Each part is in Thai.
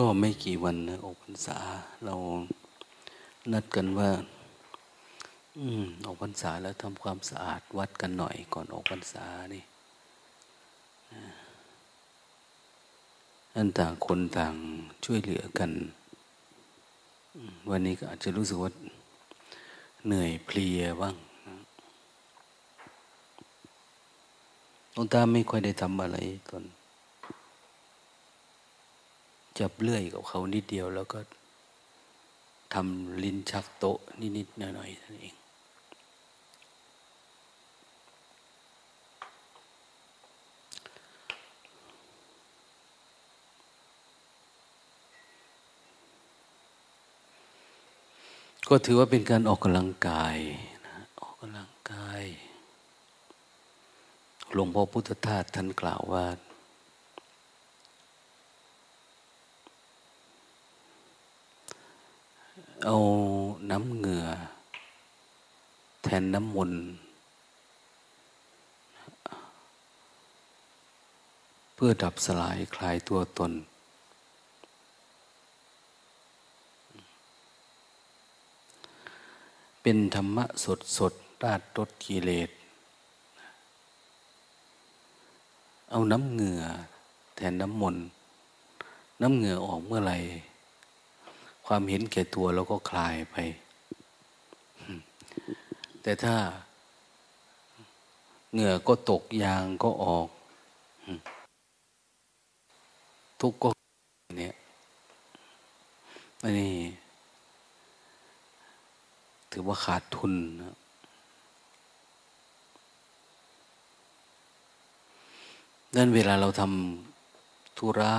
ก็ไม่กี่วันนะออกพรรษา เรานัดกันว่า อืมออกพรรษาแล้วทำความสะอาดวัดกันหน่อยก่อนออกพรรษานี่อันต่างคนต่างช่วยเหลือกัน วันนี้ก็อาจจะรู้สึกว่าเหนื่อยเพลียบ้างหลวงตาไม่ค่อยได้ทำอะไรตอน จับเลื่อยกับเขานิดเดียว แล้วก็ทำลิ้นชักโต๊ะนิดๆหน่อยๆนั่นเอง ก็ถือว่าเป็นการออกกำลังกายนะออกกำลังกาย หลวงพ่อพุทธทาสท่านกล่าวว่า เอาน้ำเหงื่อ แทนน้ำมนต์เพื่อดับสลายคลายตัวตน เป็นธรรมะสดสดราดรถกิเลส เอาน้ำเหงื่อ แทนน้ำมนต์น้ำเหงื่อออกเมื่อไหร่ ความเห็นแก่ตัวเราก็คลายไป แต่ถ้าเหงื่อก็ตกยางก็ออก ทุกข์ก็เนี่ยนี่ถือว่าขาดทุนนะนั่นเวลาเราทำธุระ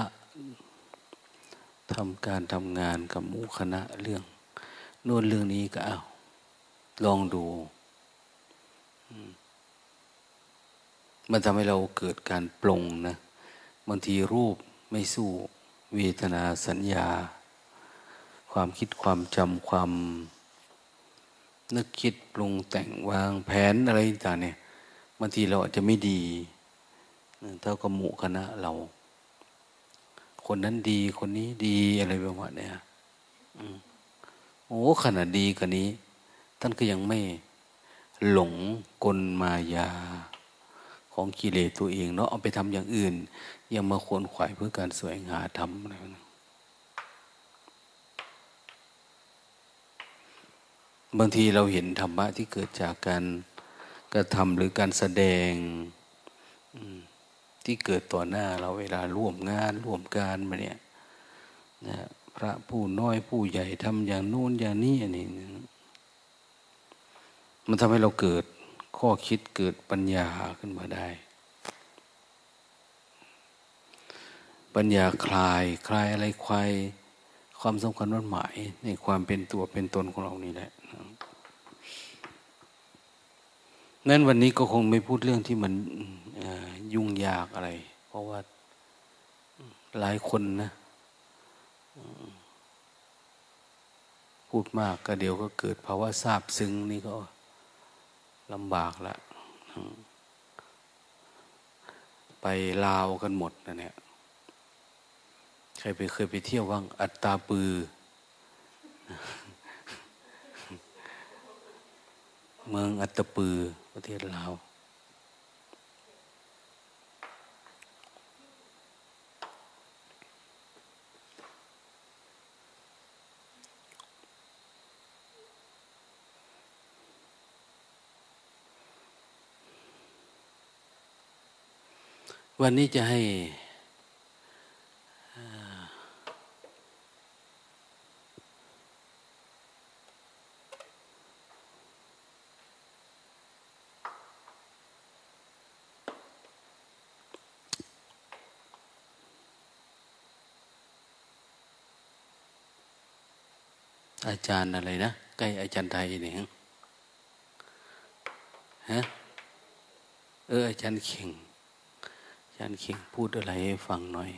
ทำการทำงานกับหมู่คณะเรื่องโน่นเรื่องนี้ก็เอาลองดู มันทำให้เราเกิดการปลงนะบางทีรูปไม่สู้เวทนาสัญญา ความคิดความจำความ นึกคิดปรุงแต่งวางแผนอะไรต่างเนี่ยบางทีเราอาจจะไม่ดี เท่ากับหมู่คณะเรา คนนั้นดีคนนี้ดีอะไรประมาณเนี้ยโอ้ขนาดดีกว่านี้ ท่านก็ยังไม่หลงกลมายาของกิเลสตัวเองเนาะเอาไปทำอย่างอื่น ยังมาควรขวายเพื่อการสวยงามทำอะไรนะบางทีเราเห็นธรรมะที่เกิดจากการกระทำหรือการแสดง ที่เกิดต่อหน้าเราเวลาร่วมงานร่วมการมาเนี่ยนะพระผู้น้อยผู้ใหญ่ทำอย่างโน้นอย่างนี้อันนี้มันทำให้เราเกิดข้อคิดเกิดปัญญาขึ้นมาได้ ปัญญาคลายคลายอะไรคลายความสำคัญวัดหมายในความเป็นตัวเป็นตนของเรานี่แหละ นั้นวันนี้ก็คงไม่พูดเรื่องที่มันยุ่งยากอะไร เพราะว่าหลายคนนะพูดมากก็เดี๋ยวก็เกิดภาวะทราบซึ้งนี่ก็ลำบากละไปลาวกันหมดนะเนี่ยใครไปเคยไปเที่ยวว่างอัตตาปือ เมืองอัตตปือประเทศลาววันนี้จะให้ จารย์อะไรนะใกล้อาจารย์ไทยเนี่ยฮะเอออาจารย์เข่งอาจารย์เข่งพูดอะไรให้ฟังหน่อย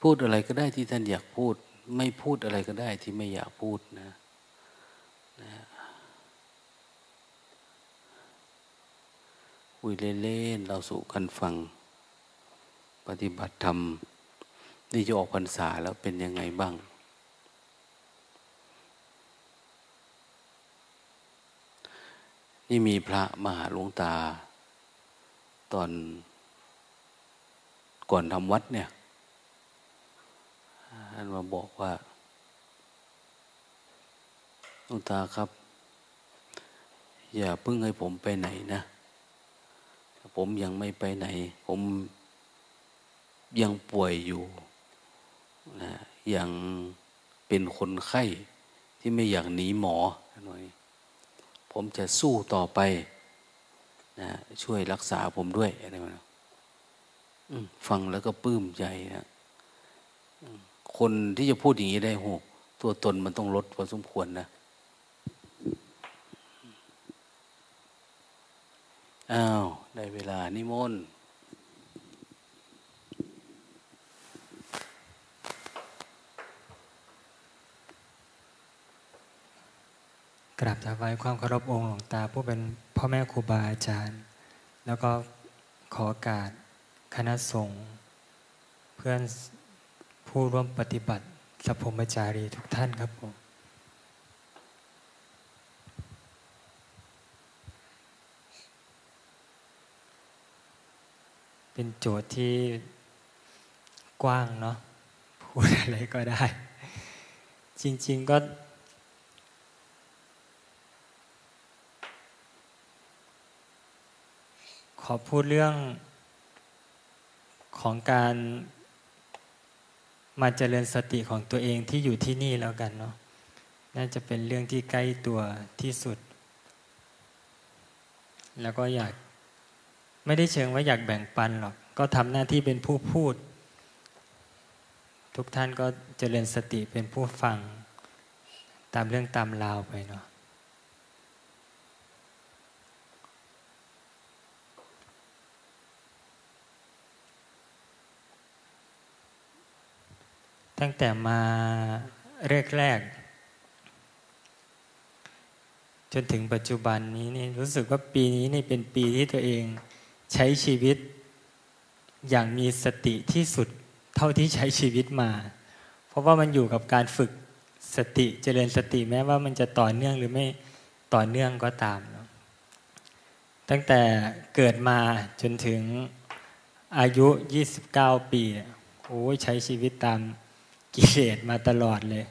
พูดอะไรก็ได้ที่ท่านอยากพูด ไม่พูดอะไรก็ได้ที่ไม่อยากพูดนะนะคุยเล่นๆเราสู่กันฟัง ปฏิบัติธรรม นี่จะออกพรรษาแล้วเป็นยังไงบ้าง นี่มีพระมหาหลวงตา ตอนก่อนทำวัดเนี่ยท่านมาบอกว่าหลวงตาครับ อย่าเพิ่งให้ผมไปไหนนะผมยังไม่ไปไหน ผมยังป่วยอยู่ นะยังเป็นคนไข้ที่ไม่อยากหนีหมอหน่อยผมจะสู้ต่อไปนะช่วยรักษาผมด้วยอะไรมาฟังแล้วก็ปลื้มใจนะคนที่จะพูดอย่างนี้ได้โหตัวตนมันต้องลดพอสมควรนะอ้าว ได้เวลานิมนต์ กราบถวายความเคารพองค์หลวงตา ผู้เป็นพ่อแม่ครูบาอาจารย์ แล้วก็ขอการคณะสงฆ์เพื่อนผู้ร่วมปฏิบัติสัพพมจารีทุกท่านครับผมเป็นโจทย์ที่กว้างเนาะพูดอะไรก็ได้ จริง ๆก็ อพูดเรื่องของการมาเจริญสติของตัวเองที่อยู่ที่นี่แล้วกันเนาะน่าจะเป็นเรื่องที่ใกล้ตัวที่สุด แล้วก็อยากไม่ได้เชิงว่าอยากแบ่งปันหรอก ก็ทำหน้าที่เป็นผู้พูด ทุกท่านก็เจริญสติเป็นผู้ฟัง ตามเรื่องตามราวไปเนาะ ตั้งแต่มาแรกๆจนถึงปัจจุบันนี้นี่รู้สึกว่าปีนี้นี่เป็นปีที่ตัวเองใช้ชีวิต อย่างมีสติที่สุดเท่าที่ใช้ชีวิตมา เพราะว่ามันอยู่กับการฝึกสติเจริญสติแม้ว่ามันจะต่อเนื่องหรือไม่ต่อเนื่องก็ตามเนาะตั้งแต่เกิดมาจนถึงอายุ 29 ปีโอ้ใช้ชีวิตตาม กิเลสมาตลอดเลย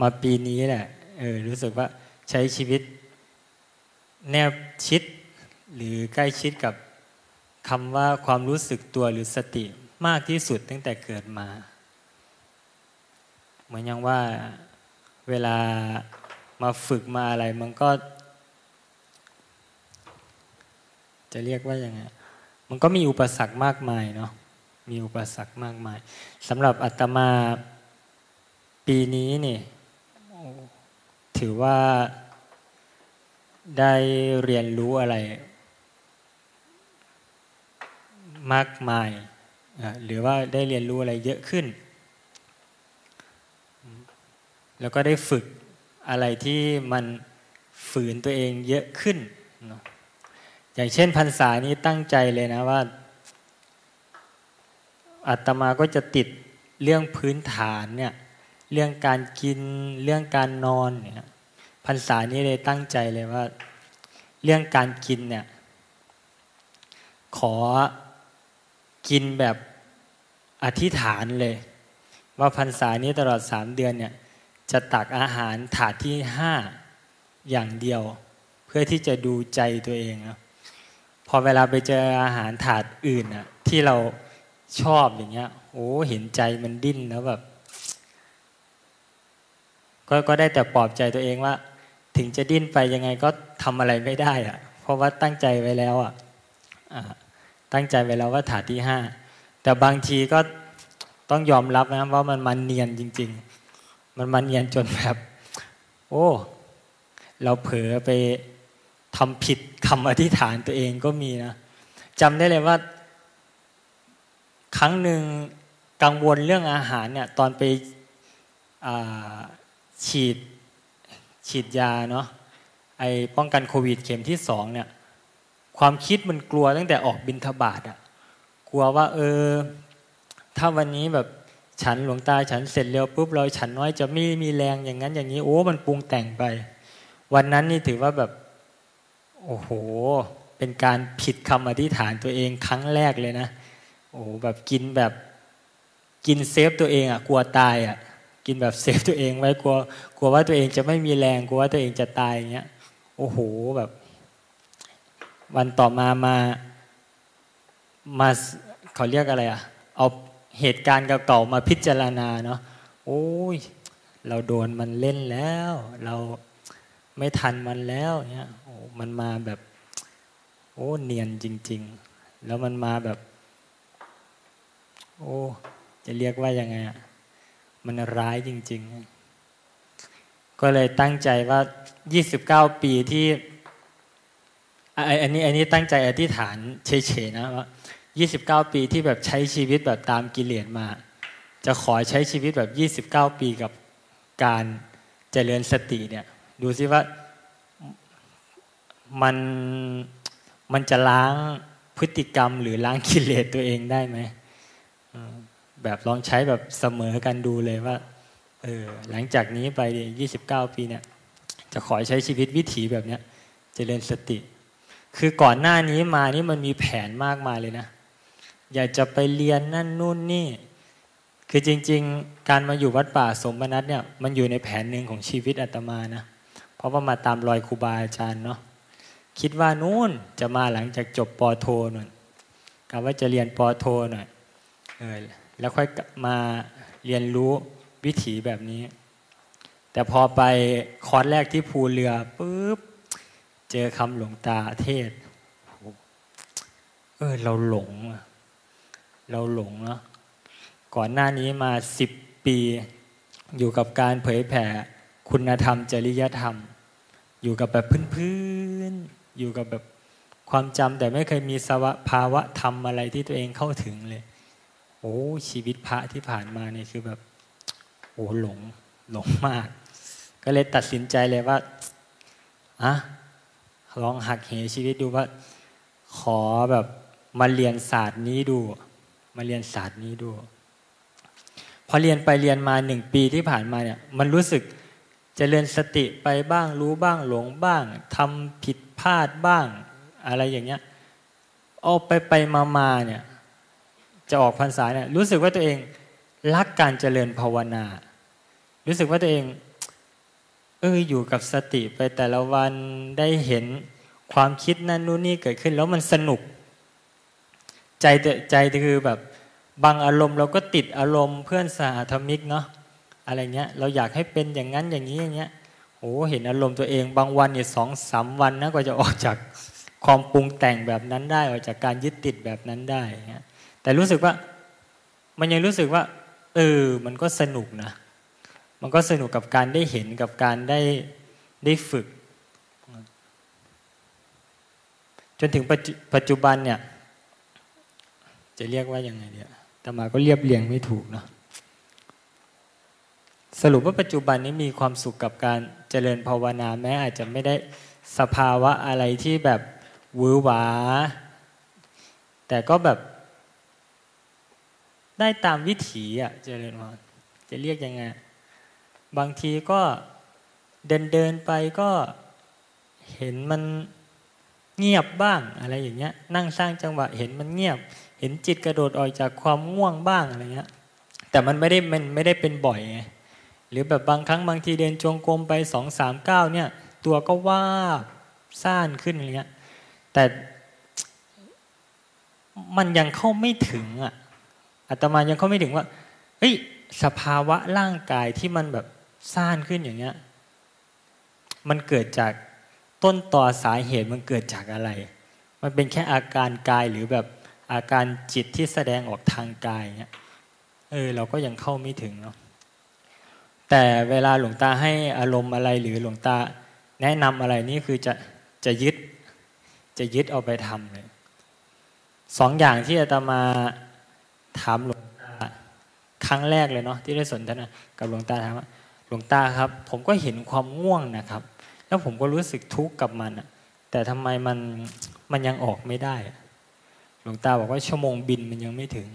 มาปีนี้แหละเออรู้สึกว่าใช้ชีวิต แนบชิด หรือใกล้ชิดกับคำว่าความรู้สึกตัวหรือสติมากที่สุดตั้งแต่เกิดมา เหมือนอย่างว่าเวลามาฝึกมาอะไรมันก็ จะเรียกว่ายังไงมันก็มีอุปสรรคมากมายเนาะมีอุปสรรคมากมายสำหรับอาตมา ปีนี้นี่ถือว่าได้เรียนรู้อะไร มากมาย หรือว่าได้เรียนรู้อะไรเยอะขึ้น แล้วก็ได้ฝึกอะไรที่มันฝืนตัวเองเยอะขึ้น อย่างเช่นพรรษานี้ตั้งใจเลยนะว่าอาตมาก็จะติดเรื่องพื้นฐานเนี่ย เรื่องการกินเรื่องการนอนเนี่ยพรรษานี้เลยตั้งใจเลยว่า เรื่องการกินเนี่ยขอกินแบบอธิษฐานเลย ว่าพรรษานี้ตลอดสามเดือนเนี่ยจะตักอาหารถาดที่ห้าอย่างเดียว เพื่อที่จะดูใจตัวเองนะพอเวลาไปเจออาหารถาดอื่นอะที่เราชอบอย่างเงี้ยโอ้เห็นใจมันดิ้นแล้วแบบ ก็ก็ได้แต่ปลอบใจตัวเองว่า ถึงจะดิ้นไปยังไงก็ทำอะไรไม่ได้อะเพราะว่าตั้งใจไว้แล้วอะตั้งใจไว้แล้วว่าถาที่ห้าแต่บางทีก็ต้องยอมรับนะว่ามันมันเนียนจริง ๆ มันมันเนียนจนแบบ โอ้ เราเผลอไปทำผิดคำอธิษฐานตัวเองก็มีนะจำได้เลยว่า ครั้งหนึ่งกังวลเรื่องอาหารเนี่ยตอนไป ฉีดฉีดยาเนาะไอป้องกันโควิดเข็มที่สองเนี่ยความคิดมันกลัวตั้งแต่ออกบินทบาทอะกลัวว่าเออ ถ้าวันนี้แบบฉันหลวงตาฉันเสร็จเร็วปุ๊บเราฉันน้อยจะไม่มีแรงอย่างนั้นอย่างนี้โอ้มันปรุงแต่งไป วันนั้นนี่ถือว่าแบบ โอ้โห เป็นการผิดคำอธิษฐานตัวเองครั้งแรกเลยนะ โอ้แบบกินแบบกิน save ตัวเองอะกลัวตายอะ กินแบบ save ตัวเองไว้กลัวกลัวว่าตัวเองจะไม่มีแรงกลัวว่าตัวเองจะตายอย่างเงี้ยโอ้โหแบบ วันต่อมามามาเขาเรียกอะไรอะเอาเหตุการณ์เก่าๆมาพิจารณาเนาะโอ้ย เราโดนมันเล่นแล้ว เราไม่ทันมันแล้วเนี่ยโอ้มันมาแบบ โอ้เนียนจริง ๆ แล้วมันมาแบบ โอ้ จะเรียกว่ายังไงอะ มันร้ายจริง ๆ ก็เลยตั้งใจว่า 29 ปีที่อันนี้อันนี้ตั้งใจอธิษฐานเฉยๆนะว่า 29 ปีที่แบบใช้ชีวิตแบบตามกิเลสมา จะขอใช้ชีวิตแบบ 29 ปีกับการเจริญสติเนี่ยดูซิว่ามันมันจะล้างพฤติกรรมหรือล้างกิเลสตัวเองได้ไหม แบบลองใช้แบบเสมอกันดูเลยว่าเออหลังจากนี้ไป 29 ปีเนี่ยจะขอใช้ชีวิตวิถีแบบเนี้ยเจริญสติ คือก่อนหน้านี้มานี่มันมีแผนมากมายเลยนะ อยากจะไปเรียนนั่นนู่นนี่ คือจริง ๆ การมาอยู่วัดป่าสมนัตเนี่ยมันอยู่ในแผนหนึ่งของชีวิตอาตมานะ เพราะว่ามาตามรอยครูบาอาจารย์เนาะคิดว่านู่นจะมาหลังจากจบปโทหน่อยกะว่าจะเรียนปโทหน่อยเออ แล้วค่อยมาเรียนรู้วิถีแบบนี้ แต่พอไปคอร์สแรกที่ภูเรือปุ๊บเจอคำหลวงตาเทศเออเราหลง เราหลงเนาะก่อนหน้านี้มาสิบปี อยู่กับการเผยแผ่คุณธรรม จริยธรรม อยู่กับแบบพื้นๆอยู่กับแบบความจำแต่ไม่เคยมีสภาวะธรรมอะไรที่ตัวเองเข้าถึงเลย โอ้ชีวิตพระที่ผ่านมาเนี่ยคือแบบโอ้หลงหลงมาก ก็เลยตัดสินใจเลยว่าอะลองหักเหชีวิตดูว่า ขอแบบมาเรียนศาสตร์นี้ดู มาเรียนศาสตร์นี้ดู พอเรียนไปเรียนมาหนึ่งปีที่ผ่านมาเนี่ย มันรู้สึกจเจริญสติไปบ้างรู้บ้างหลงบ้างทำผิดพลาดบ้าง อะไรอย่างเงี้ยเอาไปไปมามาเนี่ย จะออกพรรษาเนี่ยรู้สึกว่าตัวเองรักการเจริญภาวนา รู้สึกว่าตัวเองเอออยู่กับสติไปแต่ละวันได้เห็นความคิดนั่นนู่นนี่เกิดขึ้น แล้วมันสนุก ใจใจคือแบบบางอารมณ์เราก็ติดอารมณ์เพื่อนสาธมิกเนาะอะไรเงี้ยเราอยากให้เป็นอย่างนั้นอย่างนี้อย่างเงี้ยโอ้เห็นอารมณ์ตัวเองบางวันเนี่ยสองสามวันนะก็จะออกจากความปรุงแต่งแบบนั้นได้ออกจากการยึดติดแบบนั้นได้เงี้ย แต่รู้สึกว่า มันยังรู้สึกว่า เออ มันก็สนุกนะ มันก็สนุกกับการได้เห็นกับการได้ได้ฝึก จนถึงปัจจุบันเนี่ย จะเรียกว่ายังไงเนี่ยแต่มาก็เรียบเรียงไม่ถูกเนาะสรุปว่าปัจจุบันนี้มีความสุขกับการเจริญภาวนาแม้อาจจะไม่ได้สภาวะอะไรที่แบบวือหวา แต่ก็แบบ ได้ตามวิถีอะเจริญพรจะเรียกยังไง บางทีก็เดินเดินไปก็เห็นมันเงียบบ้างอะไรอย่างเงี้ย นั่งสร้างจังหวะเห็นมันเงียบ เห็นจิตกระโดดออกจากความง่วงบ้างอะไรเงี้ย แต่มันไม่ได้มันไม่ได้เป็นบ่อยไงหรือแบบบางครั้งบางทีเดินจงกรมไปสองสามเก้าเนี่ย ตัวก็ว่าซ่านขึ้นอะไรเงี้ยแต่มันยังเข้าไม่ถึงอะ อาตมายังเข้าไม่ถึงว่าเฮ้ยสภาวะร่างกายที่มันแบบซ่านขึ้นอย่างเงี้ย มันเกิดจากต้นต่อสาเหตุมันเกิดจากอะไร มันเป็นแค่อาการกายหรือแบบอาการจิตที่แสดงออกทางกายเนี่ยเออเราก็ยังเข้าไม่ถึงเนาะแต่เวลาหลวงตาให้อารมณ์อะไรหรือหลวงตาแนะนำอะไรนี่คือจะจะยึดจะยึดเอาไปทำเลยสองอย่างที่อาตมา ถามหลวงตาครั้งแรกเลยเนาะที่ได้สนทนากับหลวงตาถามว่าหลวงตาครับ ผมก็เห็นความง่วงนะครับ แล้วผมก็รู้สึกทุกข์กับมันอะแต่ทำไมมันมันยังออกไม่ได้ หลวงตาบอกว่าชั่วโมงบินมันยังไม่ถึง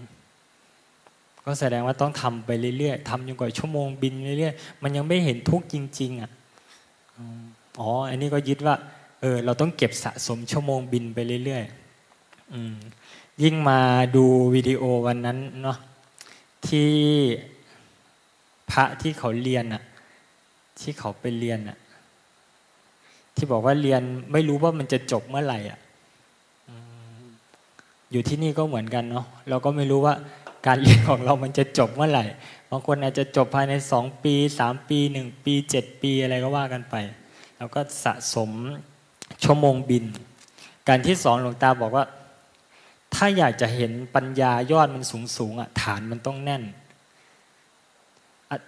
ก็แสดงว่าต้องทำไปเรื่อยๆทำจนกว่าชั่วโมงบินเรื่อยๆมันยังไม่เห็นทุกข์จริง ๆอะอ๋อ อันนี้ก็ยึดว่า เออ เราต้องเก็บสะสมชั่วโมงบินไปเรื่อยๆ อืม ยิ่งมาดูวิดีโอวันนั้นเนาะที่พระที่เขาเรียนอะที่เขาไปเรียนอะที่บอกว่าเรียนไม่รู้ว่ามันจะจบเมื่อไหร่อะอยู่ที่นี่ก็เหมือนกันเนาะเราก็ไม่รู้ว่าการเรียนของเรามันจะจบเมื่อไหร่บางคนอาจจะจบภายในสองปีสามปีหนึ่งปีเจ็ดปีอะไรก็ว่ากันไป แล้วก็สะสมชั่วโมงบิน การที่สอนหลวงตาบอกว่า ถ้าอยากจะเห็นปัญญายอดมันสูงสูงอะฐานมันต้องแน่น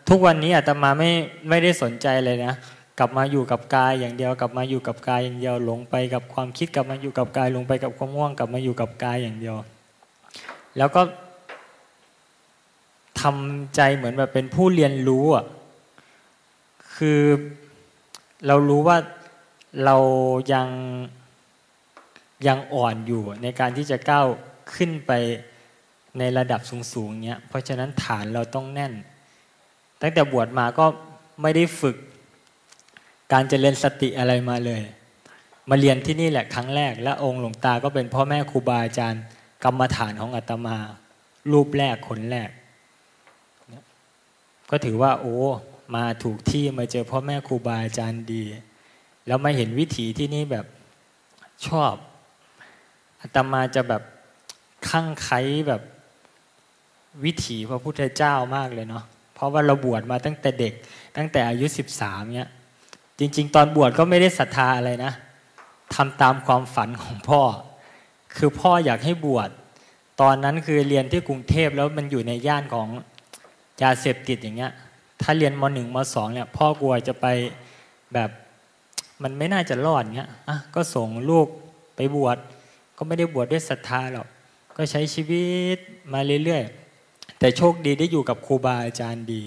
ทุกวันนี้อาตมาไม่ไม่ได้สนใจเลยนะกลับมาอยู่กับกายอย่างเดียว กลับมาอยู่กับกายอย่างเดียวหลงไปกับความคิดกลับมาอยู่กับกายหลงไปกับความง่วงกลับมาอยู่กับกายอย่างเดียว แล้วก็ทำใจเหมือนแบบเป็นผู้เรียนรู้อะคือเรารู้ว่าเรายัง ยังอ่อนอยู่ในการที่จะก้าวขึ้นไปในระดับสูงๆเนี้ยเพราะฉะนั้นฐานเราต้องแน่น ตั้งแต่บวชมาก็ไม่ได้ฝึก การเจริญสติอะไรมาเลย มาเรียนที่นี่แหละครั้งแรก และองค์หลวงตาก็เป็นพ่อแม่ครูบาอาจารย์กรรมฐานของอาตมา รูปแรกคนแรก ก็ถือว่า โอ้มาถูกที่มาเจอพ่อแม่ครูบาอาจารย์ดี แล้วมาเห็นวิถีที่นี่แบบชอบ อาตมาจะแบบข้างไคแบบวิถีพระพุทธเจ้ามากเลยเนาะเพราะว่าเราบวชมาตั้งแต่เด็ก ตั้งแต่อายุสิบสามเนี้ยจริง ๆ ตอนบวชก็ไม่ได้ศรัทธาอะไรนะทำตามความฝันของพ่อ คือพ่ออยากให้บวชตอนนั้นคือเรียนที่กรุงเทพแล้วมันอยู่ในย่านของยาเสพติดอย่างเงี้ย ถ้าเรียนมหนึ่งมสองเนี่ยพ่อกลัวจะไปแบบมันไม่น่าจะรอดเงี้ยอะก็ส่งลูกไปบวช ก็ไม่ได้บวชด้วยศรัทธาหรอกก็ใช้ชีวิตมาเรื่อยๆแต่โชคดีได้อยู่กับครูบาอาจารย์ดี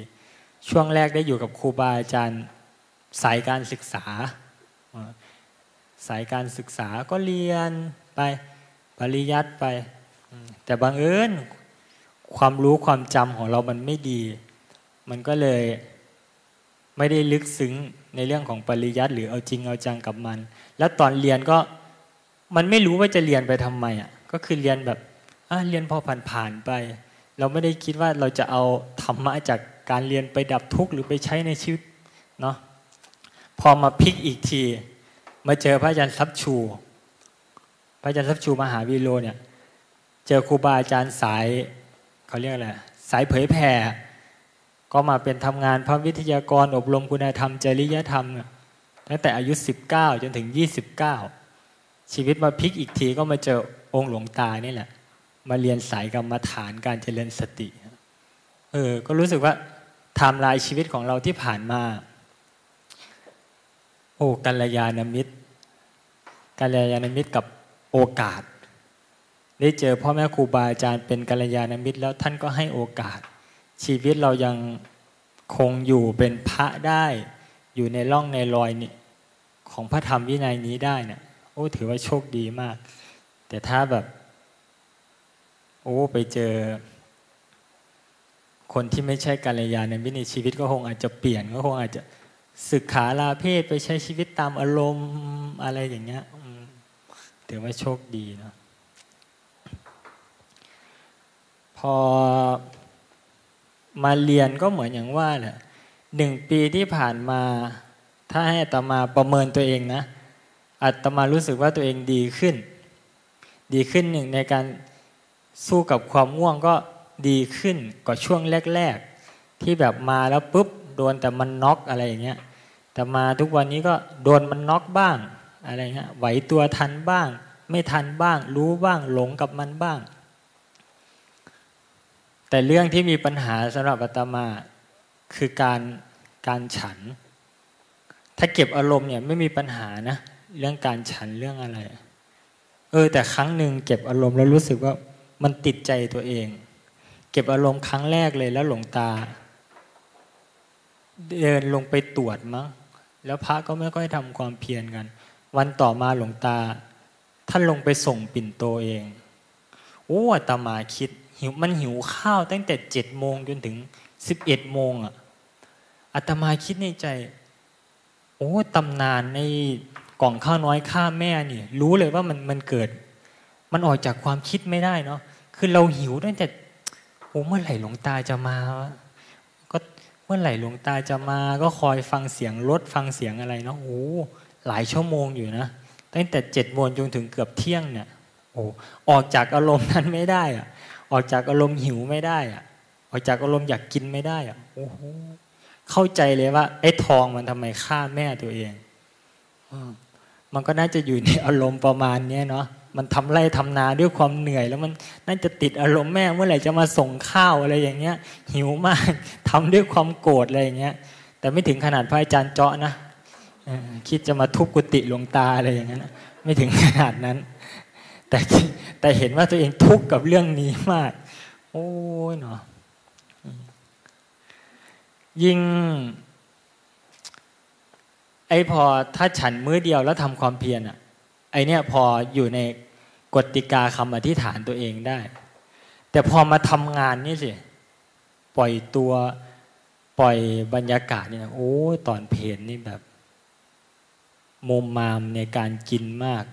ช่วงแรกได้อยู่กับครูบาอาจารย์สายการศึกษา สายการศึกษาก็เรียนไปปริยัติไป แต่บางเอิญความรู้ความจำของเรามันไม่ดี มันก็เลยไม่ได้ลึกซึ้งในเรื่องของปริยัติหรือเอาจริงเอาจังกับมัน แล้วตอนเรียนก็ มันไม่รู้ว่าจะเรียนไปทำไมอะก็คือเรียนแบบอเรียนพอผ่านๆไป เราไม่ได้คิดว่าเราจะเอาธรรมะจากการเรียนไปดับทุกข์หรือไปใช้ในชีวิตเนาะพอมาพลิกอีกที มาเจอพระอาจารย์ทับชู พระอาจารย์ทับชูมหาวิโรเนี่ยเจอครูบาอาจารย์สายเขาเรียกอะไรสายเผยแผ่ก็มาเป็นทำงานพระวิทยากรอบรมคุณธรรมจริยธรรมตั้งแต่อายุ 19 จนถึง 29 ชีวิตมาพลิกอีกทีก็มาเจอองค์หลวงตานี่แหละ มาเรียนสายกรรมฐานการเจริญสติเออก็รู้สึกว่าไทม์ไลน์ชีวิตของเราที่ผ่านมา โอ้กัลยาณมิตรกัลยาณมิตรกับโอกาส ได้เจอพ่อแม่ครูบาอาจารย์เป็นกัลยาณมิตร แล้วท่านก็ให้โอกาส ชีวิตเรายังคงอยู่เป็นพระได้ อยู่ในร่องในรอยนี่ของพระธรรมวินัยนี้ได้เนี่ย โอ้ถือว่าโชคดีมาก แต่ถ้าแบบ โอ้ไปเจอ คนที่ไม่ใช่กัลยาณมิตรในชีวิตก็คงอาจจะเปลี่ยนก็คงอาจจะศึกขาลาเพศไปใช้ชีวิตตามอารมณ์อะไรอย่างเงี้ยถือว่าโชคดีเนาะพอมาเรียนก็เหมือนอย่างว่าแหละหนึ่งปีที่ผ่านมา ถ้าให้อัตมาประเมินตัวเองนะ อัตมารู้สึกว่าตัวเองดีขึ้น ดีขึ้นหนึ่งในการสู้กับความง่วงก็ดีขึ้นกว่าช่วงแรก ๆ ที่แบบมาแล้วปุ๊บโดนแต่มันน็อกอะไรอย่างเงี้ยแต่มาทุกวันนี้ก็โดนมันน็อกบ้างอะไรเงี้ยไหวตัวทันบ้าง ไม่ทันบ้าง รู้บ้างหลงกับมันบ้าง แต่เรื่องที่มีปัญหาสำหรับอาตมาคือการการฉัน ถ้าเก็บอารมณ์เนี่ยไม่มีปัญหานะ เรื่องการฉันเรื่องอะไร เออ แต่ครั้งหนึ่งเก็บอารมณ์แล้วรู้สึกว่ามันติดใจตัวเอง เก็บอารมณ์ครั้งแรกเลยแล้วหลงตา เดินลงไปตรวจมั้งแล้วพระก็ไม่ค่อยทำความเพียรกัน วันต่อมาหลวงตา ท่านลงไปส่งปิ่นโตเองโอ้ตมาคิด หิวมันหิวข้าวตั้งแต่เจ็ดโมงจนถึงสิบเอ็ดโมงอะอาตมาคิดในใจ โอ้ตำนานใน กล่องข้าวน้อยข้าแม่นี่ รู้เลยว่ามันมันเกิด มันออกจากความคิดไม่ได้เนาะคือเราหิวตั้งแต่โอ้เมื่อไหร่หลวงตาจะมา ก็เมื่อไหร่หลวงตาจะมา ก็คอยฟังเสียงรถฟังเสียงอะไรเนาะโอ้หลายชั่วโมงอยู่นะตั้งแต่เจ็ดโมงจนถึงเกือบเที่ยงเนี่ยโอ้ออกจากอารมณ์นั้นไม่ได้อะออกจากอารมณ์หิวไม่ได้อะออกจากอารมณ์อยากกินไม่ได้อะโอ้โหเข้าใจเลยว่าไอ้ทองมันทำไมฆ่าแม่ตัวเอง มันก็น่าจะอยู่ในอารมณ์ประมาณนี้เนาะมันทำไร่ทำนาด้วยความเหนื่อย แล้วมันน่าจะติดอารมณ์แม่เมื่อไหร่จะมาส่งข้าวอะไรอย่างเงี้ย หิวมากทำด้วยความโกรธอะไรอย่างเงี้ย แต่ไม่ถึงขนาดพระอาจารย์เจาะนะคิดจะมาทุบกุฏิหลวงตาอะไรอย่างเงี้ยไม่ถึงขนาดนั้น แต่แต่เห็นว่าตัวเองทุกข์กับเรื่องนี้มาก โอ้ยเนาะยิ่ง ไอ้พอถ้าฉันมื้อเดียวแล้วทำความเพียรอะไอเนี้ยพออยู่ในกติกาคำอธิษฐานตัวเองได้ แต่พอมาทำงานนี่สิปล่อยตัวปล่อยบรรยากาศเนี่ยโอ้ตอนเพลนนี่แบบมุมมามในการกินมาก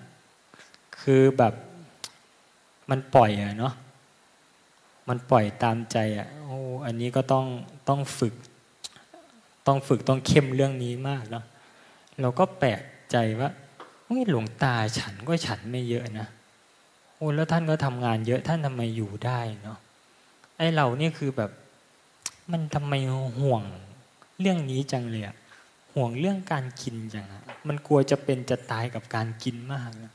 คือแบบมันปล่อยอะเนาะมันปล่อยตามใจอะโอ้อันนี้ก็ต้องต้องฝึก ต้องฝึกต้องเข้มเรื่องนี้มากเนาะ เราก็แปลกใจว่าหลวงตาฉันก็ฉันไม่เยอะนะโอ้แล้วท่านก็ทำงานเยอะท่านทำไมอยู่ได้เนาะไอเราเนี่ยคือแบบ มันทำไมห่วงเรื่องนี้จังเลยอะห่วงเรื่องการกินจังอะมันกลัวจะเป็นจะตายกับการกินมากนะ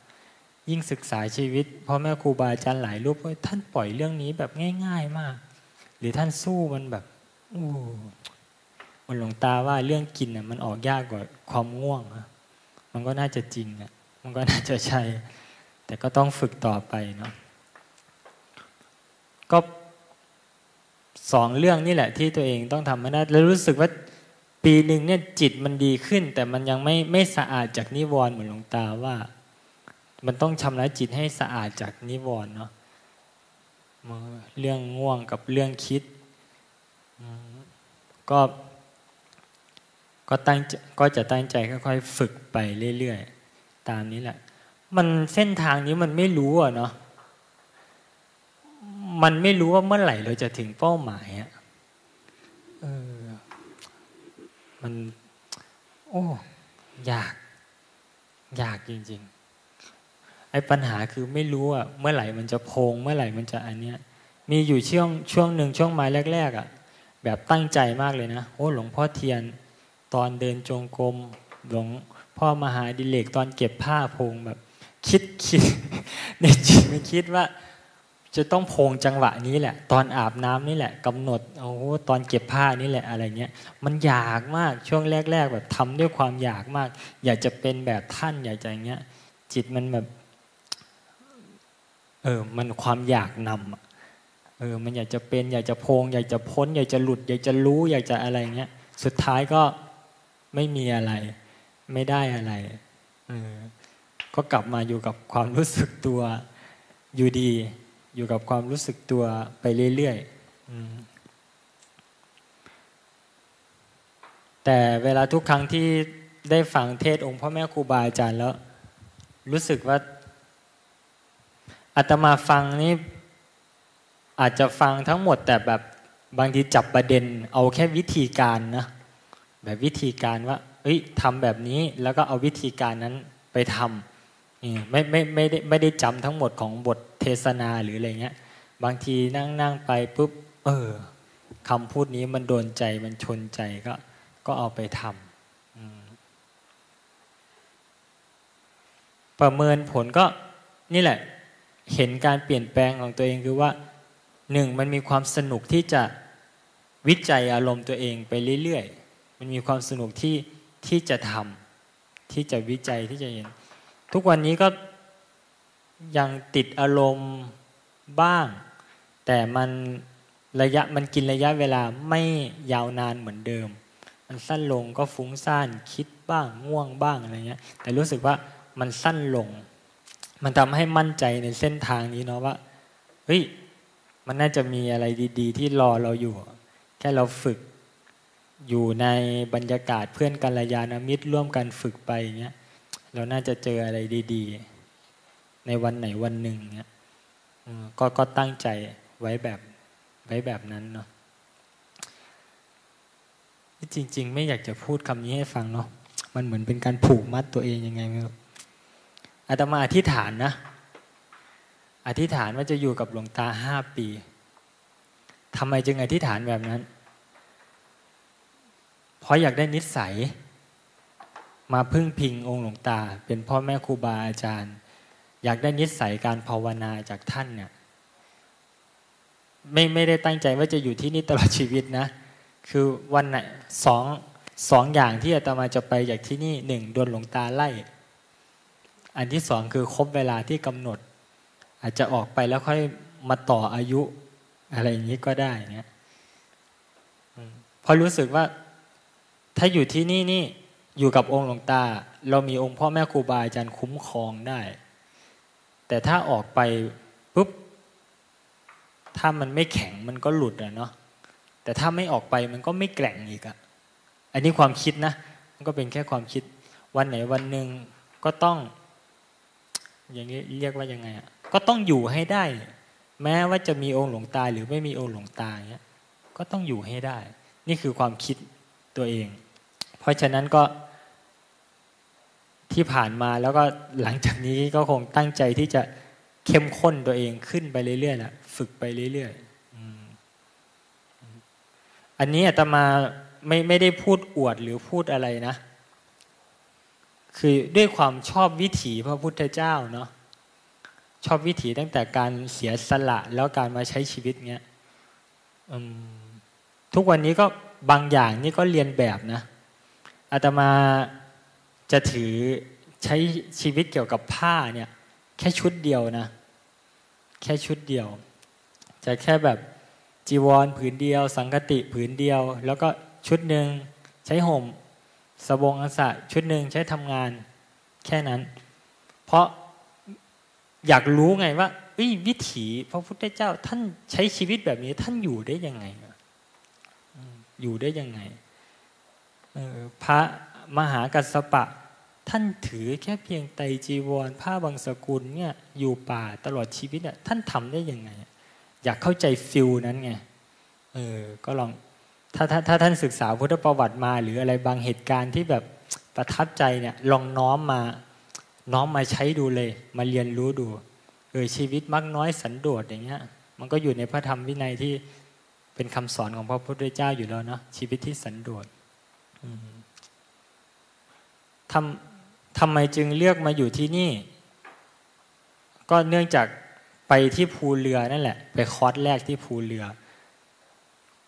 ยิ่งศึกษาชีวิตพ่อแม่ครูบาอาจารย์หลายรูปท่านปล่อยเรื่องนี้แบบง่าย ๆมาก หรือท่านสู้มันแบบอู้ มันหลวงตาว่าเรื่องกินน่ะมันออกยากกว่าความง่วงอะมันก็น่าจะจริงอะมันก็น่าจะใช่แต่ก็ต้องฝึกต่อไปเนาะก็สองเรื่องนี่แหละที่ตัวเองต้องทำให้ได้แล้วรู้สึกว่าปีหนึ่งเนี่ยจิตมันดีขึ้น แต่มันยังไม่ไม่สะอาดจากนิวรณ์เหมือนหลวงตาว่า มันต้องชำระจิตให้สะอาดจากนิวรณ์เนาะเรื่องง่วงกับเรื่องคิดก็ ก็ตั้งก็จะตั้งใจค่อยๆฝึกไปเรื่อยๆ ตามนี้แหละ มันเส้นทางนี้มันไม่รู้อะเนาะมันไม่รู้ว่าเมื่อไหร่เราจะถึงเป้าหมายอะเออมัน โอ้ อยาก อยากจริงๆ ไอ้ปัญหาคือไม่รู้อะเมื่อไหร่มันจะพง เมื่อไหร่มันจะอันเนี้ย มีอยู่ช่วงช่วงหนึ่งช่วงไมาแรก ๆอะแบบตั้งใจมากเลยนะ โอ้หลวงพ่อเทียน ตอนเดินจงกรมหลวงพ่อมหาดิเลกตอนเก็บผ้าพงแบบ คิดคิดในจิตไม่คิดว่า จะต้องพงจังหวะนี้แหละ ตอนอาบน้ำนี่แหละกำหนดโอ้ตอนเก็บผ้านี่แหละอะไรเงี้ยมันอยากมากช่วงแรก ๆ แบบทำด้วยความอยากมาก อยากจะเป็นแบบท่านอยากจะอย่างเงี้ย จิตมันแบบเออมันความอยากนำเออมันอยากจะเป็นอยากจะพง อยากจะพ้น อยากจะหลุด อยากจะรู้ อยากจะอะไรเงี้ยสุดท้ายก็ ไม่มีอะไร ไม่ได้อะไรก็กลับมาอยู่กับความรู้สึกตัวอยู่ดี อยู่กับความรู้สึกตัวไปเรื่อยๆแต่เวลาทุกครั้งที่ได้ฟังเทศองค์พ่อแม่ครูบาอาจารย์แล้ว รู้สึกว่าอาตมาฟังนี่อาจจะฟังทั้งหมดแต่แบบบางทีจับประเด็นเอาแค่วิธีการนะ แบบวิธีการว่า เอ้ยทำแบบนี้แล้วก็เอาวิธีการนั้นไปทำไม่ไม่ไม่ได้ไม่ได้จำทั้งหมดของบทเทศนาหรืออะไรเงี้ย บางทีนั่งนั่งไปปุ๊บเออคำพูดนี้มันโดนใจมันชนใจก็ ก็เอาไปทำประเมินผลก็นี่แหละเห็นการเปลี่ยนแปลงของตัวเองคือว่าหนึ่งมันมีความสนุกที่จะวิจัยอารมณ์ตัวเองไปเรื่อยๆ มันมีความสนุกที่ที่จะทำที่จะวิจัยที่จะเห็น ทุกวันนี้ก็ยังติดอารมณ์บ้าง แต่มันระยะมันกินระยะเวลาไม่ยาวนานเหมือนเดิม มันสั้นลงก็ฟุ้งซ่านคิดบ้างง่วงบ้างอะไรเงี้ย แต่รู้สึกว่ามันสั้นลง มันทำให้มั่นใจในเส้นทางนี้เนาะว่าเฮ้ยมันน่าจะมีอะไรดี ๆ ที่รอเราอยู่ แค่เราฝึก อยู่ในบรรยากาศเพื่อนกัลยาณมิตรร่วมกันฝึกไปอย่างเงี้ยเราน่าจะเจออะไรดี ๆ ในวันไหนวันหนึ่งเงี้ยก็ก็ตั้งใจไว้แบบไว้แบบนั้นเนาะจริง ๆ ไม่อยากจะพูดคำนี้ให้ฟังเนาะมันเหมือนเป็นการผูกมัดตัวเองยังไงไม่รู้อาตมาอธิษฐานนะ อธิษฐานว่าจะอยู่กับหลวงตาห้าปีทำไมจึงอธิษฐานแบบนั้น เพราะอยากได้นิสัย มาพึ่งพิงองค์หลวงตา เป็นพ่อแม่ครูบาอาจารย์ อยากได้นิสัยการภาวนาจากท่านเนี่ยไม่ไม่ได้ตั้งใจว่าจะอยู่ที่นี่ตลอดชีวิตนะ คือวันไหนสองสองอย่างที่อาตมาจะไปจากที่นี่หนึ่งโดนหลวงตาไล่ อันที่สองคือครบเวลาที่กำหนด อาจจะออกไปแล้วค่อยมาต่ออายุอะไรอย่างนี้ก็ได้เนี่ยพอรู้สึกว่า ถ้าอยู่ที่นี่นี่อยู่กับองค์หลวงตา เรามีองค์พ่อแม่ครูบาอาจารย์คุ้มครองได้ แต่ถ้าออกไปปุ๊บถ้ามันไม่แข็งมันก็หลุดอะเนาะแต่ถ้าไม่ออกไปมันก็ไม่แกร่งอีกอะอันนี้ความคิดนะ มันก็เป็นแค่ความคิด วันไหนวันหนึ่งก็ต้อง อย่างนี้เรียกว่ายังไงอะก็ต้องอยู่ให้ได้ แม้ว่าจะมีองค์หลวงตาหรือไม่มีองค์หลวงตาเนี้ยก็ต้องอยู่ให้ได้ นี่คือความคิดตัวเอง เพราะฉะนั้นก็ที่ผ่านมาแล้วก็หลังจากนี้ก็คงตั้งใจที่จะเข้มข้นตัวเองขึ้นไปเรื่อยๆแหละฝึกไปเรื่อยๆอันนี้อาตมาไม่ไม่ได้พูดอวดหรือพูดอะไรนะ คือด้วยความชอบวิถีพระพุทธเจ้าเนาะชอบวิถีตั้งแต่การเสียสละแล้วการมาใช้ชีวิตเงี้ยทุกวันนี้ก็บางอย่างนี่ก็เรียนแบบนะ อาตมาจะถือใช้ชีวิตเกี่ยวกับผ้าเนี่ยแค่ชุดเดียวนะ แค่ชุดเดียว จะแค่แบบจีวรผืนเดียว สังกติผืนเดียว แล้วก็ชุดหนึ่งใช้ห่มสบงอัสะชุดหนึ่งใช้ทำงานแค่นั้น เพราะอยากรู้ไงว่าวิถีพระพุทธเจ้าท่านใช้ชีวิตแบบนี้ท่านอยู่ได้ยังไงอยู่ได้ยังไง พระมหากัสปะ ท่านถือแค่เพียงไตจีวร ผ้าบางสกุลเนี่ยอยู่ป่าตลอดชีวิตเนี่ยท่านทำได้ยังไง อยากเข้าใจฟิลนั้นไงเออก็ลองถ้าถ้าถ้าท่านศึกษาพุทธประวัติมา หรืออะไรบางเหตุการณ์ที่แบบประทับใจเนี่ยลองน้อมมาน้อมมาใช้ดูเลย มาเรียนรู้ดูเออชีวิตมักน้อยสันโดษอย่างเงี้ย มันก็อยู่ในพระธรรมวินัยที่เป็นคำสอนของพระพุทธเจ้าอยู่แล้วเนาะชีวิตที่สันโดษ ทำทำไมจึงเลือกมาอยู่ที่นี่ ก็เนื่องจากไปที่ภูเรือนั่นแหละ ไปคอร์สแรกที่ภูเรือ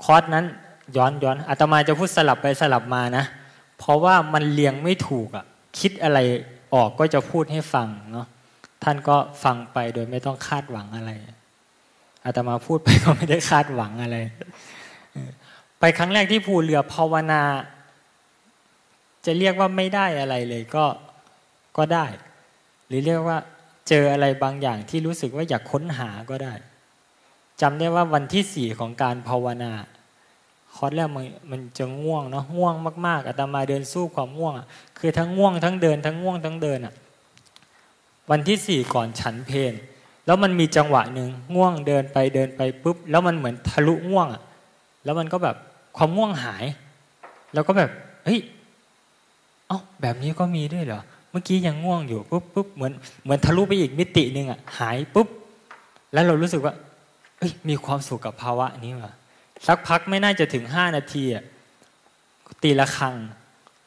คอร์สนั้นย้อนย้อนอาตมาจะพูดสลับไปสลับมานะ เพราะว่ามันเลียงไม่ถูกอะ่ะ คิดอะไรออกก็จะพูดให้ฟังเนาะท่านก็ฟังไปโดยไม่ต้องคาดหวังอะไรอาตมาพูดไปก็ไม่ได้คาดหวังอะไร ไปครั้งแรกที่ภูเรือภาวนา จะเรียกว่าไม่ได้อะไรเลยก็ก็ได้ หรือเรียกว่าเจออะไรบางอย่างที่รู้สึกว่าอยากค้นหาก็ได้จำได้ว่าวันที่สี่ของการภาวนาคอร์สแรกมันมันจะง่วงเนาะง่วงมากๆอาตมาเดินสู้ความง่วงอะคือทั้งง่วงทั้งเดินทั้งง่วงทั้งเดินอะวันที่สี่ก่อนฉันเพนแล้วมันมีจังหวะหนึ่งง่วงเดินไปเดินไปปุ๊บ แล้วมันเหมือนทะลุง่วงอะแล้วมันก็แบบความง่วงหาย แล้วก็แบบเฮ้ย แบบนี้ก็มีด้วยเหรอเมื่อกี้ยังง่วงอยู่ปุ๊บปุ๊บเหมือนเหมือนทะลุไปอีกมิติหนึ่งอะหายปุ๊บแล้วเรารู้สึกว่ามีความสุขกับภาวะนี้ว่ะสักพักไม่น่าจะถึงห้านาทีอะตีละครัง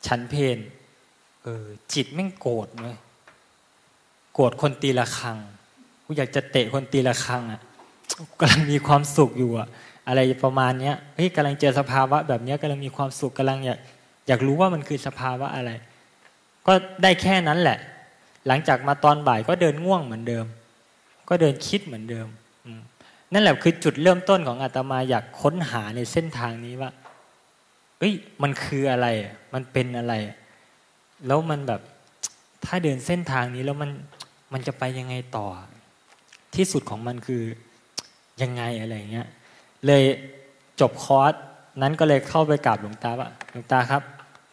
ฉันเพนเออจิตแม่งโกรธเลยโกรธคนตีละครังกูอยากจะเตะคนตีละครังอะกำลังมีความสุขอยู่อะ อะไรประมาณเนี้ยเฮ้ยกำลังเจอสภาวะ แบบเนี้ยกำลังมีความสุขกำลังอยากอยากรู้ว่ามันคือสภาวะอะไร ก็ได้แค่นั้นแหละ หลังจากมาตอนบ่ายก็เดินง่วงเหมือนเดิม ก็เดินคิดเหมือนเดิมนั่นแหละคือจุดเริ่มต้นของอาตมาอยากค้นหาในเส้นทางนี้ว่าเอ้ยมันคืออะไร มันเป็นอะไร แล้วมันแบบถ้าเดินเส้นทางนี้แล้วมันมันจะไปยังไงต่อ ที่สุดของมันคือยังไงอะไรเงี้ยเลยจบคอร์สนั้นก็เลยเข้าไปกราบหลวงตาว่าหลวงตาครับ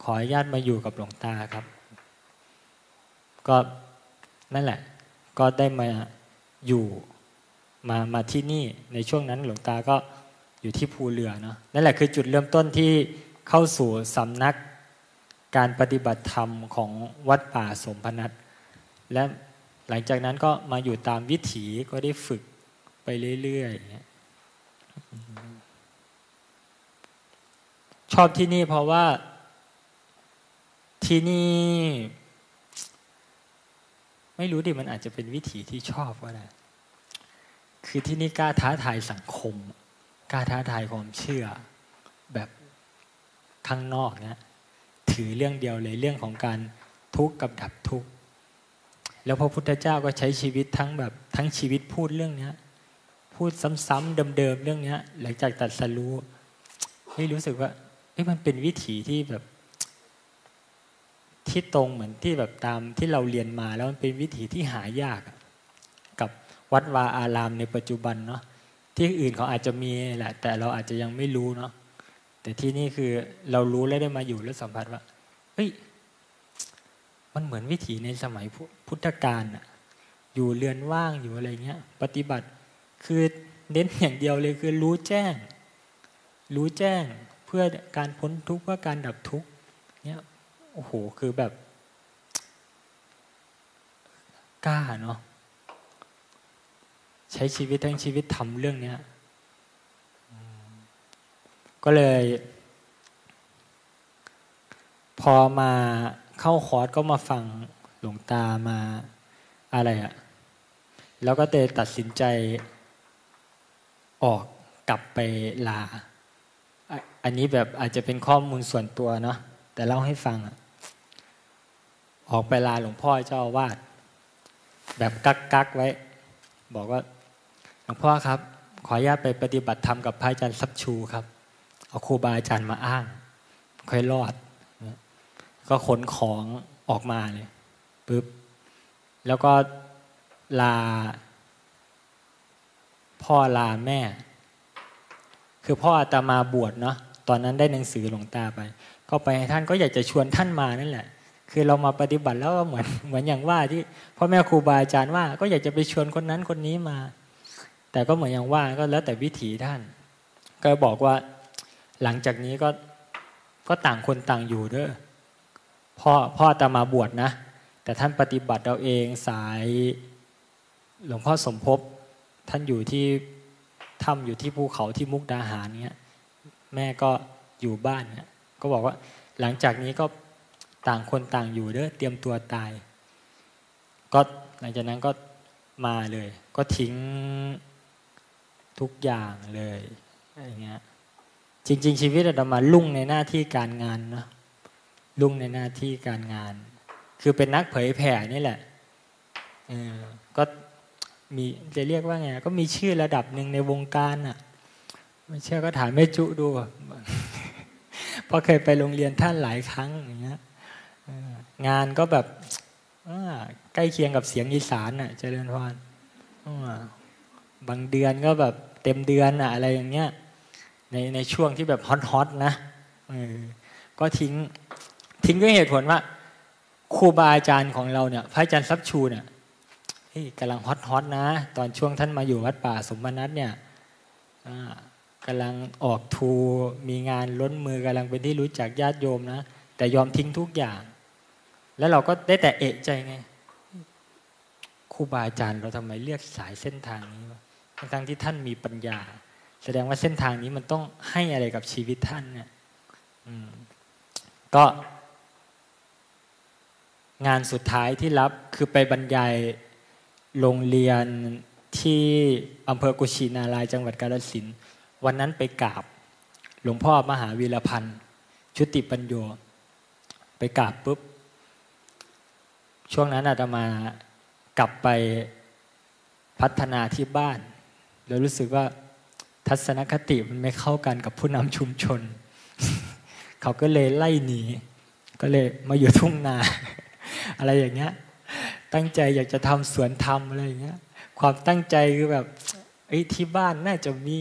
ขออนุญาตมาอยู่กับหลวงตาครับ ก็นั่นแหละ ก็ได้มาอยู่มามาที่นี่ในช่วงนั้นหลวงตาก็อยู่ที่ภูเรือเนาะนั่นแหละคือจุดเริ่มต้นที่เข้าสู่สำนักการปฏิบัติธรรมของวัดป่าสมพนัทและหลังจากนั้นก็มาอยู่ตามวิถีก็ได้ฝึกไปเรื่อยๆชอบที่นี่เพราะว่าที่นี่ ไม่รู้ดิมันอาจจะเป็นวิถีที่ชอบก็ได้คือที่นี่กล้าท้าทายสังคมกล้าท้าทายความเชื่อ แบบข้างนอกเนี่ยถือเรื่องเดียวเลยเรื่องของการทุกข์กับดับทุกข์แล้วพระพุทธเจ้าก็ใช้ชีวิตทั้งแบบทั้งชีวิตพูดเรื่องเนี้ยพูดซ้ำๆเดิมๆเรื่องเนี้ย หลังจากตัดสรู้ให้รู้สึกว่าเฮ้ยมันเป็นวิถีที่แบบ ที่ตรงเหมือนที่แบบตามที่เราเรียนมาแล้วมันเป็นวิถีที่หายากกับวัดวาอารามในปัจจุบันเนาะที่อื่นเขาอาจจะมีแหละ แต่เราอาจจะยังไม่รู้เนาะแต่ที่นี่คือเรารู้แล้วได้มาอยู่แล้วสัมผัสว่าเฮ้ยมันเหมือนวิถีในสมัยพุทธกาลอะอยู่เรือนว่างอยู่อะไรเงี้ย ปฏิบัติคือเน้นอย่างเดียวเลยคือรู้แจ้ง รู้แจ้งเพื่อการพ้นทุกข์เพื่อการดับทุกข์ โอ้โห คือแบบ กล้าเนาะใช้ชีวิตทั้งชีวิตทำเรื่องเนี้ยก็เลย พอมาเข้าคอร์สก็มาฟังหลวงตามาอะไรอะแล้วก็เตตัดสินใจออกกลับไปลา อันนี้แบบอาจจะเป็นข้อมูลส่วนตัวเนาะแต่เล่าให้ฟังอะ ออกไปลาหลวงพ่อเจ้าอาวาสแบบกักกักไว้ บอกว่าหลวงพ่อครับ ขออนุญาตไปปฏิบัติธรรมกับพระอาจารย์ซับชูครับ เอาครูบาอาจารย์มาอ้าง ค่อยรอด ก็ขนของออกมาเลยปึ๊บแล้วก็ลา พ่อลาแม่ คือพ่ออาตมาบวชเนาะตอนนั้นได้หนังสือหลวงตาไป ก็ไปท่านก็อยากจะชวนท่านมานั่นแหละ คือเรามาปฏิบัติแล้วก็เหมือนเหมือนอย่างว่าที่พ่อแม่ครูบาอาจารย์ว่า ก็อยากจะไปชวนคนนั้นคนนี้มา แต่ก็เหมือนอย่างว่าก็แล้วแต่วิถีท่าน ก็บอกว่าหลังจากนี้ก็ก็ต่างคนต่างอยู่เด้อพ่อพ่อตามาบวชนะ แต่ท่านปฏิบัติเราเองสายหลวงพ่อสมภพท่านอยู่ที่ถ้ำอยู่ที่ภูเขาที่มุกดาหารเนี้ยแม่ก็อยู่บ้านเนี้ยก็บอกว่าหลังจากนี้ก็ ต่างคนต่างอยู่เด้อเตรียมตัวตาย ก็หลังจากนั้นก็มาเลย ก็ทิ้งทุกอย่างเลยอะไรเงี้ยจริง ๆ ชีวิตเรามาลุ่งในหน้าที่การงานนะลุ่งในหน้าที่การงาน คือเป็นนักเผยแผ่นี่แหละเออก็มีจะเรียกว่าไงก็มีชื่อระดับหนึ่งในวงการอะไม่เชื่อก็ถามแม่จุดูเพราะเคยไปโรงเรียนท่านหลายครั้งอย่างเงี้ย งานก็แบบใกล้เคียงกับเสียงอีสานอะเจริญพรบางเดือนก็แบบเต็มเดือนอะอะไรอย่างเงี้ยในในช่วงที่แบบฮอตฮอตนะก็ทิ้งทิ้งด้วยเหตุผลว่าครูบาอาจารย์ของเราเนี่ย พระอาจารย์ซับชูเนี่ยกำลังฮอตฮอตนะ ตอนช่วงท่านมาอยู่วัดป่าสมนัตเนี่ยกำลังออกทูมีงานล้นมือกำลังเป็นที่รู้จักญาติโยมนะ แต่ยอมทิ้งทุกอย่าง แล้วเราก็ได้แต่เอะใจไงครูบาอาจารย์เราทำไมเลือกสายเส้นทางนี้วะทั้งที่ท่านมีปัญญา แสดงว่าเส้นทางนี้มันต้องให้อะไรกับชีวิตท่านเนี่ยก็ งานสุดท้ายที่รับคือไปบรรยายโรงเรียนที่อำเภอกุชินารายจังหวัดกาฬสินวันนั้นไปกราบ หลวงพ่อมหาวีรพันธ์ ชุติปัญโยไปกราบปุ๊บ ช่วงนั้นอาตมากลับไปพัฒนาที่บ้านเรารู้สึกว่าทัศนคติมันไม่เข้ากันกับผู้นำชุมชน เขาก็เลยไล่หนี ก็เลยมาอยู่ทุ่งนา อะไรอย่างเงี้ย ตั้งใจอยากจะทำสวนธรรมอะไรอย่างเงี้ย ความตั้งใจคือแบบไอ้ที่บ้านน่าจะมี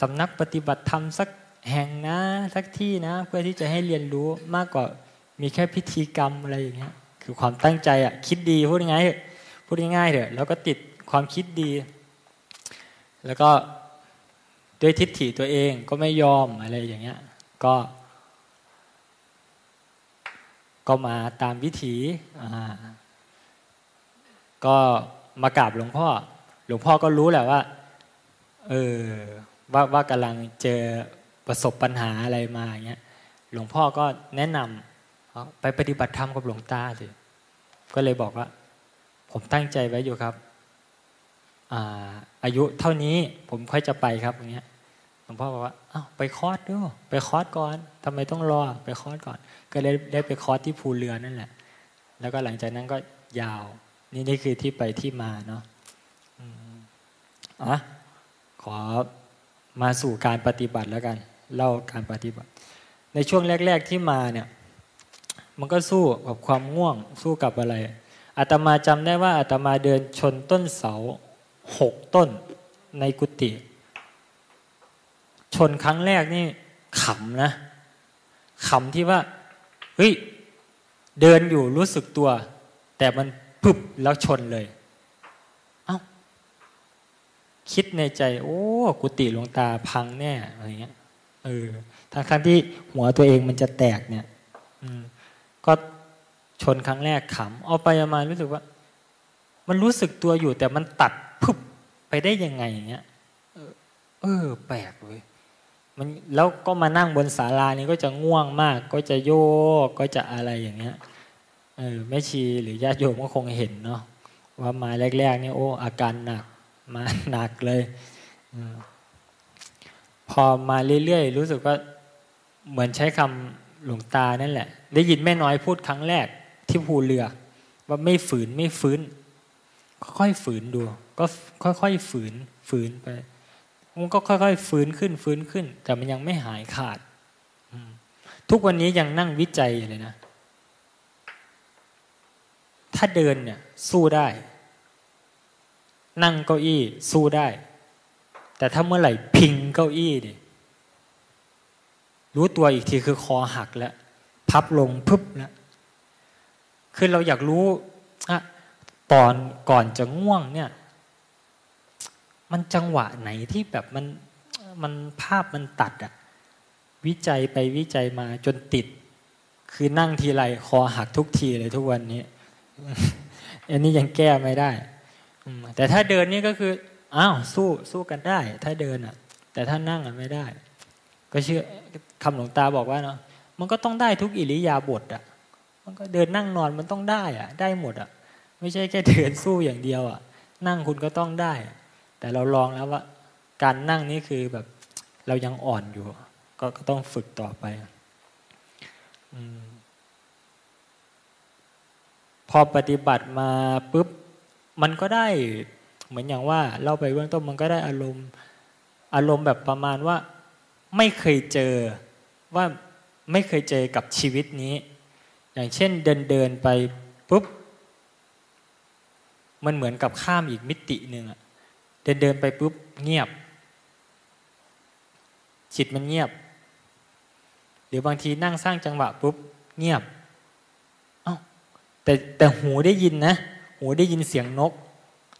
สำนักปฏิบัติธรรมสักแห่งนะสักที่นะ เพื่อที่จะให้เรียนรู้มากกว่ามีแค่พิธีกรรมอะไรอย่างเงี้ย คือความตั้งใจอะคิดดีพูดง่ายพูดง่ายเถอะแล้วก็ติดความคิดดี แล้วก็ด้วยทิฏฐิตัวเองก็ไม่ยอมอะไรอย่างเงี้ยก็ ก็มาตามวิถีก็มากราบหลวงพ่อ หลวงพ่อก็รู้แหละว่าเออว่าว่ากำลังเจอประสบปัญหาอะไรมาอย่างเงี้ยหลวงพ่อก็แนะนำไปปฏิบัติธรรมกับหลวงตาสิ ก็เลยบอกว่า ผมตั้งใจไว้อยู่ครับอาอายุเท่านี้ผมค่อยจะไปครับอย่างเงี้ยหลวงพ่อบอกว่าอ้าวไปคอร์สด้วยไปคอร์สก่อนทำไมต้องรอไปคอร์สก่อน ก็เลยได้ไปคอร์สที่ภูเรือนั่นแหละ แล้วก็หลังจากนั้นก็ยาว นี่นี่คือที่ไปที่มาเนาะอะขอมาสู่การปฏิบัติแล้วกันเล่าการปฏิบัติ ในช่วงแรก ๆที่มาเนี่ย มันก็สู้กับความง่วง สู้กับอะไรอาตมาจำได้ว่าอาตมาเดินชนต้นเสาหกต้นในกุฏิชนครั้งแรกนี่ขำนะขำที่ว่าเฮ้ยเดินอยู่รู้สึกตัว แต่มันปึ๊บแล้วชนเลย เอา้า คิดในใจ โอ้ กุฏิหลวงตาพังแน่อะไรเงี้ยเออทั้งทั้งที่หัวตัวเองมันจะแตกเนี่ย อืม ก็ชนครั้งแรกขำเอาไปมารู้สึกว่า มันรู้สึกตัวอยู่ แต่มันตัดพุบไปได้ยังไงอย่างเงี้ยเออ แปลกเลยมันแล้วก็มานั่งบนศาลานี้ก็จะง่วงมาก ก็จะโยกก็จะอะไรอย่างเงี้ยเออแม่ชีหรือญาติโยมก็คงเห็นเนาะว่ามาแรกๆนี่โอ้อาการหนักมาหนักเลยอพอมาเรื่อยๆรู้สึกว่าเหมือนใช้คำ หลวงตานั่นแหละ ได้ยินแม่น้อยพูดครั้งแรกที่ภูเรือ ว่าไม่ฝืนไม่ฟื้น ค่อยฝืนดู ก็ค่อยๆฝืนฝืนไปมันก็ค่อยๆฟื้นขึ้นฟื้นขึ้น แต่มันยังไม่หายขาดทุกวันนี้ยังนั่งวิจัยเลยนะ ถ้าเดินเนี่ย สู้ได้ นั่งเก้าอี้ สู้ได้ แต่ถ้าเมื่อไหร่พิงเก้าอี้ดิ รู้ตัวอีกทีคือคอหักแล้ว พับลงพึบแล้วคือเราอยากรู้อะตอนก่อนจะง่วงเนี่ย มันจังหวะไหนที่แบบมันมันภาพมันตัดอะวิจัยไปวิจัยมาจนติด คือนั่งทีไรคอหักทุกทีเลยทุกวันนี้ อันนี้ยังแก้ไม่ได้ แต่ถ้าเดินนี่ก็คืออ้าวสู้สู้กันได้ ถ้าเดินอะแต่ถ้านั่งอะไม่ได้ ก็เชื่อ คำหลวงตาบอกว่าเนาะมันก็ต้องได้ทุกอิริยาบถอะ มันก็เดินนั่งนอนมันต้องได้อะ ได้หมดอะ ไม่ใช่แค่เดินสู้อย่างเดียวอะ นั่งคุณก็ต้องได้ แต่เราลองแล้วว่า การนั่งนี่คือแบบเรายังอ่อนอยู่ ก็ก็ต้องฝึกต่อไปอพอปฏิบัติมาปุ๊บมันก็ได้เหมือนอย่างว่าเล่าไปเบื้องต้นมันก็ได้อารมณ์อารมณ์แบบประมาณว่า ไม่เคยเจอ ว่าไม่เคยเจอกับชีวิตนี้ อย่างเช่นเดินเดินไปปุ๊บ มันเหมือนกับข้ามอีกมิติหนึ่งอะเดินเดินไปปุ๊บเงียบ จิตมันเงียบ หรือบางทีนั่งสร้างจังหวะปุ๊บเงียบเอา้าแต่แต่หูได้ยินนะ หูได้ยินเสียงนก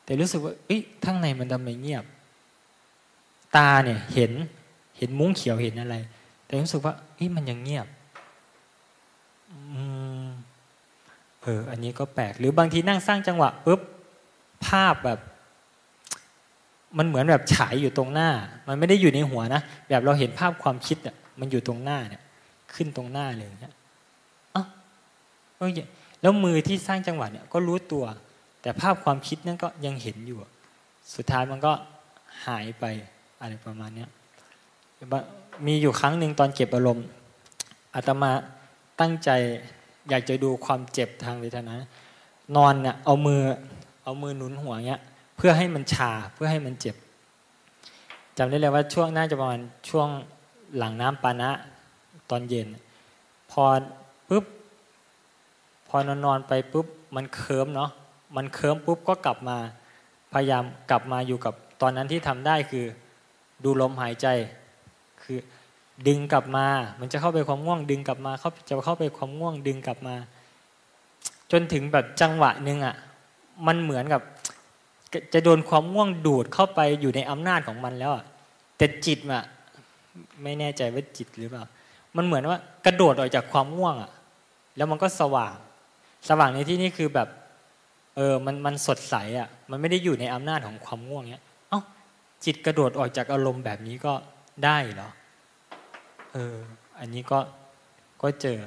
แต่รู้สึกว่าเอ้ยทั้งในมันทำไมเงียบ ตาเนี่ยเห็นเห็นมุ้งเขียวเห็นอะไร แต่รู้สึกว่ามันยังเงียบเออ อันนี้ก็แปลก หรือบางทีนั่งสร้างจังหวะปุ๊บภาพแบบ มันเหมือนแบบฉายอยู่ตรงหน้า มันไม่ได้อยู่ในหัวนะแบบเราเห็นภาพความคิดอะมันอยู่ตรงหน้าเนี่ย ขึ้นตรงหน้าเลยเนี่ยอ๋อแล้วมือที่สร้างจังหวะเนี่ยก็รู้ตัว แต่ภาพความคิดนั่นก็ยังเห็นอยู่ สุดท้ายมันก็หายไปอะไรประมาณเนี้ย มีอยู่ครั้งหนึ่งตอนเก็บอารมณ์อาตมาตั้งใจอยากจะดูความเจ็บทางเวทนานอนเนี่ยเอามือเอามือหนุนหัวเงี้ยเพื่อให้มันชาเพื่อให้มันเจ็บจำได้เลยว่าช่วงน่าจะประมาณช่วงหลังน้ำปานะตอนเย็น พอปุ๊บพอนอนนอนไปปุ๊บมันเคิมเนาะมันเคิมปุ๊บก็กลับมาพยายามกลับมาอยู่กับตอนนั้นที่ทำได้คือ ดูลมหายใจ คือ ดึงกลับมา มันจะเข้าไปความง่วง ดึงกลับมาเขาจะเข้าไปความง่วงดึงกลับมา จนถึงแบบจังหวะหนึ่งอะ มันเหมือนกับ จะโดนความง่วงดูดเข้าไปอยู่ในอำนาจของมันแล้วอะแต่จิตอะไม่แน่ใจว่าจิตหรือเปล่า มันเหมือนว่ากระโดดออกจากความง่วงอะ แล้วมันก็สว่าง สว่างในที่นี้คือแบบ เออ มัน มันสดใสอะ มันไม่ได้อยู่ในอำนาจของความง่วงเนี้ย เอ้า จิตกระโดดออกจากอารมณ์แบบนี้ก็ได้เหรอ เออ อันนี้ก็ก็เจอ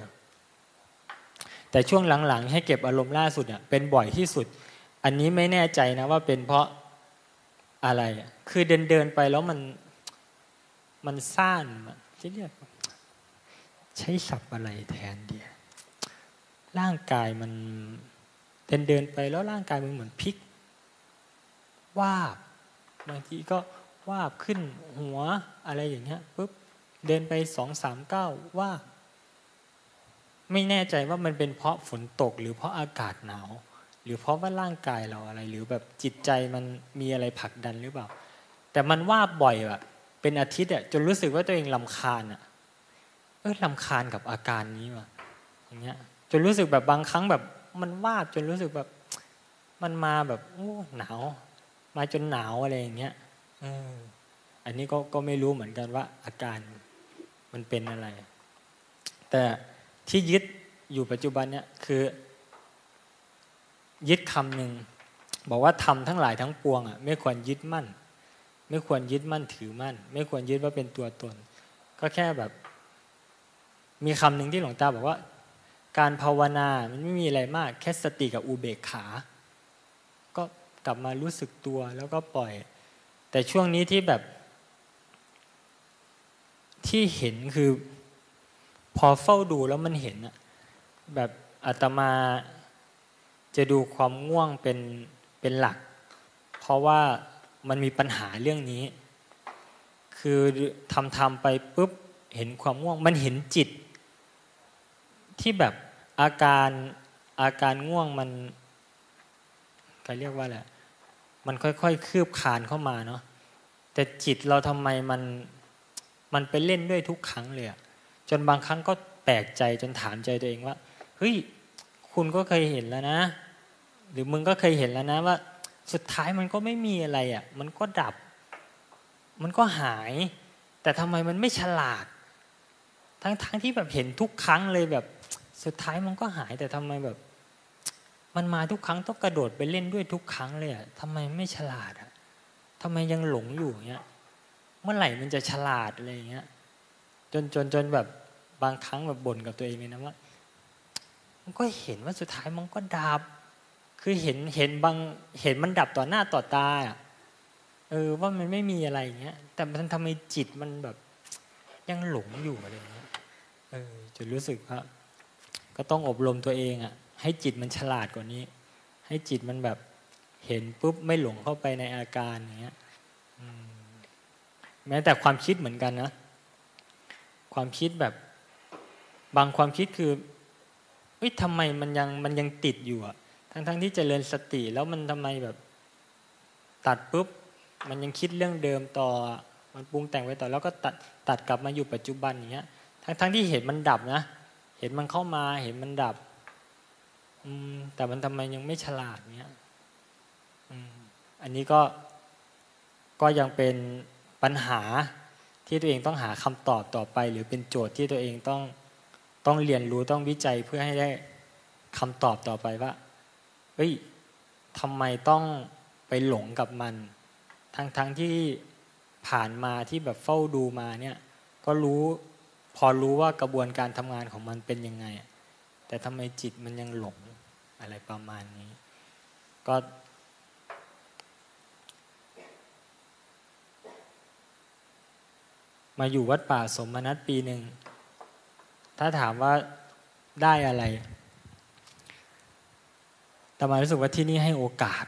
แต่ช่วงหลังๆ ให้เก็บอารมณ์ล่าสุดเนี่ยเป็นบ่อยที่สุด อันนี้ไม่แน่ใจนะว่าเป็นเพราะอะไร คือเดินเดินไปแล้วมันมันซ่านจะเรียกใช้ศัพท์อะไรแทนเดียร่างกายมันเดินเดินไปแล้วร่างกายมันเหมือนพลิกว่าบบางทีก็วาบขึ้นหัวอะไรอย่างเงี้ยปุ๊บ เดินไปสองสามเก้าว่า ไม่แน่ใจว่ามันเป็นเพราะฝนตก หรือเพราะอากาศหนาว หรือเพราะว่าร่างกายเราอะไร หรือแบบจิตใจมันมีอะไรผลักดันหรือเปล่า แต่มันว่าบ่อยแบบเป็นอาทิตย์อะจนรู้สึกว่าตัวเองลำคาญอะเออลำคาญกับอาการนี้ว่ะอย่างเงี้ยจนรู้สึกแบบบางครั้งแบบมันวาบจนรู้สึกแบบ มันมาแบบโอ้หนาว มาจนหนาวอะไรอย่างเงี้ยออันนี้ก็ก็ไม่รู้เหมือนกันว่าอาการ มันเป็นอะไร แต่ที่ยึดอยู่ปัจจุบันเนี่ยคือ ยึดคำหนึ่งบอกว่าทำทั้งหลายทั้งปวงอะไม่ควรยึดมั่น ไม่ควรยึดมั่นถือมั่น ไม่ควรยึดว่าเป็นตัวตน ก็แค่แบบ มีคำหนึ่งที่หลวงตาบอกว่า การภาวนามันไม่มีอะไรมาก แค่สติกับอุเบกขา ก็กลับมารู้สึกตัวแล้วก็ปล่อย แต่ช่วงนี้ที่แบบ ที่เห็นคือพอเฝ้าดูแล้วมันเห็นอะแบบอาตมาจะดูความง่วงเป็นเป็นหลัก เพราะว่ามันมีปัญหาเรื่องนี้ คือทำทำไปปุ๊บเห็นความง่วง มันเห็นจิต ที่แบบอาการอาการง่วงมันเขาเรียกว่าอะไรมันค่อยๆคืบคานเข้ามาเนาะแต่จิตเราทำไมมัน มันไปเล่นด้วยทุกครั้งเลยอะจนบางครั้งก็แปลกใจจนถามใจตัวเองว่าเฮ้ยคุณก็เคยเห็นแล้วนะ หรือมึงก็เคยเห็นแล้วนะว่า สุดท้ายมันก็ไม่มีอะไรอะ่ะ มันก็ดับ มันก็หาย แต่ทำไมมันไม่ฉลาด ทั้งๆทที่แบบเห็นทุกครั้งเลยแบบสุดท้ายมันก็หาย แต่ทำไมแบบ มันมาทุกครั้งต้องกระโดดไปเล่นด้วยทุกครั้งเลยอะทำไมไม่ฉลาดอะทำไมยังหลงอยู่เงี้ย เมื่อไหร่มันจะฉลาดอะไรเงี้ยจนจนจนแบบบางครั้งแบบบ่นกับตัวเองเลยนะว่า มันก็เห็นว่าสุดท้ายมันก็ดับ คือเห็นเห็นบางเห็นมันดับต่อหน้าต่อตาเออว่ามันไม่มีอะไรอย่างเงี้ย แต่มันทำไมจิตมันแบบยังหลงอยู่อะไรเงี้ยเออจนรู้สึกว่าก็ต้องอบรมตัวเองอะ่ะ ให้จิตมันฉลาดกว่านี้ ให้จิตมันแบบเห็นปุ๊บไม่หลงเข้าไปในอาการอย่างเงี้ย แม้แต่ความคิดเหมือนกันนะ ความคิดแบบบางความคิดคือเอ้ยทำไมมันยังมันยังติดอยู่อะทั้งทั้งที่จเจริญสติแล้วมันทำไมแบบตัดปุ๊บ มันยังคิดเรื่องเดิมต่อ มันปรุงแต่งไปต่อ แล้วก็ตัดตัดกลับมาอยู่ปัจจุบันอย่างเงี้ย ทั้งทั้งที่เห็นมันดับนะ เห็นมันเข้ามาเห็นมันดับ อืมแต่มันทำไมยังไม่ฉลาดเนี้ย อืมอันนี้ก็ก็ยังเป็น ปัญหาที่ตัวเองต้องหาคำตอบต่อไป หรือเป็นโจทย์ที่ตัวเองต้องต้องเรียนรู้ต้องวิจัยเพื่อให้ได้คำตอบต่อไปว่าเฮ้ยทำไมต้องไปหลงกับมัน ทั้งทั้งที่ผ่านมาที่แบบเฝ้าดูมาเนี่ยก็รู้พอรู้ว่ากระบวนการทำงานของมันเป็นยังไง แต่ทำไมจิตมันยังหลงอะไรประมาณนี้ ก็ มาอยู่วัดป่าสมนัตปีหนึ่ง ถ้าถามว่าได้อะไรแต่มารู้สึกว่าที่นี่ให้โอกาส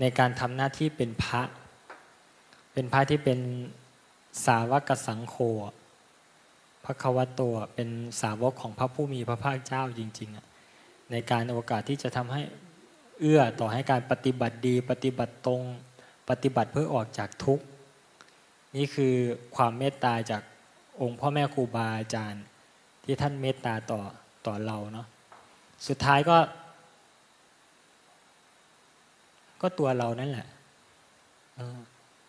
ในการทำหน้าที่เป็นพระ เป็นพระที่เป็นสาวกสังโฆพระควโตเป็นสาวกของพระผู้มีพระภาคเจ้าจริงๆ ในการโอกาสที่จะทำให้เอื้อต่อให้การปฏิบัติดี ปฏิบัติตรง ปฏิบัติเพื่อออกจากทุกข์ นี่คือความเมตตาจากองค์พ่อแม่ครูบาอาจารย์ ที่ท่านเมตตาต่อต่อเราเนาะสุดท้ายก็ ก็ตัวเรานั่นแหละ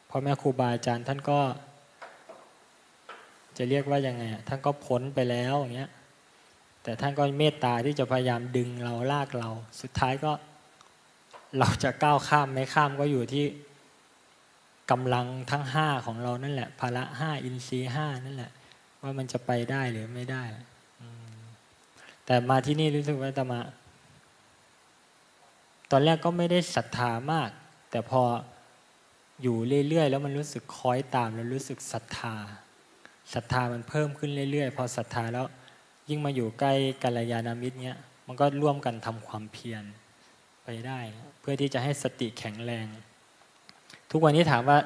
พ่อแม่ครูบาอาจารย์ท่านก็ จะเรียกว่ายังไงท่านก็พ้นไปแล้วอย่างเงี้ยแต่ท่านก็เมตตาที่จะพยายามดึงเราลากเรา สุดท้ายก็ เราจะก้าวข้ามไม่ข้ามก็อยู่ที่ กำลังทั้งห้าของเรานั่นแหละภาระห้าอินทรีย์ห้านั่นแหละ ว่ามันจะไปได้หรือไม่ได้แต่มาที่นี่รู้สึกว่าตมา ตอนแรกก็ไม่ได้ศรัทธามาก แต่พออยู่เรื่อยๆแล้วมันรู้สึกคอยตามแล้วรู้สึกศรัทธาศรัทธามันเพิ่มขึ้นเรื่อยๆ พอศรัทธาแล้วยิ่งมาอยู่ใกล้กัลยาณมิตรเนี้ยมันก็ร่วมกันทำความเพียรไปได้ เพื่อที่จะให้สติแข็งแรง ทุกวันนี้ถามว่า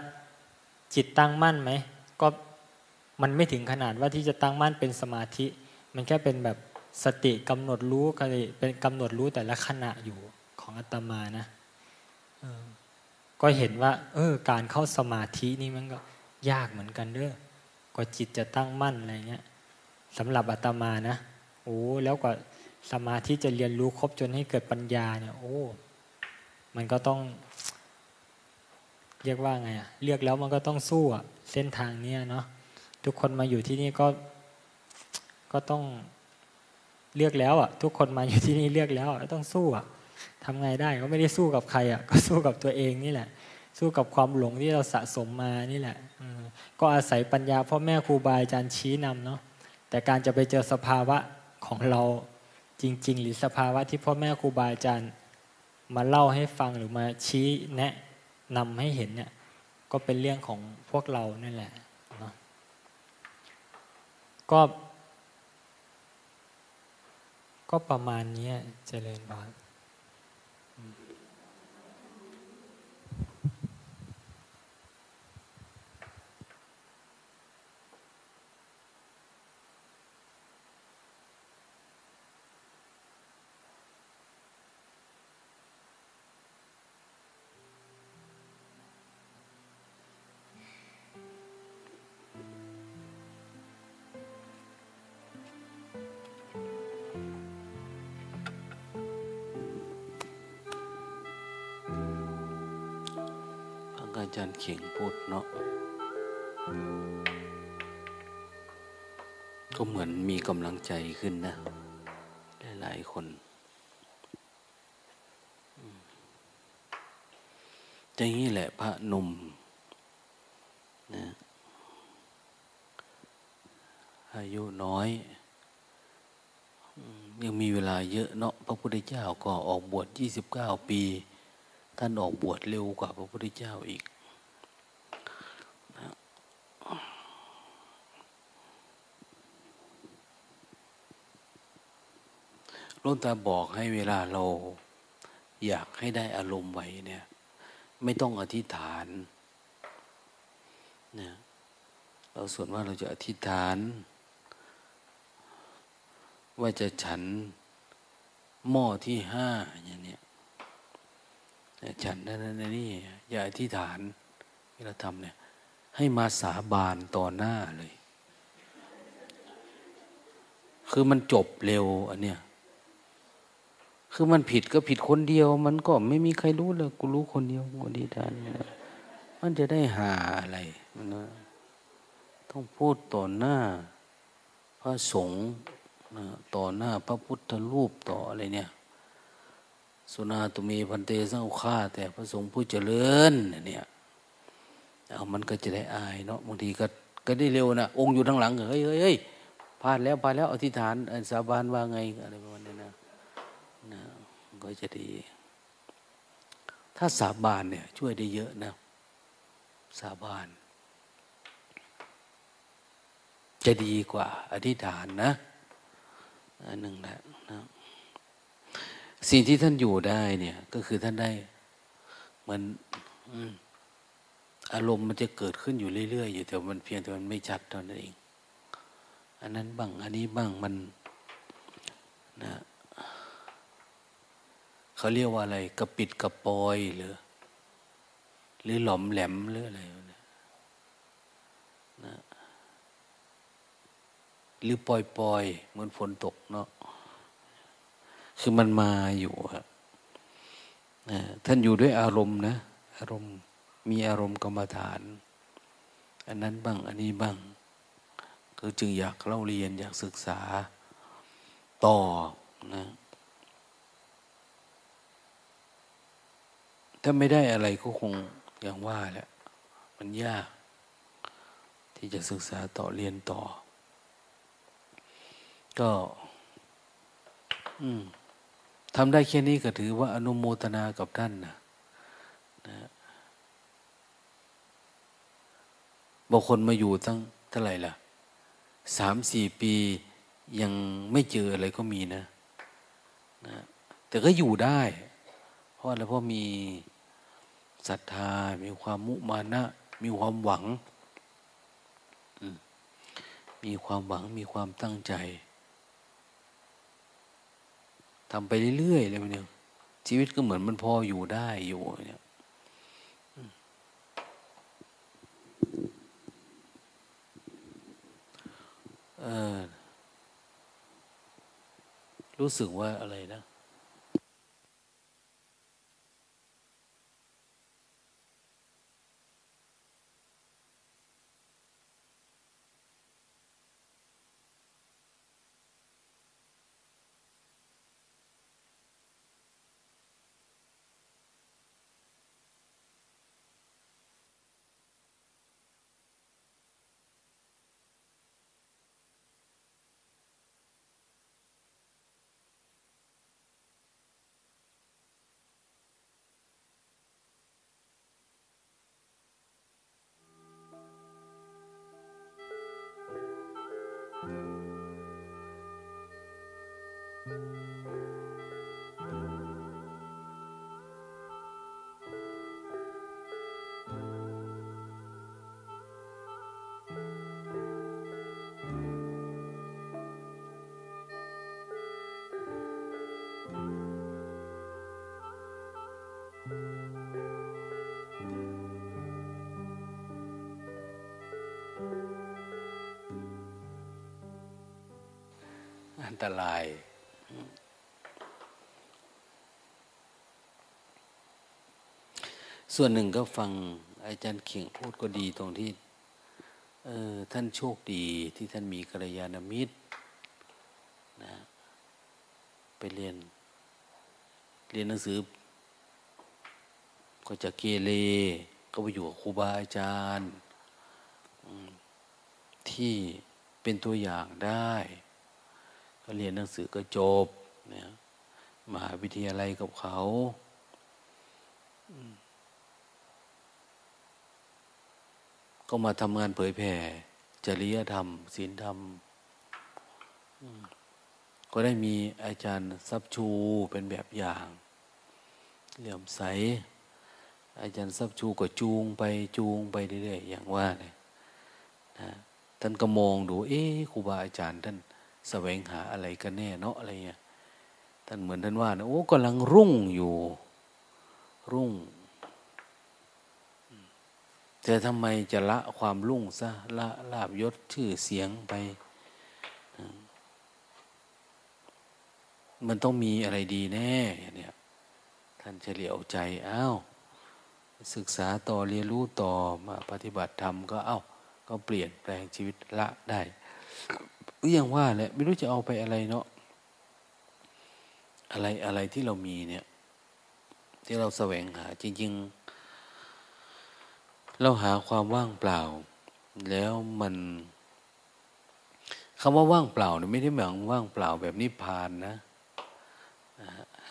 จิตตั้งมั่นไหมก็มันไม่ถึงขนาดว่าที่จะตั้งมั่นเป็นสมาธิ มันแค่เป็นแบบสติกำหนดรู้ก็เป็นกำหนดรู้แต่ละขณะอยู่ของอาตมานะก็เห็นว่า เออ การเข้าสมาธินี่มันก็ยากเหมือนกันเด้อกว่าจิตจะตั้งมั่นอะไรเงี้ยสำหรับอาตมานะโอ้แล้วกว่าสมาธิจะเรียนรู้ครบจนให้เกิดปัญญาเนี่ย โอ้ มันก็ต้อง เรียกว่าไงอะเรียกแล้วมันก็ต้องสู้อะเส้นทางเนี้ยเนาะทุกคนมาอยู่ที่นี่ก็ก็ต้องเลือกแล้วอะทุกคนมาอยู่ที่นี่เลือกแล้วต้องสู้อะทำไงได้ก็ไม่ได้สู้กับใครอะก็สู้กับตัวเองนี่แหละ สู้กับความหลงที่เราสะสมมานี่แหละก็อาศัยปัญญาพ่อแม่ครูบาอาจารย์ชี้นำเนาะแต่การจะไปเจอสภาวะของเราจริง ๆ หรือสภาวะที่พ่อแม่ครูบาอาจารย์มาเล่าให้ฟังหรือมาชี้แนะ นำให้เห็นเนี่ยก็เป็นเรื่องของพวกเรานั่นแหละเนาะก็ ก็ประมาณนี้เจริญบา จารย์เขียงพูดเนาะก็เหมือนมีกำลังใจขึ้นนะ หลายๆคนอย่างนี้แหละพระนมนะอายุน้อย ยังมีเวลาเยอะเนาะพระพุทธเจ้าก็ออกบวชยี่สิบเก้าปี ท่านออกบวชเร็วกว่าพระพุทธเจ้าอีก ลุงตาบอกให้เวลาเราอยากให้ได้อารมณ์ไว้เนี่ย ไม่ต้องอธิษฐานเนี่ยเราส่วนว่าเราจะอธิษฐาน ว่าจะฉันหม้อที่ห้าอย่างเนี้ยฉันนั่นนี่อย่าอธิษฐานที่เราทำเนี่ย ให้มาสาบานต่อหน้าเลย คือมันจบเร็วอันเนี้ย คือมันผิดก็ผิดคนเดียว มันก็ไม่มีใครรู้เลยกูรู้คนเดียวคนดีทานมันจะได้หาอะไรนะต้องพูดต่อหน้า พระสงฆ์ต่อหน้าพระพุทธรูปต่ออะไรเนี่ย สุนาตุมีพันเตสังฆาแต่พระสงฆ์ผู้เจริญเนี่ยเอามันก็จะได้อายเนาะบางทีก็ก็ได้เร็วนะองค์อยู่ทางหลังเฮ้ยเฮ้ยเฮ้ยพลาดแล้วพลาดแล้วอธิษฐานสาบานว่าไงอะไรประมาณ ก็จะดี ถ้าสาบานเนี่ย ช่วยได้เยอะนะ สาบาน จะดีกว่า อธิษฐานนะอันหนึ่งแหละนะสิ่งที่ท่านอยู่ได้เนี่ย ก็คือท่านได้เหมือนอารมณ์มันจะเกิดขึ้นอยู่เรื่อยๆอยู่แต่มันเพียงแต่มันไม่ชัดเท่านั้นเอง อันนั้นบ้าง อันนี้บ้างมันนะ เขาเรียกว่าอะไรกระปิดกระปอยหรือ หรือหลอมแหลมหรืออะไรนะหรือปอยปอยเหมือนฝนตกเนาะคือมันมาอยู่ครับท่านอยู่ด้วยอารมณ์นะ อารมณ์มีอารมณ์กรรมฐาน อันนั้นบ้าง อันนี้บ้างก็จึงอยากเล่าเรียนอยากศึกษาต่อนะ ถ้าไม่ได้อะไรก็คงอย่างว่าแหละมันยาก ที่จะศึกษาต่อเรียนต่อ ก็ทำได้แค่นี้ก็ถือว่าอนุโมทนากับท่านนะนะบางคนมาอยู่ตั้งเท่าไหร่ล่ะสามสี่ปียังไม่เจออะไรก็มีนะนะ แต่ก็อยู่ได้ เพราะอะไรเพราะมี ศรัทธา มีความมุมานะ มีความหวัง มีความหวังมีความตั้งใจทำไปเรื่อยๆเลยมันเนี่ยชีวิตก็เหมือนมันพออยู่ได้อยู่เนี่ยรู้สึกว่าอะไรนะ ตราย ส่วนหนึ่งก็ฟังอาจารย์เขียงพูดก็ดีตรงที่เออท่านโชคดีที่ท่านมีกัลยาณมิตรนะไปเรียน เรียนหนังสือ ก็จะเกเรก็ไปอยู่กับครูบาอาจารย์ที่เป็นตัวอย่างได้ ก็เรียนหนังสือก็จบเนี่ยมหาวิทยาลัยกับเขาก็มาทำงานเผยแผ่ จริยธรรมศีลธรรม ก็ได้มีอาจารย์ซับชูเป็นแบบอย่าง เหลี่ยมใส อาจารย์ซับชูก็จูงไปจูงไปเรื่อยๆอย่างว่าเนี่ยนะท่านก็มองดู เอ๊ครูบาอาจารย์ท่าน แสวงหาอะไรกันแน่เนาะอะไรเงี้ยท่านเหมือนท่านว่านะโอ้กำลังรุ่งอยู่ รุ่ง แต่ทำไมจะละความรุ่งซะละลาบยศชื่อเสียงไป มันต้องมีอะไรดีแน่เนี่ยท่านเฉลียวใจอ้าวศึกษาต่อเรียนรู้ต่อมาปฏิบัติธรรมก็เอา้าก็เปลี่ยนแปลงชีวิตละได้ ก็ยังว่าแหละไม่รู้จะเอาไปอะไรเนาะอะไรอะไรที่เรามีเนี่ย ที่เราแสวงหา จริง ๆ เราหาความว่างเปล่า แล้วมันคำว่าว่างเปล่าเนี่ยไม่ได้หมายว่างเปล่าแบบนิพพานนะ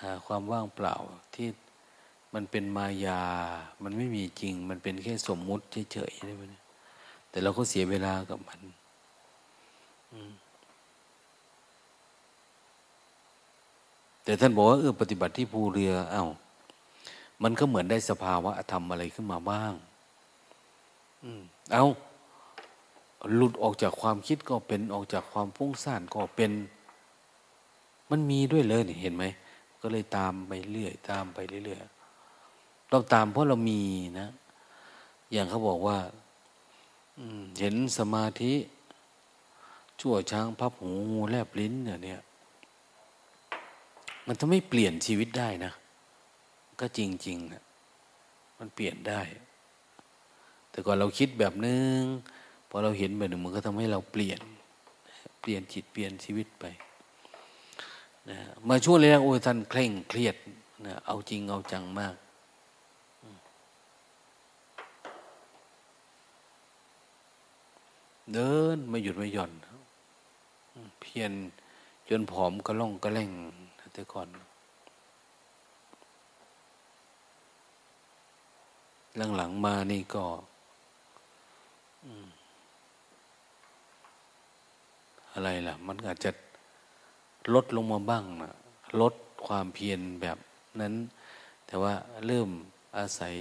หาความว่างเปล่าที่มันเป็นมายา มันไม่มีจริง มันเป็นแค่สมมุติเฉยๆได้ไหมแต่เราก็เสียเวลากับมัน แต่ท่านบอกว่าเออปฏิบัติที่ภูเรือเอา้ามันก็เหมือนได้สภาวะธรรมอะไรขึ้นมาบ้างเอาหลุดออกจากความคิดก็เป็นออกจากความฟุ้งซ่านก็เป็น มันมีด้วยเลยเห็นไหม ก็เลยตามไปเรื่อยตามไปเรื่อยเราตามเพราะเรามีนะ อย่างเขาบอกว่าเห็นสมาธิ ชั่วช้างพับหูงูแลบลิ้นเนี่ยเนี่ย มันจะไม่เปลี่ยนชีวิตได้นะ ก็จริงๆนะมันเปลี่ยนได้ แต่ก่อนเราคิดแบบนึงพอเราเห็นแบบนึงมันก็ทำให้เราเปลี่ยน เปลี่ยนจิตเปลี่ยนชีวิตไปนะมาช่วงแรกโอ้ยท่านเคร่งเครียดนะเอาจริงเอาจังมาก เดินไม่หยุดไม่หย่อน เพียนจนผอมก็ล่องก็แล่งแต่ก่อน หลังๆมานี่ก็อะไรล่ะ มันอาจจะลดลงมาบ้างนะลดความเพียรแบบนั้น แต่ว่าเริ่มอาศัย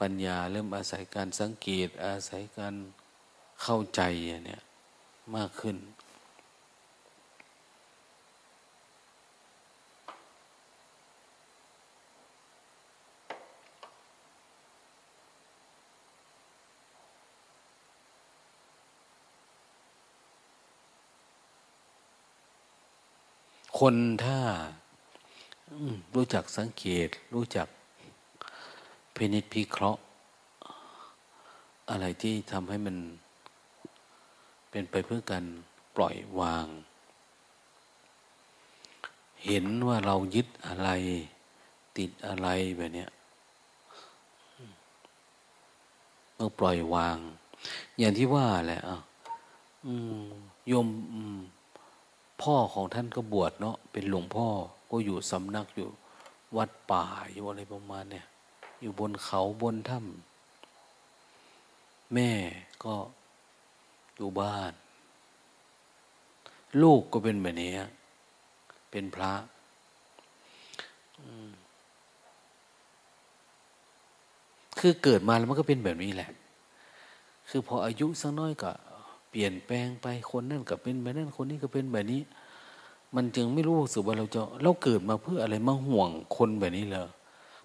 ปัญญา เริ่มอาศัยการสังเกต อาศัยการเข้าใจเนี่ยมากขึ้น คนถ้ารู้จักสังเกต รู้จักพินิจพิเคราะห์ อะไรที่ทำให้มันเป็นไปเพื่อการปล่อยวาง เห็นว่าเรายึดอะไร ติดอะไรแบบนี้เมื่อปล่อยวาง อย่างที่ว่าแหละอะโยม พ่อของท่านก็บวชเนาะเป็นหลวงพ่อก็อยู่สำนักอยู่วัดป่าอยู่อะไรประมาณเนี่ยอยู่บนเขาบนถ้ำแม่ก็อยู่บ้าน ลูกก็เป็นแบบนี้เป็นพระคือเกิดมาแล้วมันก็เป็นแบบนี้แหละ คือพออายุสักน้อยก็ ปลี่ยนแปลงไปคนนั่นก็เป็นแบบนั้นคนนี้ก็เป็นแบบนี้ มันจึงไม่รู้สึกว่าเราจะเราเกิดมาเพื่ออะไรมาห่วงคนแบบนี้เหรอ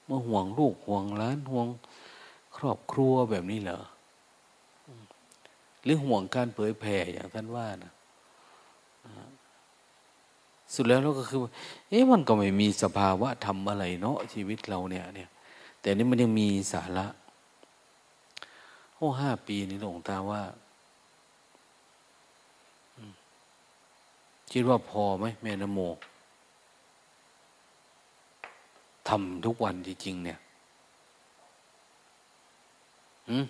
มาห่วงลูกห่วงล้านห่วงครอบครัวแบบนี้เหรอหรือห่วงการเผยแผ่อย่างท่านว่านะสุดแล้วเราก็คือ เอ๊ะมันก็ไม่มีสภาวะทำอะไรเนาะชีวิตเราเนี่ยเนี่ย แต่นี่มันยังมีสาระโอ้ห้าปีนี่หลวงตาว่า คิดว่าพอไหมแม่นโมทำทุกวันจริงๆเนี่ยหืม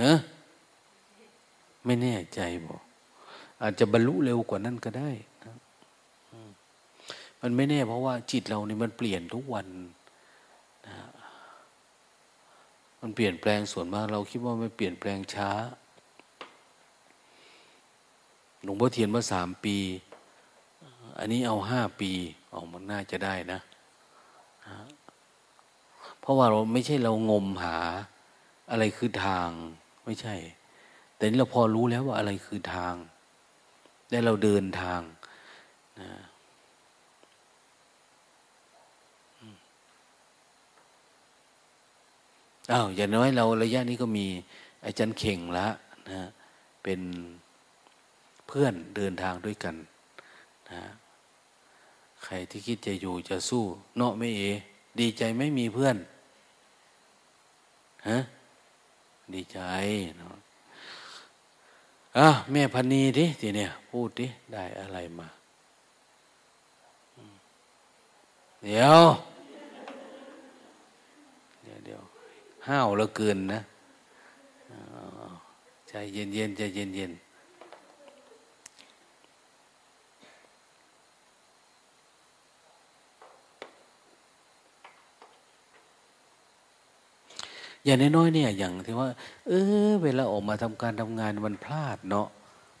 ฮะไม่แน่ใจบอกอาจจะบรรลุเร็วกว่านั้นก็ได้นะมันไม่แน่เพราะว่าจิตเรานี่มันเปลี่ยนทุกวันนะมันเปลี่ยนแปลงส่วนมากเราคิดว่าไม่เปลี่ยนแปลงช้า หลวงพ่อเทียนว่าสามปี อันนี้เอาห้าปีออกมันน่าจะได้นะ เพราะว่าเราไม่ใช่เรางมหาอะไรคือทางไม่ใช่ แต่นี้เราพอรู้แล้วว่าอะไรคือทาง ได้เราเดินทางนะอ้าวอย่างน้อยเราระยะนี้ก็มีอาจารย์เข่งละนะเป็น พื่อนเดินทางด้วยกันนะใครที่คิดจะอยู่จะสู้ เนาะไม่เอ ดีใจไม่มีเพื่อนฮะดีใจเนาะอะแม่พันนีดิทีเนี่ย พูดดิได้อะไรมาเดี๋ยวเดี๋ยวเดี๋ยวห้าวแล้วเกินนะใจเย็นเย็นใจเย็นเย็น อย่างน้อยๆเนี่ย อย่างที่ว่า เออ เวลาออกมาทำการทำงานมันพลาดเนาะ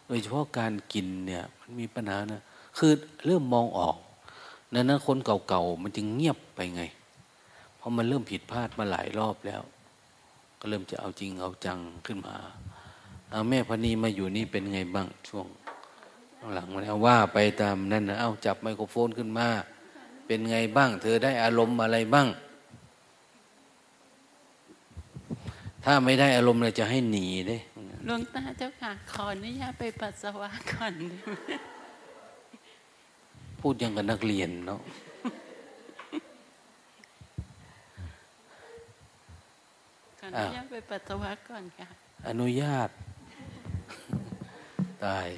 โดยเฉพาะการกินเนี่ยมันมีปัญหานะคือเริ่มมองออกนั้นนะคนเก่าๆมันจึงเงียบไปไง เพราะมันเริ่มผิดพลาดมาหลายรอบแล้ว ก็เริ่มจะเอาจริงเอาจังขึ้นมาเอาแม่พนีมาอยู่นี่เป็นไงบ้างช่วง หลังมาแล้วว่าไปตามนั่นนะเอาจับไมโครโฟนขึ้นมา เป็นไงบ้าง เธอได้อารมณ์อะไรบ้าง ถ้าไม่ได้อารมณ์เลยจะให้หนีเด้หลวงตาเจ้าค่ะ ขออนุญาตไปปัสสาวะก่อนพูดยังกับนักเรียนเนาะขออนุญาตไปปัสสาวะก่อนค่ะ อนุญาต ตาย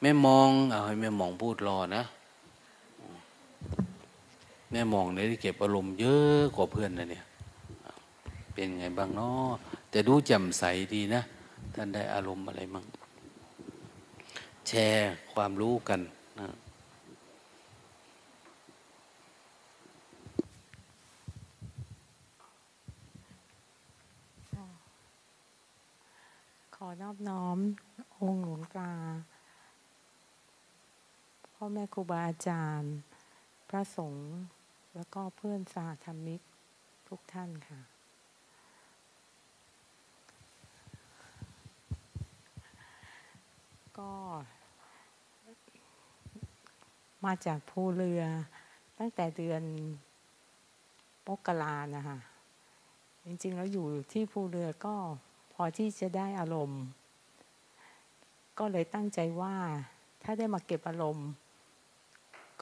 แม่มอง เอาให้แม่มองพูดรอนะ แม่มองได้เก็บอารมณ์เยอะกว่าเพื่อนนะเนี่ย เป็นไงบ้างเนาะแต่ดูแจ่มใสดีนะ ท่านได้อารมณ์อะไรมั่งแชร์ความรู้กันนะขอนอบน้อม องค์หลวงตาพ่อแม่ครูบาอาจารย์ พระสงฆ์ แล้วก็เพื่อนสาธรรมิกทุกท่านค่ะ ก็ มาจากภูเรือตั้งแต่เดือนมกรานะคะจริงๆ แล้วอยู่ที่ภูเรือก็พอที่จะได้อารมณ์ ก็เลยตั้งใจว่าถ้าได้มาเก็บอารมณ์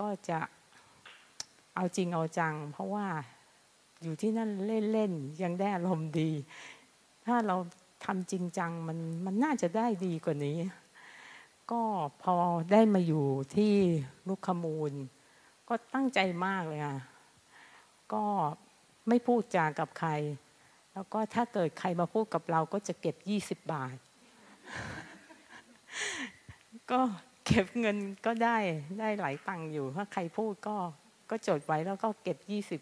ก็จะ เอาจริงเอาจัง เพราะว่าอยู่ที่นั่นเล่นๆยังได้อารมณ์ดี ถ้าเราทำจริงจังมันมันน่าจะได้ดีกว่านี้ ก็พอได้มาอยู่ที่ลูกขมูล ก็ตั้งใจมากเลยค่ะก็ไม่พูดจากับใคร แล้วก็ถ้าเกิดใครมาพูดกับเราก็จะเก็บยี่สิบบาท ก็เก็บเงินก็ได้ได้หลายตังค์อยู่ ถ้าใครพูดก็ ก็จดไว้แล้วก็เก็บยี่สิบ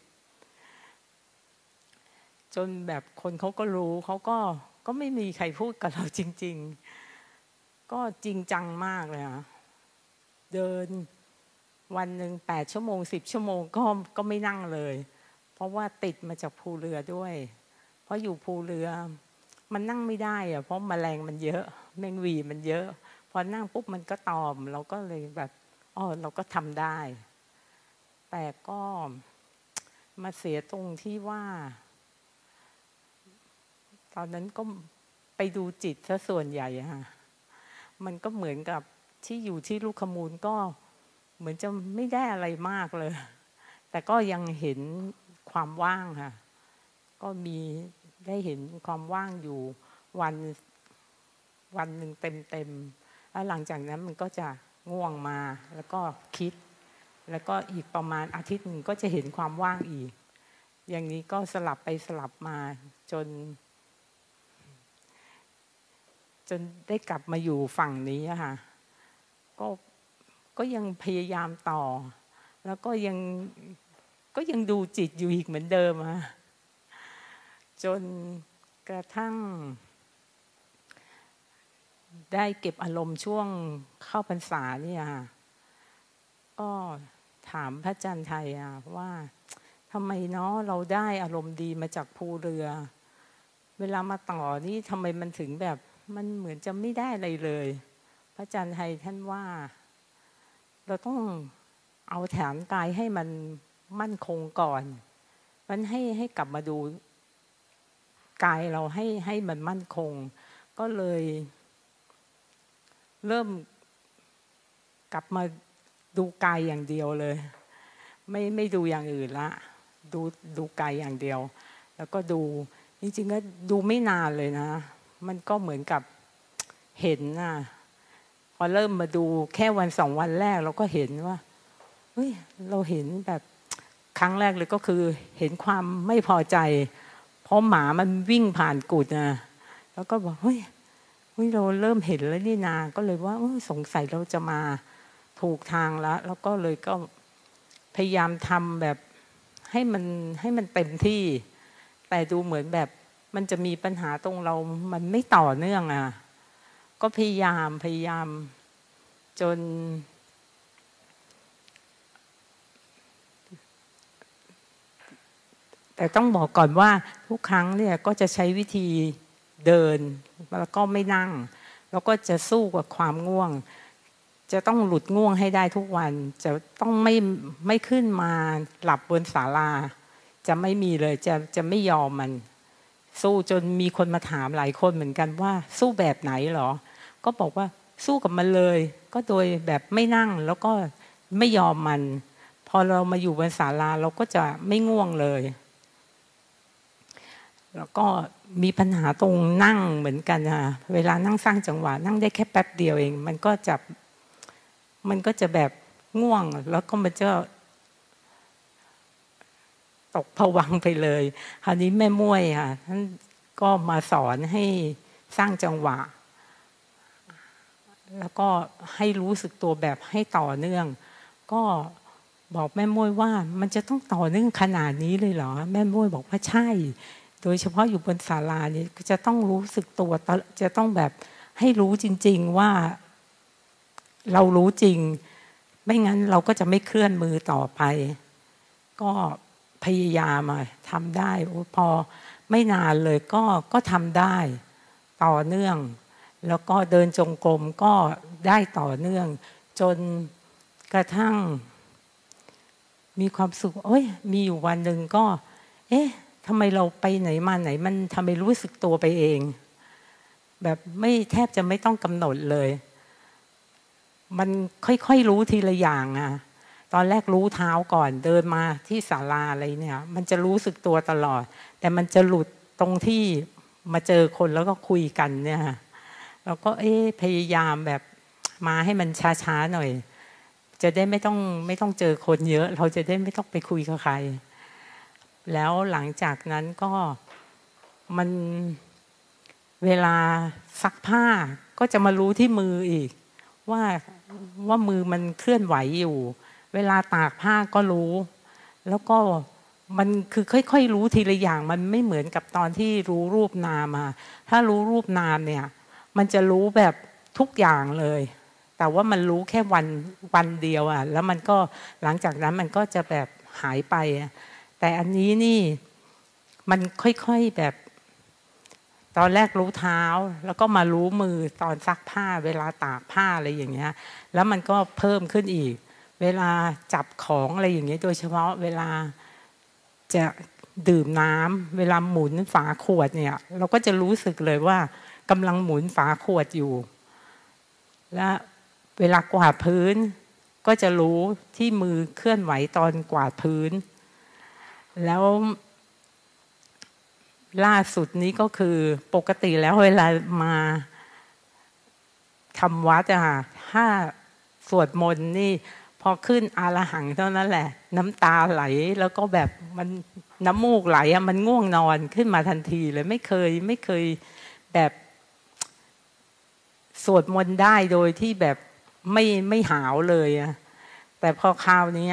จนแบบคนเขาก็รู้เขาก็ก็ไม่มีใครพูดกับเราจริง ๆ ก็จริงจังมากเลยค่ะเดินวันหนึ่งแปดชั่วโมงสิบชั่วโมงก็ก็ไม่นั่งเลย เพราะว่าติดมาจากภูเรือด้วย เพราะอยู่ภูเรือ มันนั่งไม่ได้อะเพราะมแมลงมันเยอะ แมงวีมันเยอะ พอนั่งปุ๊บมันก็ตอม เราก็เลยแบบอ๋อเราก็ทำได้ แต่ก็มาเสียตรงที่ว่า ตอนนั้นก็ไปดูจิตซะส่วนใหญ่ค่ะมันก็เหมือนกับที่อยู่ที่ลูกขมูลก็เหมือนจะไม่ได้อะไรมากเลย แต่ก็ยังเห็นความว่างค่ะ ก็มีได้เห็นความว่างอยู่วันวันหนึ่งเต็มเต็มแล้วหลังจากนั้นมันก็จะง่วงมาแล้วก็คิด แล้วก็อีกประมาณอาทิตย์หนึ่งก็จะเห็นความว่างอีก อย่างนี้ก็สลับไปสลับมาจน จนได้กลับมาอยู่ฝั่งนี้ค่ะก็ก็ยังพยายามต่อ แล้วก็ยังก็ยังดูจิตอยู่อีกเหมือนเดิมค่ะจนกระทั่ง ได้เก็บอารมณ์ช่วงเข้าพรรษาเนี่ยค่ะก็ ถามพระจันทร์ไทยอะว่าทำไมเนาะเราได้อารมณ์ดีมาจากภูเรือ เวลามาต่อนี่ทำไมมันถึงแบบมันเหมือนจะไม่ได้อะไรเลย พระอาจารย์ไทยท่านว่า เราต้องเอาแถมกายให้มันมั่นคงก่อน มันให้ให้กลับมาดูกายเราให้ให้มันมั่นคง ก็เลย เริ่มกลับมา ดูกายอย่างเดียวเลย ไม่ไม่ดูอย่างอื่นละดูดูกายอย่างเดียว แล้วก็ดูจริงๆก็ดูไม่นานเลยนะ มันก็เหมือนกับเห็นนะพอเริ่มมาดูแค่วันสองวันแรก เราก็เห็นว่าเฮ้ยเราเห็นแบบครั้งแรกเลยก็คือเห็นความไม่พอใจ เพราะหมามันวิ่งผ่านกุดนะแล้วก็บอกเฮ้ยเฮ้ยเราเริ่มเห็นแล้วนี่นา ก็เลยว่าสงสัยเราจะมา ถูกทางแล้ว แล้วก็เลยก็พยายามทำแบบให้มันให้มันเต็มที่ แต่ดูเหมือนแบบมันจะมีปัญหาตรงเรา มันไม่ต่อเนื่องอะ ก็พยายามพยายามจน แต่ต้องบอกก่อนว่าทุกครั้งเนี่ยก็จะใช้วิธีเดิน แล้วก็ไม่นั่ง แล้วก็จะสู้กับความง่วง จะต้องหลุดง่วงให้ได้ทุกวัน จะต้องไม่ไม่ขึ้นมาหลับบนศาลา จะไม่มีเลยจะจะไม่ยอมมัน สู้จนมีคนมาถามหลายคนเหมือนกันว่า สู้แบบไหนหรอ ก็บอกว่าสู้กับมันเลย ก็โดยแบบไม่นั่งแล้วก็ไม่ยอมมัน พอเรามาอยู่บนศาลาเราก็จะไม่ง่วงเลย แล้วก็มีปัญหาตรงนั่งเหมือนกันค่ะเวลานั่งสร้างจังหวะ นั่งได้แค่แป๊บเดียวเอง มันก็จะ มันก็จะแบบง่วง แล้วก็มันจะตกผวังไปเลย คราวนี้แม่ม้วยค่ะท่านก็มาสอนให้สร้างจังหวะ แล้วก็ให้รู้สึกตัวแบบให้ต่อเนื่อง ก็บอกแม่ม้วยว่า มันจะต้องต่อเนื่องขนาดนี้เลยเหรอ แม่ม้วยบอกว่าใช่ โดยเฉพาะอยู่บนศาลาเนี่ยจะต้องรู้สึกตัวจะต้องแบบให้รู้จริง ๆว่า เรารู้จริง ไม่งั้นเราก็จะไม่เคลื่อนมือต่อไป ก็พยายามทำได้พอไม่นานเลยก็ก็ทำได้ต่อเนื่อง แล้วก็เดินจงกรมก็ได้ต่อเนื่อง จนกระทั่ง มีความสุขโอ้ยมีอยู่วันหนึ่งก็ เอ๊ะทำไมเราไปไหนมาไหน มันทำไมรู้สึกตัวไปเอง แบบไม่แทบจะไม่ต้องกำหนดเลย มันค่อยๆรู้ทีละอย่างอะตอนแรกรู้เท้าก่อนเดินมาที่ศาลาอะไรเนี่ย มันจะรู้สึกตัวตลอด แต่มันจะหลุดตรงที่มาเจอคนแล้วก็คุยกันเนี่ยเราก็เอ๊พยายามแบบมาให้มันช้าๆหน่อย จะได้ไม่ต้องไม่ต้องเจอคนเยอะ เราจะได้ไม่ต้องไปคุยกับใคร แล้วหลังจากนั้นก็มันเวลาซักผ้าก็จะมารู้ที่มืออีก ว่า ว่ามือมันเคลื่อนไหวอยู่ เวลาตากผ้าก็รู้ แล้วก็มันคือค่อยๆรู้ทีละอย่าง มันไม่เหมือนกับตอนที่รู้รูปนามอะถ้ารู้รูปนามเนี่ย มันจะรู้แบบทุกอย่างเลย แต่ว่ามันรู้แค่วันวันเดียวอะแล้วมันก็หลังจากนั้นมันก็จะแบบหายไป แต่อันนี้นี่มันค่อยๆแบบ ตอนแรกรู้เท้าแล้วก็มารู้มือตอนซักผ้า เวลาตากผ้าอะไรอย่างเงี้ย แล้วมันก็เพิ่มขึ้นอีก เวลาจับของอะไรอย่างเงี้ย โดยเฉพาะเวลาจะดื่มน้ำเวลาหมุนฝาขวดเนี่ย เราก็จะรู้สึกเลยว่ากำลังหมุนฝาขวดอยู่ และเวลากวาดพื้น ก็จะรู้ที่มือเคลื่อนไหวตอนกวาดพื้น แล้ว ล่าสุดนี้ก็คือปกติแล้วเวลามาทำวัดอะถ้าสวดมนต์นี่ พอขึ้นอารหังเท่านั้นแหละ น้ำตาไหลแล้วก็แบบมันน้ำมูกไหลอะมันง่วงนอนขึ้นมาทันทีเลยไม่เคยไม่เคยแบบสวดมนต์ได้โดยที่แบบไม่ไม่หาวเลยอะแต่พอคราวนี้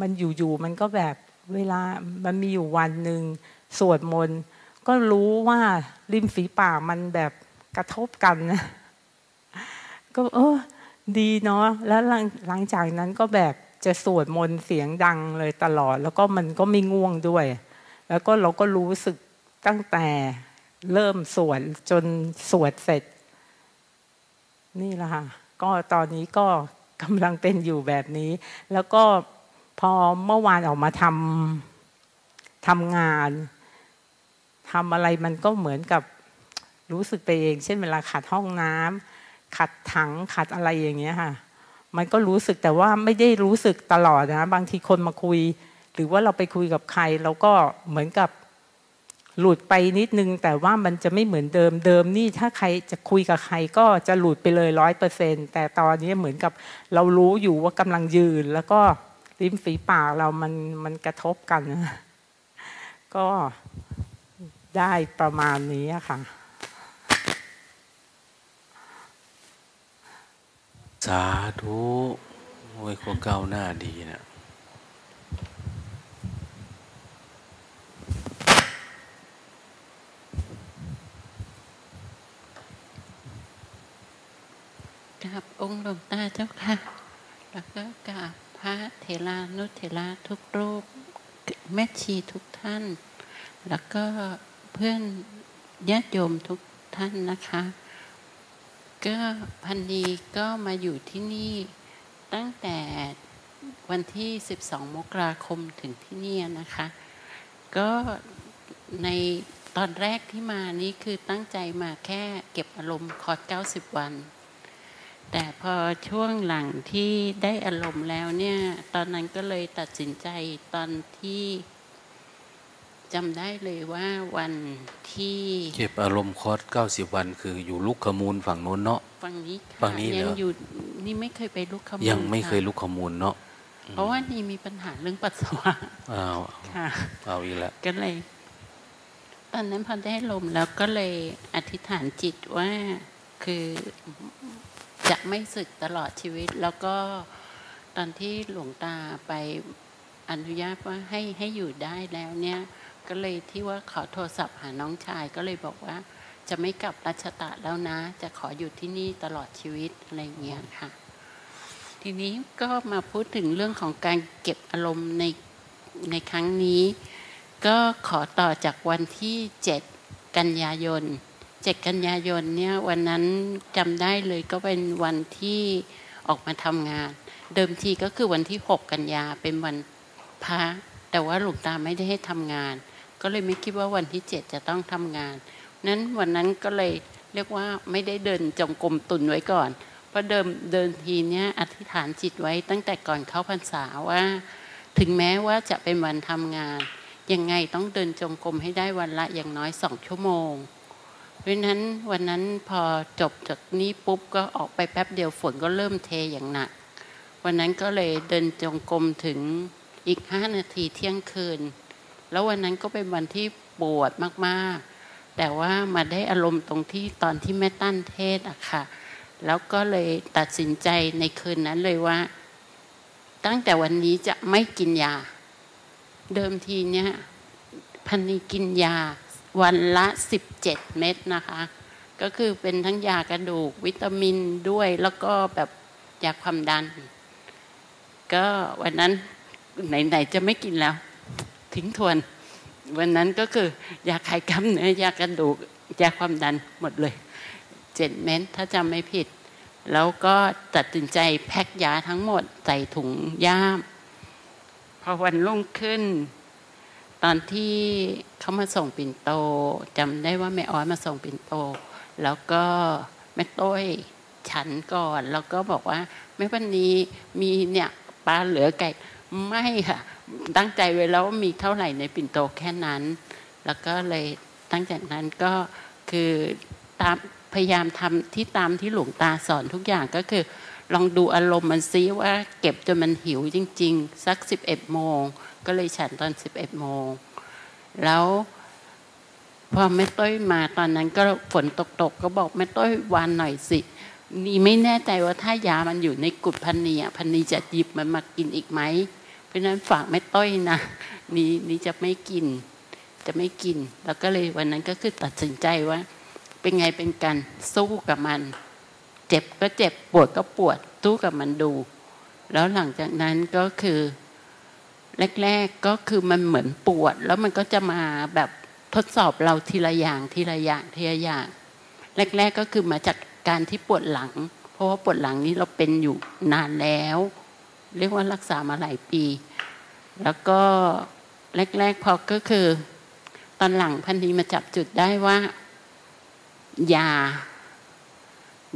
มันอยู่ๆมันก็แบบเวลามันมีอยู่วันหนึ่งสวดมนต์ ก็รู้ว่าริมฝีปากมันแบบกระทบกันนะก็เออดีเนาะแล้วหลังหลังจากนั้นก็แบบจะสวดมนต์เสียงดังเลยตลอด แล้วก็มันก็ไม่ง่วงด้วย แล้วก็เราก็รู้สึกตั้งแต่เริ่มสวดจนสวดเสร็จ นี่แหละค่ะก็ตอนนี้ก็กำลังเป็นอยู่แบบนี้ แล้วก็พอเมื่อวานออกมาทำทำงาน ทำอะไรมันก็เหมือนกับรู้สึกไปเอง เช่นเวลาขัดห้องน้ำขัดถังขัดอะไรอย่างเงี้ยค่ะ มันก็รู้สึกแต่ว่าไม่ได้รู้สึกตลอดนะบางทีคนมาคุย หรือว่าเราไปคุยกับใครเราก็เหมือนกับหลุดไปนิดนึง แต่ว่ามันจะไม่เหมือนเดิมเดิมนี่ถ้าใครจะคุยกับใครก็จะหลุดไปเลยร้อยเปอร์เซ็นแต่ตอนนี้เหมือนกับเรารู้อยู่ว่ากำลังยืน แล้วก็ริมฝีปากเรามันมันกระทบกัน ก็ ได้ประมาณนี้ค่ะ สาธุโอ้ยคนเก้าหน้าดีนะกราบองค์หลวงตาเจ้าค่ะ แล้วก็กราบพระเถรานุเถระทุกรูปแม่ชีทุกท่าน แล้วก็ เพื่อนญาติโยมทุกท่านนะคะ ก็พันนีก็มาอยู่ที่นี่ตั้งแต่วันที่ 12 มกราคมถึงที่นี่นะคะ ก็ในตอนแรกที่มานี่คือตั้งใจมาแค่เก็บอารมณ์คอร์ส90 วัน แต่พอช่วงหลังที่ได้อารมณ์แล้วเนี่ย ตอนนั้นก็เลยตัดสินใจตอนที่ จำได้เลยว่าวันที่ เก็บอารมณ์คอร์สเก้าสิบวัน คืออยู่ลุกขมูลฝั่งโน้นเนาะฝั่งนี้ค่ะฝั่งนี้เหรอยังอยู่นี่ไม่เคยไปลุกขมูลยังไม่เคยะลุกขมูลเนาะเพราะว่านี่มีปัญหาเรื่องปัสสาวะอ้าวค่ะเอาอีกแล้วก็เลยตอนนั้นพอได้ลมแล้วก็เลยอธิษฐานจิตว่าคือจะไม่สึกตลอดชีวิต แล้วก็ตอนที่หลวงตาไปอนุญาตว่าให้ให้อยู่ได้แล้วเนี่ย ก็เลยที่ว่าขอโทรศัพท์หาน้องชายก็เลยบอกว่า จะไม่กลับรัชตะแล้วนะ จะขออยู่ที่นี่ตลอดชีวิตอะไรเงี้ยค่ะ ทีนี้ก็มาพูดถึงเรื่องของการเก็บอารมณ์ในในครั้งนี้ ก็ขอต่อจากวันที่ 7 กันยายน 7 กันยายนเนี่ยวันนั้นจำได้เลยก็เป็นวันที่ออกมาทำงาน เดิมทีก็คือวันที่ 6 กันยาเป็นวันพระแต่ว่าหลวงตาไม่ได้ให้ทำงาน ก็เลยไม่คิดว่าวันที่7จะต้องทำงาน นั้นวันนั้นก็เลยเรียกว่าไม่ได้เดินจงกรมตุนไว้ก่อนเพราะเดิมเดินทีเนี้ยอธิษฐานจิตไว้ตั้งแต่ก่อนเข้าพรรษาว่า ถึงแม้ว่าจะเป็นวันทำงาน ยังไงต้องเดินจงกรมให้ได้วันละอย่างน้อยสองชั่วโมงเพราะนั้นวันนั้นพอจบจากนี้ปุ๊บก็ออกไปแป๊บเดียวฝนก็เริ่มเทอย่างหนักวันนั้นก็เลยเดินจงกรมถึงอีกห้านาทีเที่ยงคืน แล้ววันนั้นก็เป็นวันที่ปวดมากๆ แต่ว่ามาได้อารมณ์ตรงที่ตอนที่แม่ตั้นเทศอะค่ะ แล้วก็เลยตัดสินใจในคืนนั้นเลยว่า ตั้งแต่วันนี้จะไม่กินยา เดิมทีเนี่ยพันนีกินยาวันละสิบเจ็ดเม็ดนะคะ ก็คือเป็นทั้งยากระดูกวิตามินด้วยแล้วก็แบบยาความดัน ก็วันนั้นไหนๆจะไม่กินแล้ว ทิ้งทวน วันนั้นก็คือยาคลายกล้ามเนื้อยากระดูกยาความดันหมดเลยเจ็ดเม็ดถ้าจำไม่ผิด แล้วก็ตัดสินใจแพ็คยาทั้งหมดใส่ถุงย่าม พอวันรุ่งขึ้น ตอนที่เขามาส่งปิ่นโตจำได้ว่าแม่อ้อยมาส่งปิ่นโต แล้วก็แม่ต้อยฉันก่อน แล้วก็บอกว่าแม่วันนี้มีเนี่ยปลาเหลือไก่ไม่ค่ะ ตั้งใจไว้แล้วมีเท่าไหร่ในปิ่นโตแค่นั้น แล้วก็เลยตั้งจากนั้นก็คือตามพยายามทำที่ตามที่หลวงตาสอนทุกอย่างก็คือ ลองดูอารมณ์มันซิว่าเก็บจนมันหิวจริง ๆ สักสิบเอ็ดโมง ก็เลยฉันตอนสิบเอ็ดโมง แล้วพอแม่ต้อยมาตอนนั้นก็ฝนตกๆก็บอกแม่ต้อยวานหน่อยสินี่ไม่แน่ใจว่าถ้ายามันอยู่ในกุดพันนีอะพันนีจะหยิบมันมากินอีกไหม เพราะนั้นฝากแม่ต้อยนะนี่นี่จะไม่กิน จะไม่กิน แล้วก็เลยวันนั้นก็คือตัดสินใจว่า เป็นไงเป็นกันสู้กับมัน เจ็บก็เจ็บปวดก็ปวดสู้กับมันดู แล้วหลังจากนั้นก็คือ แรก ๆก็คือมันเหมือนปวด แล้วมันก็จะมาแบบทดสอบเราทีละอย่างทีละอย่างทีละอย่าง แรก ๆก็คือมาจากการที่ปวดหลัง เพราะว่าปวดหลังนี้เราเป็นอยู่นานแล้ว เรียกว่ารักษามาหลายปี แล้วก็แรก ๆ พอก็คือ ตอนหลังพันธีมาจับจุดได้ว่า อย่า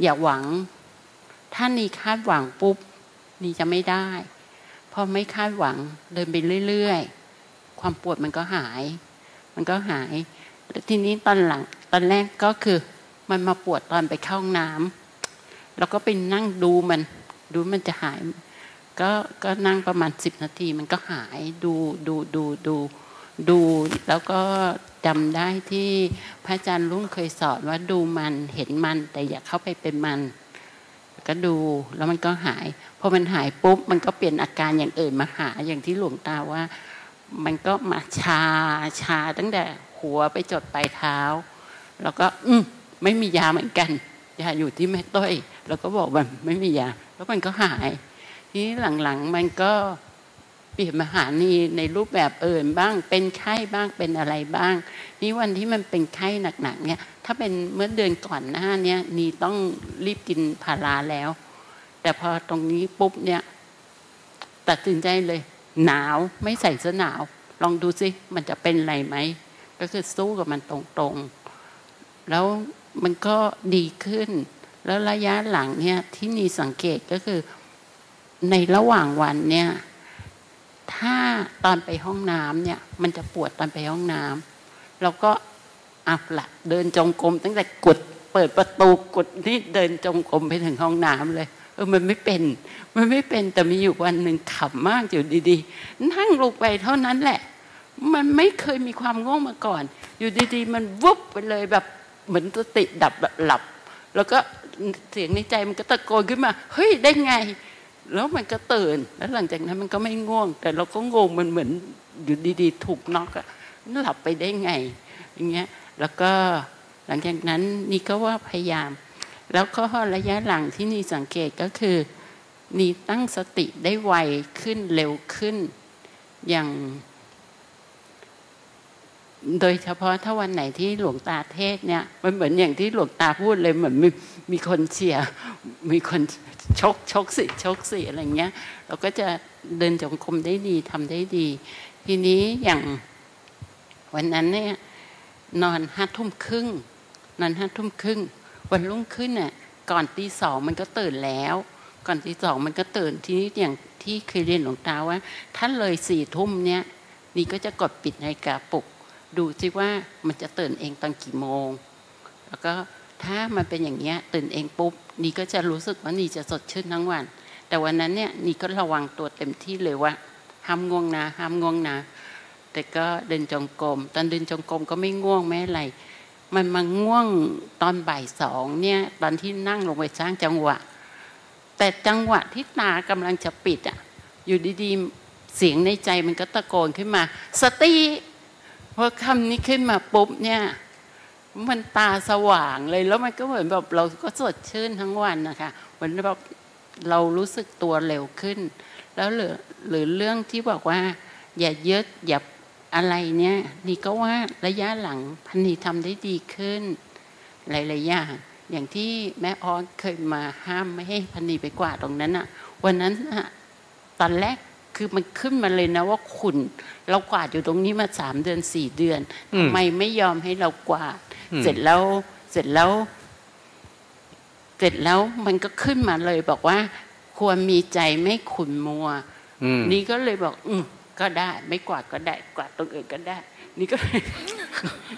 อย่าหวัง ถ้านี่คาดหวังปุ๊บ นี่จะไม่ได้ พอไม่คาดหวังเดินไปเรื่อยๆ ความปวดมันก็หาย มันก็หายแล้วทีนี้ตอนหลัง ตอนแรกก็คือมันมาปวดตอนไปเข้าห้องน้ำแล้วก็ไปนั่งดูมัน ดูมันจะหาย ก็ก็นั่งประมาณสิบนาทีมันก็หายดูดูดูดูดูแล้วก็จำได้ที่พระอาจารย์รุ่งเคยสอนว่าดูมันเห็นมัน แต่อย่าเข้าไปเป็นมัน ก็ดูแล้วมันก็หายพอมันหายปุ๊บมันก็เปลี่ยนอาการอย่างอื่นมาหาอย่างที่หลวงตาว่า มันก็มาชาชาตั้งแต่หัวไปจดปลายเท้า แล้วก็อืมไม่มียาเหมือนกันยาอยู่ที่แม่ต้อย แล้วก็บอกมันไม่มียา แล้วมันก็หาย ทีนี้หลังๆ มันก็เปลี่ยนมาหานีในรูปแบบอื่นบ้าง เป็นไข้บ้างเป็นอะไรบ้าง นี่วันที่มันเป็นไข้หนักๆเนี่ย ถ้าเป็นเมื่อเดือนก่อนหน้าเนี่ยนีต้องรีบกินพาราแล้ว แต่พอตรงนี้ปุ๊บเนี่ย ตัดสินใจเลย หนาวไม่ใส่เสื้อหนาว ลองดูสิมันจะเป็นอะไรไหมก็คือสู้กับมันตรงๆ แล้วมันก็ดีขึ้น แล้วระยะหลังเนี่ยที่นีสังเกตก็คือ ในระหว่างวันเนี่ย ถ้าตอนไปห้องน้ำเนี่ย มันจะปวดตอนไปห้องน้ำเราก็อับละเดินจงกรมตั้งแต่กดเปิดประตูกดนี่เดินจงกรมไปถึงห้องน้ำเลยเออมันไม่เป็น มันไม่เป็นแต่มีอยู่วันหนึ่งขำมากอยู่ดีๆ นั่งลงไปเท่านั้นแหละ มันไม่เคยมีความง่วงมาก่อน อยู่ดีๆ มันวุบไปเลยแบบเหมือนสติดับแบบหลับ แล้วก็เสียงในใจมันก็ตะโกนขึ้นมา เฮ้ยได้ไง แล้วมันก็ตื่น แล้วหลังจากนั้นมันก็ไม่ง่วง แต่เราก็งงมันเหมือนอยู่ดีๆ ถูกน็อกอะหลับไปได้ไง อย่างเงี้ย แล้วก็หลังจากนั้นนี่ก็ว่าพยายาม แล้วก็ระยะหลังที่นี่สังเกตก็คือนี่ตั้งสติได้ไวขึ้นเร็วขึ้น อย่าง โดยเฉพาะถ้าวันไหนที่หลวงตาเทศเนี่ย มันเหมือนอย่างที่หลวงตาพูดเลยเหมือนมีมีคนเชียร์มีคน ชกชกสิชกสิอะไรเงี้ย เราก็จะเดินจงกรมได้ดีทำได้ดี ทีนี้อย่างวันนั้นเนี่ยนอนห้าทุ่มครึ่งนอนห้าทุ่มครึ่งวันรุ่งขึ้นเนี่ยก่อนตีสองมันก็ตื่นแล้ว ก่อนตีสองมันก็ตื่นทีนี้อย่างที่เคยเรียนหลวงตาว่าถ้านเลยสี่ทุ่มเนี่ยนี่ก็จะกดปิดนาฬิกาปลุก ดูซิว่ามันจะตื่นเองตอนกี่โมง แล้วก็ ถ้ามันเป็นอย่างเงี้ยตื่นเองปุ๊บนี่ก็จะรู้สึกว่านี่จะสดชื่นทั้งวัน แต่วันนั้นเนี่ยนี่ก็ระวังตัวเต็มที่เลยว่าห้ามง่วงนะห้ามง่วงนะแต่ก็เดินจงกรมตอนเดินจงกรมก็ไม่ง่วงไม่อะไร มันมาง่วงตอนบ่ายสองเนี่ยตอนที่นั่งลงไปสร้างจังหวะ แต่จังหวะที่ตากำลังจะปิดอะอยู่ดีๆเสียงในใจมันก็ตะโกนขึ้นมา สติพอคำนี้ขึ้นมาปุ๊บเนี่ย มันตาสว่างเลยแล้วมันก็เหมือนแบบเราก็สดชื่นทั้งวันนะคะเหมือนแบบเรารู้สึกตัวเร็วขึ้น แล้วหรือหรือเรื่องที่บอกว่า อย่าเยอะอย่าอะไรเนี่ยนี่ก็ว่าระยะหลังพันนีทำได้ดีขึ้น หลายๆอย่างอย่างที่แม่ออนเคยมาห้ามไม่ให้พันนีไปกวาดตรงนั้นอะวันนั้นอะตอนแรกคือมันขึ้นมาเลยนะว่าขุนเรากวาดอยู่ตรงนี้มาสามเดือนสี่เดือนทำไมไม่ยอมให้เรากวาด เสร็จแล้วเสร็จแล้ว เสร็จแล้วมันก็ขึ้นมาเลย บอกว่า ควรมีใจไม่ขุนมัวนี่ก็เลยบอก อืมก็ได้ ไม่กวาดก็ได้ กวาดตรงอื่นก็ได้ นี่ก็เลย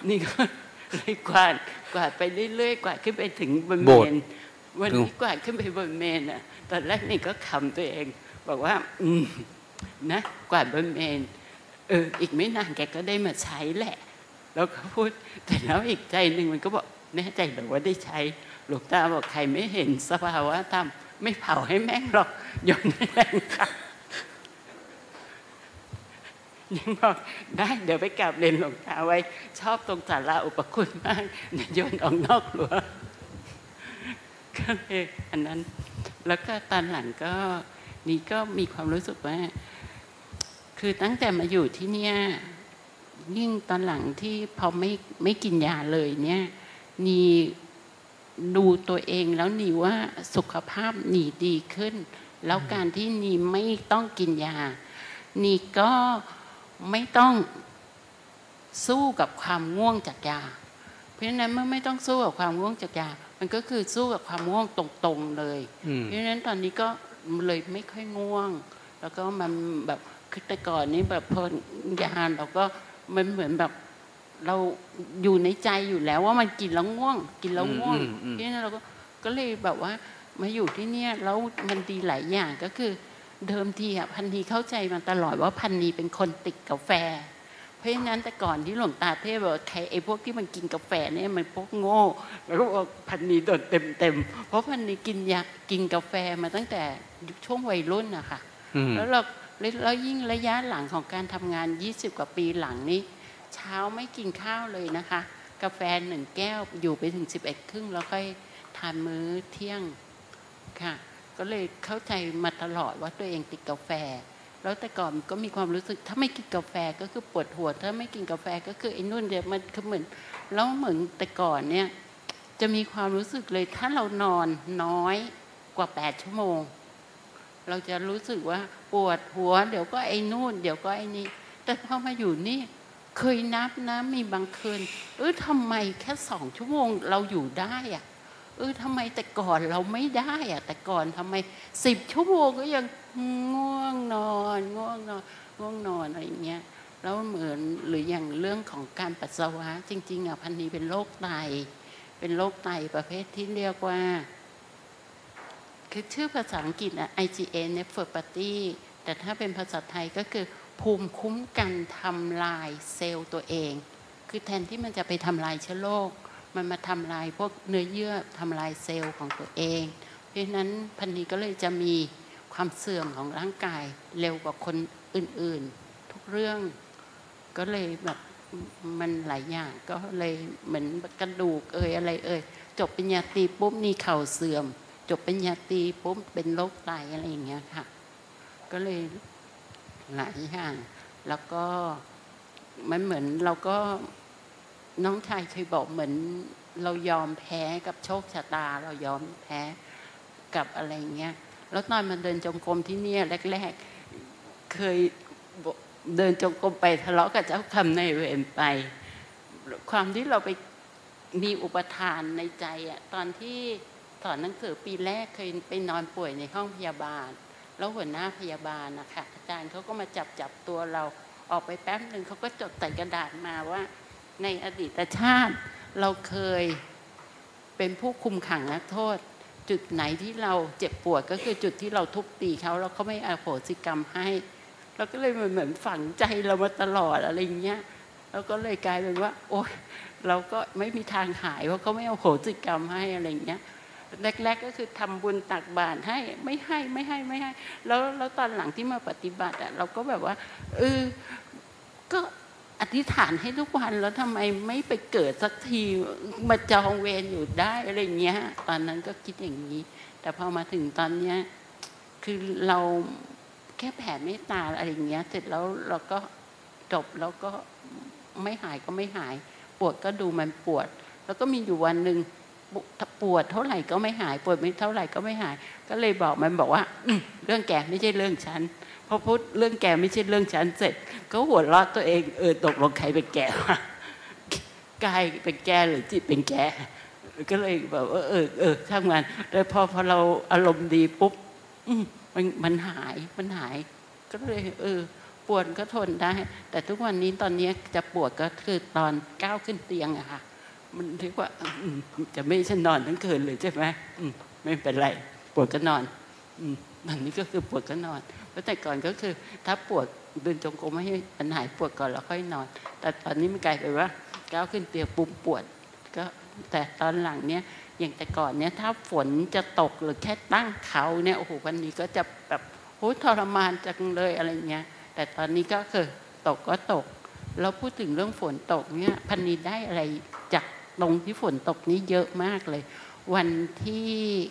นี่ก็เลยกวาดกวาดไปเรื่อยๆกวาดขึ้นไปถึงบนเมนวันนี้กวาดขึ้นไปบนเมนอะตอนแรกนี่ก็คำตัวเอง บอกว่า อืมนะ กวาดบนเมนเอออีกไม่นานแกก็ได้มาใช้แหละ แล้วก็พูดแต่แล้วอีกใจหนึ่งมันก็บอกแน่ใจหรือว่าได้ใช้หลวงตาบอกใครไม่เห็นสภาวะธรรมไม่เผาให้แม่งหรอกโยนให้แม่งค่ะยังบอกได้เดี๋ยวไปกราบเรียนหลวงตาไว้ ชอบตรงสาราอุปคุณมากโยนออกนอกหลวก็เลยอันนั้น แล้วก็ตอนหลังก็นี่ก็มีความรู้สึกว่า คือตั้งแต่มาอยู่ที่เนี่ย ยิ่งตอนหลังที่พอไม่ไม่กินยาเลยเนี่ยนี่ดูตัวเองแล้วนี่ว่าสุขภาพนี่ดีขึ้น แล้วการที่นี่ไม่ต้องกินยา นี่ก็ไม่ต้องสู้กับความง่วงจากยา เพราะฉะนั้นเมื่อไม่ต้องสู้กับความง่วงจากยา มันก็คือสู้กับความง่วงตรงๆเลย เพราะฉะนั้นตอนนี้ก็เลยไม่ค่อยง่วง แล้วก็มันแบบคือแต่ก่อนนี้แบบพอยาเราก็ มันเหมือนแบบเราอยู่ในใจอยู่แล้วว่ามันกินแล้วง่วง กินแล้วง่วงเพราะฉะนั้นเราก็ก็เลยแบบว่ามาอยู่ที่เนี่ยแล้วมันดีหลายอย่างก็คือ เดิมทีอะพันนีเข้าใจมาตลอดว่าพันนีเป็นคนติดกาแฟ เพราะฉะนั้นแต่ก่อนที่หลวงตาเทพบอกใครไอ้พวกที่มันกินกาแฟเนี่ยมันพวกโง่ แล้วก็บอกพันนีโดนเต็มเต็มเพราะพันนีกินยากินกาแฟมาตั้งแต่ช่วงวัยรุ่นนะคะแล้วเรา แล้วยิ่งระยะหลังของการทำงาน 20 กว่าปีหลังนี้ เช้าไม่กินข้าวเลยนะคะ กาแฟหนึ่งแก้วอยู่ไปถึง 11 ครึ่งแล้วค่อยทานมื้อเที่ยงค่ะ ก็เลยเข้าใจมาตลอดว่าตัวเองติดกาแฟ แล้วแต่ก่อนก็มีความรู้สึกถ้าไม่กินกาแฟก็คือปวดหัว ถ้าไม่กินกาแฟก็คือไอ้นุ่นเดี๋ยวมันคือเหมือนแล้วเหมือนแต่ก่อนเนี่ยจะมีความรู้สึกเลยถ้าเรานอนน้อยกว่าแปดชั่วโมง เราจะรู้สึกว่า ปวดหัว เดี๋ยวก็ไอ้นู่น เดี๋ยวก็ไอ้นี่ แต่พอมาอยู่นี่เคยนับนะมีบางคืน เออทำไมแค่สองชั่วโมงเราอยู่ได้อะเออทำไมแต่ก่อนเราไม่ได้อะแต่ก่อนทำไมสิบชั่วโมงก็ยังง่วงนอนง่วงนอนง่วงนอนอะไรเงี้ยแล้วเหมือนหรืออย่างเรื่องของการปัสสาวะ จริง ๆอะพันนี้เป็นโรคไตเป็นโรคไตประเภทที่เรียกว่า คือชื่อภาษาอังกฤษอะ IgA nephropathy แต่ถ้าเป็นภาษาไทยก็คือ ภูมิคุ้มกันทำลายเซลล์ตัวเอง คือแทนที่มันจะไปทำลายเชื้อโรคมันมาทำลายพวกเนื้อเยื่อทำลายเซลล์ของตัวเอง เพราะฉะนั้นพันนี้ก็เลยจะมีความเสื่อมของร่างกายเร็วกว่าคนอื่นๆ ทุกเรื่องก็เลยแบบมันหลายอย่างก็เลยเหมือนกระดูกเอ่ยอะไรเอ่ยจบปริญญาตรีปุ๊บนี่เข่าเสื่อม จบปริญญาตรีปุ๊บเป็นโรคไตอะไรอย่างเงี้ยค่ะ ก็เลยหลายอย่าง แล้วก็มันเหมือนเราก็น้องชายเคยบอกเหมือนเรายอมแพ้กับโชคชะตา เรายอมแพ้กับอะไรเงี้ย แล้วตอนมันเดินจงกรมที่เนี่ยแรก ๆ เคยเดินจงกรมไปทะเลาะกับเจ้าคำในเวรไป ความที่เราไปมีอุปทานในใจอะตอนที่ อนหนังสือปีแรกเคยไปนอนป่วยในห้องพยาบาล แล้วหัวหน้าพยาบาลนะคะอาจารย์เขาก็มาจับจับตัวเราออกไปแป๊บหนึ่งเขาก็จดใส่กระดาษมาว่า ในอดีตชาติเราเคยเป็นผู้คุมขังนักโทษ จุดไหนที่เราเจ็บปวดก็คือจุดที่เราทุบตีเขาแล้วเขาไม่อาโหสิกรรมให้เราก็เลยเหมือนฝังใจเรามาตลอดอะไรเงี้ยแล้วก็เลยกลายเป็นว่า โอ๊ยเราก็ไม่มีทางหายเพราะเขาไม่เอาโหสิกรรมให้อะไรเงี้ย แรกๆก็คือทำบุญตักบาตรให้ไม่ให้ไม่ให้ไม่ให้ แล้วแล้วตอนหลังที่มาปฏิบัติอะเราก็แบบว่าเออก็อธิษฐานให้ทุกวันแล้วทำไมไม่ไปเกิดสักทีมาจองเวรอยู่ได้อะไรเงี้ย ตอนนั้นก็คิดอย่างนี้ แต่พอมาถึงตอนเนี้ยคือเราแค่แผ่เมตตาอะไรเงี้ย เสร็จแล้วเราก็จบแล้วก็ไม่หายก็ไม่หาย ปวดก็ดูมันปวด แล้วก็มีอยู่วันหนึ่ง ปวดเท่าไหร่ก็ไม่หาย ปวดไม่เท่าไหร่ก็ไม่หาย ก็เลยบอกมันบอกว่าเรื่องแกไม่ใช่เรื่องฉันพอพูดเรื่องแกไม่ใช่เรื่องฉันเสร็จ ก็หัวเราะตัวเองเออตกลงใครเป็นแกวะกายเป็นแกหรือจิตเป็นแกก็เลยแบบว่าเออเออช่างมันแต่พอพอเราอารมณ์ดีปุ๊บมันมันหายมันหาย ก็เลย เออ ปวดก็ทนได้ แต่ทุกวันนี้ตอนนี้จะปวดก็คือตอนก้าวขึ้นเตียงอะค่ะ มันเรียกว่าจะไม่ฉันนอนทั้งคืนเลยใช่ไหมไม่เป็นไร ปวดก็นอนอันนี้ก็คือปวดก็นอนราะแต่ก่อนก็คือ ถ้าปวดเดินจงกรมไม่ให้มันหายปวดก่อนแล้วค่อยนอน แต่ตอนนี้มันกลายเป็นว่าก้าวขึ้นเตียงปุ่มปวด ก็แต่ตอนหลังเนี้ยอย่างแต่ก่อนเนี้ยถ้าฝนจะตกหรือแค่ตั้งเขาเนี่ยโอ้โหวันนี้ก็จะแบบโหทรมานจังเลยอะไรเงี้ย แต่ตอนนี้ก็คือตกก็ตกเราพูดถึงเรื่องฝนตกเนี่ยพันนีได้อะไรจาก ตรงที่ฝนตกนี้เยอะมากเลย วันที่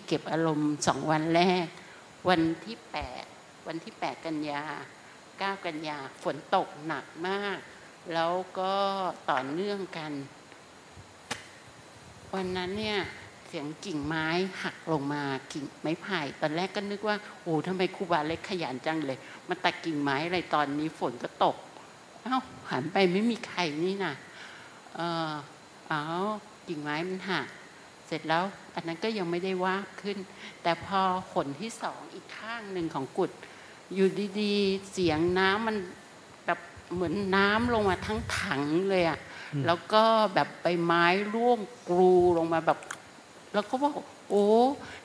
เก็บอารมณ์สองวันแรก วันที่แปดวันที่8กันยา9กันยาฝนตกหนักมาก แล้วก็ต่อเนื่องกัน วันนั้นเนี่ยเสียงกิ่งไม้หักลงมากิ่งไม้ไผ่ตอนแรกก็นึกว่าโอ้ทำไมครูบาเล็กขยันจังเลยมาตัดกิ่งไม้อะไรตอนนี้ฝนก็ตก เอ้าหันไปไม่มีใครนี่นะเออเอากิ่งไม้มันหักเสร็จแล้วอันนั้นก็ยังไม่ได้ว่าขึ้น แต่พอขนที่สองอีกข้างหนึ่งของกุด อยู่ดีๆ เสียงน้ำมันแบบเหมือนน้ำลงมาทั้งถังเลยอะแล้วก็แบบใบไม้ร่วงกรูลงมาแบบ แล้วก็บอกโอ้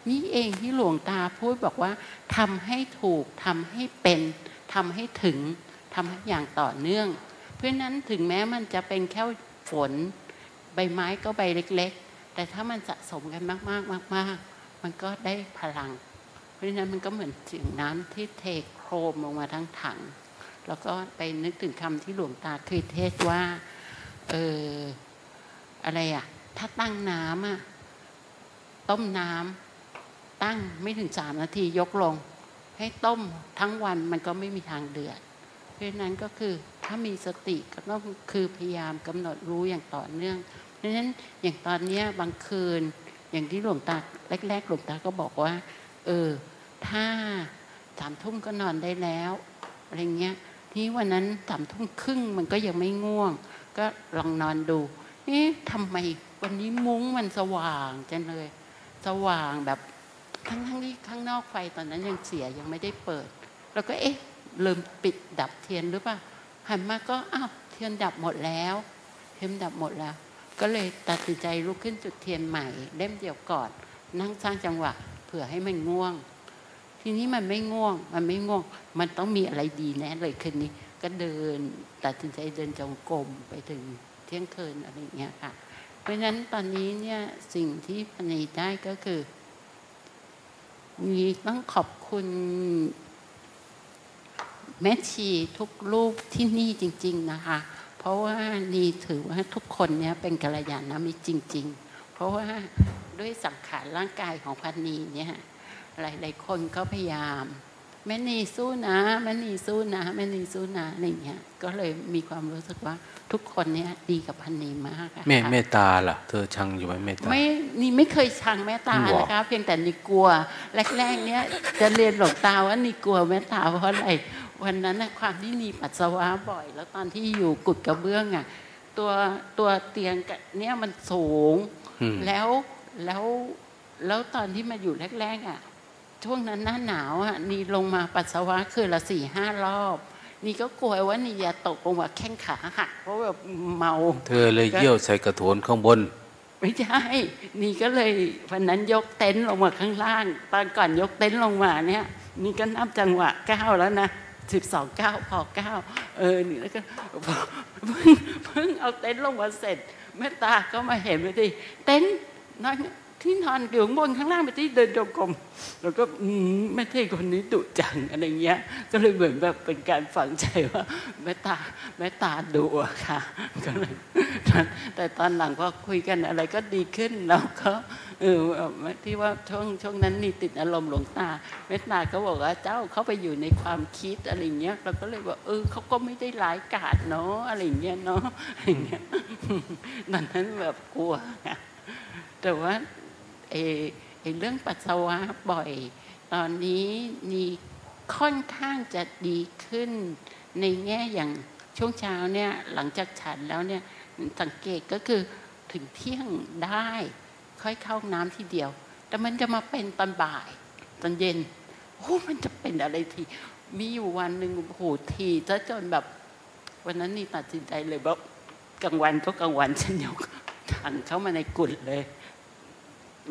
นี่เองที่หลวงตาพูดบอกว่าทำให้ถูกทำให้เป็นทำให้ถึงทำอย่างต่อเนื่อง เพราะนั้นถึงแม้มันจะเป็นแค่ฝน ใบไม้ก็ใบเล็ก ๆ แต่ถ้ามันสะสมกันมากๆมาก ๆ มันก็ได้พลัง เพราะฉะนั้นมันก็เหมือนเสียงน้ำที่เทโครมลงมาทั้งถัง แล้วก็ไปนึกถึงคำที่หลวงตาเคยเทศว่าเอออะไรอะถ้าตั้งน้ำอะต้มน้ำตั้งไม่ถึงสามนาทียกลง ให้ให้ต้มทั้งวันมันก็ไม่มีทางเดือด เพราะฉะนั้นก็คือถ้ามีสติก็ต้องคือพยายามกำหนดรู้อย่างต่อเนื่อง พราะฉะนั้นอย่างตอนเนี้บางคืนอย่างที่หลวงตาแรกๆหลวงตาก็บอกว่า เออ ถ้าสามทุ่มก็นอนได้แล้วอะไรเงี้ยที่วันนั้นสามทุ่มครึ่งมันก็ยังไม่ง่วง ก็ลองนอนดูเอ๊ะทำไมวันนี้มุ้งมันสว่างจังเลย สว่างแบบทั้งทั้งที่ข้างนอกไฟตอนนั้นยังเสียยังไม่ได้เปิด แล้วก็เอ๊ะลืมปิดดับเทียนหรือเปล่าหันมาก็อ้าวเทียนดับหมดแล้วเทียนดับหมดแล้ว ก็เลยตัดสินใจลุกขึ้นจุดเทียนใหม่เล่มเดียวก่อน นั่งสร้างจังหวะเผื่อให้มันง่วง ทีนี้มันไม่ง่วง มันไม่ง่วง มันต้องมีอะไรดีแน่เลยคืนนี้ ก็เดินตัดสินใจเดินจงกรมไปถึงเที่ยงคืนอะไรอย่างเงี้ยค่ะ เพราะฉะนั้นตอนนี้เนี่ยสิ่งที่พนีได้ก็คือมีต้องขอบคุณแม่ชีทุกรูปที่นี่จริง ๆ นะคะ เพราะว่านี่ถือว่าทุกคนเนี่ยเป็นกัลยาณมิตรจริง ๆ เพราะว่าด้วยสังขารร่างกายของพันนีเนี่ยหลายๆคนก็พยายามแม่นีสู้นะแม่นีสู้นะแม่นีสู้นะอะไรเงี้ยก็เลยมีความรู้สึกว่าทุกคนเนี่ยดีกับพันนีมากอะแม่ค่ะเมตตาล่ะ เธอชังอยู่ไหมเมตตาไม่นี่ไม่เคยชังแม่ตาหรอนะคะเพียงแต่นี่กลัวแรกๆเนี้ยจะเรียนหลวงตาว่านี่กลัวแม่ตาเพราะอะไร วันนั้นนะความที่นี่ปัสสาวะบ่อย แล้วตอนที่อยู่กุดกระเบื้องอะตัวตัวเตียงกะเนี่ยมันสูงอืมแล้วแล้วแล้วตอนที่มาอยู่แรกๆอะช่วงนั้นหน้าหนาวอะนี่ลงมาปัสสาวะคือละสี่ห้ารอบนี่ก็กลัวว่านี่จะตกลงมาแข้งขาหักเพราะแบบเมา เธอเลยเยี่ยวใส่กระโถนข้างบน ไม่ใช่ นี่ก็เลยวันนั้นยกเต็นท์ลงมาข้างล่าง ตอนก่อนยกเต็นท์ลงมาเนี่ย นี่ก็นับจังหวะก้าวแล้วนะ สิบสองเก้าพอก้าวเออนี่แล้วก็เพิ่งเพิ่งเอาเต็นท์ลงมาเสร็จแม่ตาก็มาเห็นไปดิเต็นท์นอนที่นอนอยู่ข้างบนข้างล่างไปที่เดินจงกรมแล้วก็อืมแม่เท่คนนี้ดุจังอะไรเงี้ย ก็เลยเหมือนแบบเป็นการฝังใจว่าแม่ตาแม่ตาดุอะค่ะก็เลยแต่ตอนหลังพอคุยกันอะไรก็ดีขึ้นแล้วก็ เออที่ว่าช่วงช่วงนั้นนี่ติดอารมณ์หลวงตาเมตตาก็บอกว่าเจ้าเขาไปอยู่ในความคิดอะไรเงี้ยเราก็เลยว่าเออเขาก็ไม่ได้ร้ายกาจเนาะอะไรเงี้ยเนาะอะไรเงี้ยตอนนั้นแบบกลัวแต่ว่าเอไอเรื่องปัสสาวะบ่อย ตอนนี้นี่ค่อนข้างจะดีขึ้นในแง่อย่างช่วงเช้าเนี่ยหลังจากฉันแล้วเนี่ยสังเกตก็คือถึงเที่ยงได้ ค่อยเข้าห้องน้ำทีเดียว แต่มันจะมาเป็นตอนบ่ายตอนเย็นโอ้มันจะเป็นอะไรที มีอยู่วันหนึ่งโอ้โหทีซะจนแบบ วันนั้นนี่ตัดสินใจเลยแบบกลางวันก็กลางวันฉันยกถังเข้ามาในกุฏเลย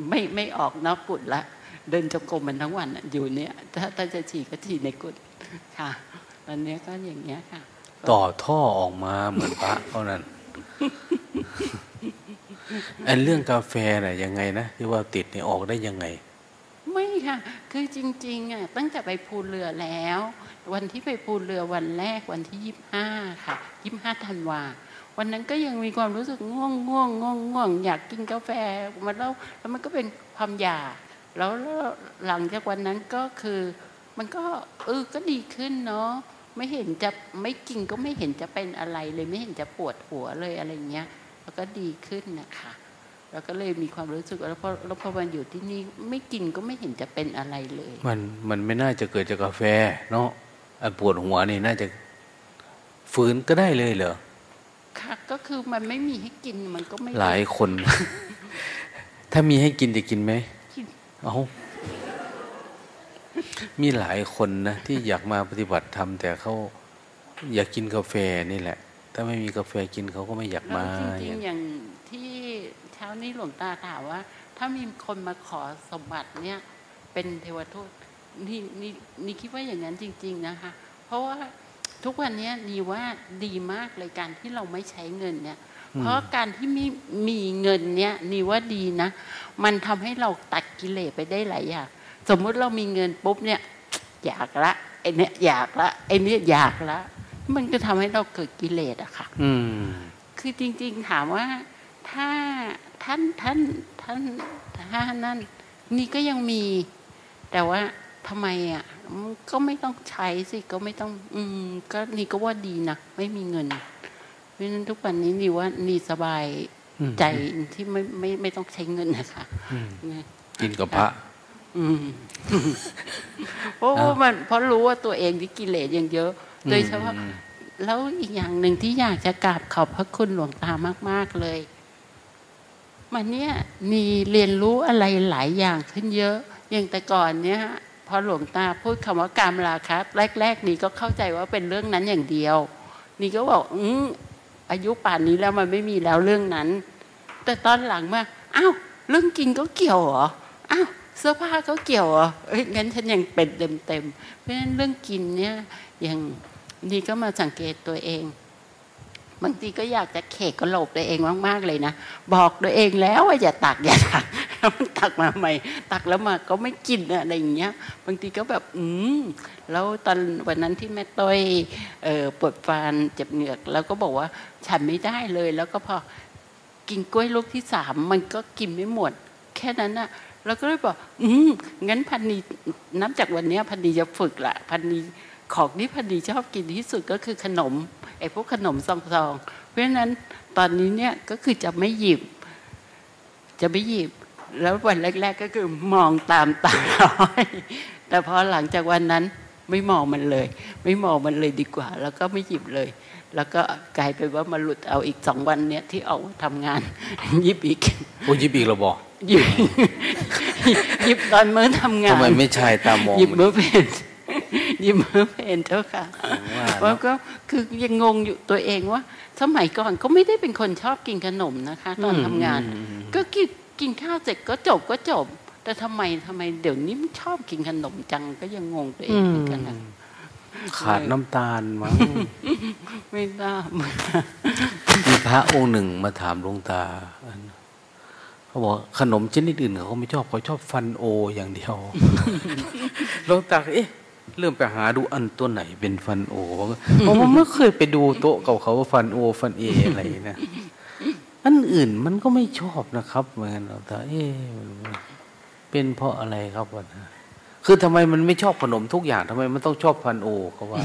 ไม่ไม่ออกนอกกุฏละ เดินจงกรมมันทั้งวันอะอยู่เนี่ย ถ้าถ้าจะฉี่ก็ฉี่ในกุฏค่ะตอนนี้ก็อย่างเงี้ยค่ะ ต่อท่อออกมาเหมือนพระเท่านั้น อันเรื่องกาแฟน่ะยังไงนะที่ว่าติดเนี่ยออกได้ยังไง ไม่ค่ะ คือจริงๆอะตั้งแต่ไปภูเรือแล้ว วันที่ไปภูเรือวันแรกวันที่ยี่ห้าค่ะยี่ห้าธันวาวันนั้นก็ยังมีความรู้สึกง่วงง่วงง่วงง่วงอยากกินกาแฟมาแล้วแล้วมันก็เป็นความอยากแล้วหลังจากวันนั้นก็คือ มันก็เออก็ดีขึ้นเนาะไม่เห็นจะไม่กินก็ไม่เห็นจะเป็นอะไรเลยไม่เห็นจะปวดหัวเลยอะไรเงี้ย แล้วก็ดีขึ้นนะคะแล้วก็เลยมีความรู้สึกว่าแล้วพอแล้วพอมันอยู่ที่นี่ไม่กินก็ไม่เห็นจะเป็นอะไรเลย มันมันไม่น่าจะเกิดจากกาแฟ เนาะอันปวดหัวนี่น่าจะฝืนก็ได้เลยเหรอค่ะก็คือมันไม่มีให้กินมันก็ไม่หลายคน ถ้ามีให้กินจะกินไหมกินเอามีหลายคนนะที่อยากมาปฏิบัติธรรมแต่เขาอยากกินกาแฟนี่แหละถ้าไม่มีกาแฟกินเขาก็ไม่อยากแล้วมาจริงๆอย่างที่เช้านี้หลวงตาถามว่า ถ้ามีคนมาขอสมบัติเนี่ย เป็นเทวทูตนี่นี่นี่คิดว่าอย่างนั้นจริง ๆนะคะ เพราะว่าทุกวันเนี้ยดีว่าดีมากเลยการที่เราไม่ใช้เงินเนี่ย เพราะการที่มีมีเงินเนี่ยนี่ว่าดีนะ มันทำให้เราตัดกิเลสไปได้หลายอย่างสมมุติเรามีเงินปุ๊บเนี่ย อยากละไอเนี้ยอยากละไอเนี้ยอยากละ มันก็ทำให้เราเกิดกิเลสอะค่ะ อืม คือจริง ๆ ถามว่าถ้าท่านท่านท่านท่านนั่นนี่ก็ยังมี แต่ว่าทำไมอะก็ไม่ต้องใช้สิก็ไม่ต้อง อืม ก็นี่ก็ว่าดีนะไม่มีเงิน เพราะฉะนั้นทุกวันนี้นี่ว่านี่สบายใจที่ไม่ไม่ไม่ต้องใช้เงินนะคะกินกับพระเพราะว่ามันเพราะรู้ว่าตัวเองที่กิเลสยังเยอะ โดยเฉพาะแล้วอีกอย่างหนึ่งที่อยากจะกราบขอบพระคุณหลวงตามาก ๆเลย มันเนี้ยมีเรียนรู้อะไรหลายอย่างขึ้นเยอะ อย่างแต่ก่อนเนี้ยพอหลวงตาพูดคำว่าการราคะแรก ๆ นี่ก็เข้าใจว่าเป็นเรื่องนั้นอย่างเดียว นี่ก็บอกอืมอายุป่านนี้แล้วมันไม่มีแล้วเรื่องนั้น แต่ตอนหลังมาอ้าวเรื่องกินก็เกี่ยวเหรออ้าวเสื้อผ้าก็เกี่ยวเหรอเอ้ยงั้นฉันยังเป็นเต็มๆเพราะฉะนั้นเรื่องกินเนี่ยอย่าง นี่ก็มาสังเกตตัวเอง บางทีก็อยากจะเขกกระโหลกตัวเองมากๆเลยนะบอกตัวเองแล้วว่าอย่าตักอย่าตักมันตักมาใหม่ ตักแล้วมาก็ไม่กินอะไรอย่างเงี้ย บางทีก็แบบอืมแล้วตอนวันนั้นที่แม่ต้อยปวดฟันเจ็บเหงือก แล้วก็บอกว่าฉันไม่ได้เลย แล้วก็พอกินกล้วยลูกที่สามมันก็กินไม่หมด แค่นั้นอะเราก็เลยบอก อืมงั้นพันนีนับจากวันนี้พันนีจะฝึกละพันนี ของที่พันนีชอบกินที่สุดก็คือขนมไอ้พวกขนมซองๆเพราะฉะนั้นตอนนี้เนี่ยก็คือจะไม่หยิบ จะไม่หยิบ แล้ววันแรก ๆ ก็คือมองตามตาร้อยแต่พอหลังจากวันนั้นไม่มองมันเลย ไม่มองมันเลยดีกว่า แล้วก็ไม่หยิบเลย แล้วก็กลายไปว่ามาหลุดเอาอีกสองวันเนี้ยที่ออกทำงานยิบอีกโอ้ยิบอีกเราบอกยิบยิบตอนมื้อทำงานทำไมไม่ใช่ตามองยิบมื้อเป็น ยิบมื้อเป็นเจ้าค่ะแล้วก็คือยังงงอยู่ตัวเองว่า สมัยก่อนก็ไม่ได้เป็นคนชอบกินขนมนะคะ ตอนทำงาน ก็กินกินข้าวเสร็จก็จบก็จบ แต่ทำไมทำไมเดี๋ยวนี้ชอบกินขนมจังก็ยังงงตัวเองเหมือนกันนะขาดน้ำตาลมั้งไม่ทราบมีพระองค์หนึ่งมาถามหลวงตาเขาบอกขนมชนิดอื่นเขาไม่ชอบเขาชอบฟันโออย่างเดียวหลวงตาเอ๊ะ เริ่มไปหาดูอันตัวไหนเป็นฟันโอเพราะผมไม่เคยไปดูโต๊ะเก่าเขาว่าฟันโอ ฟันเออะไรนะอันอื่นมันก็ไม่ชอบนะครับเหมือนกันหลวงตาเอ๊ะเป็นเพราะอะไรครับวะนะคือทำไมมันไม่ชอบขนมทุกอย่างทำไมมันต้องชอบฟันโอเขาว่า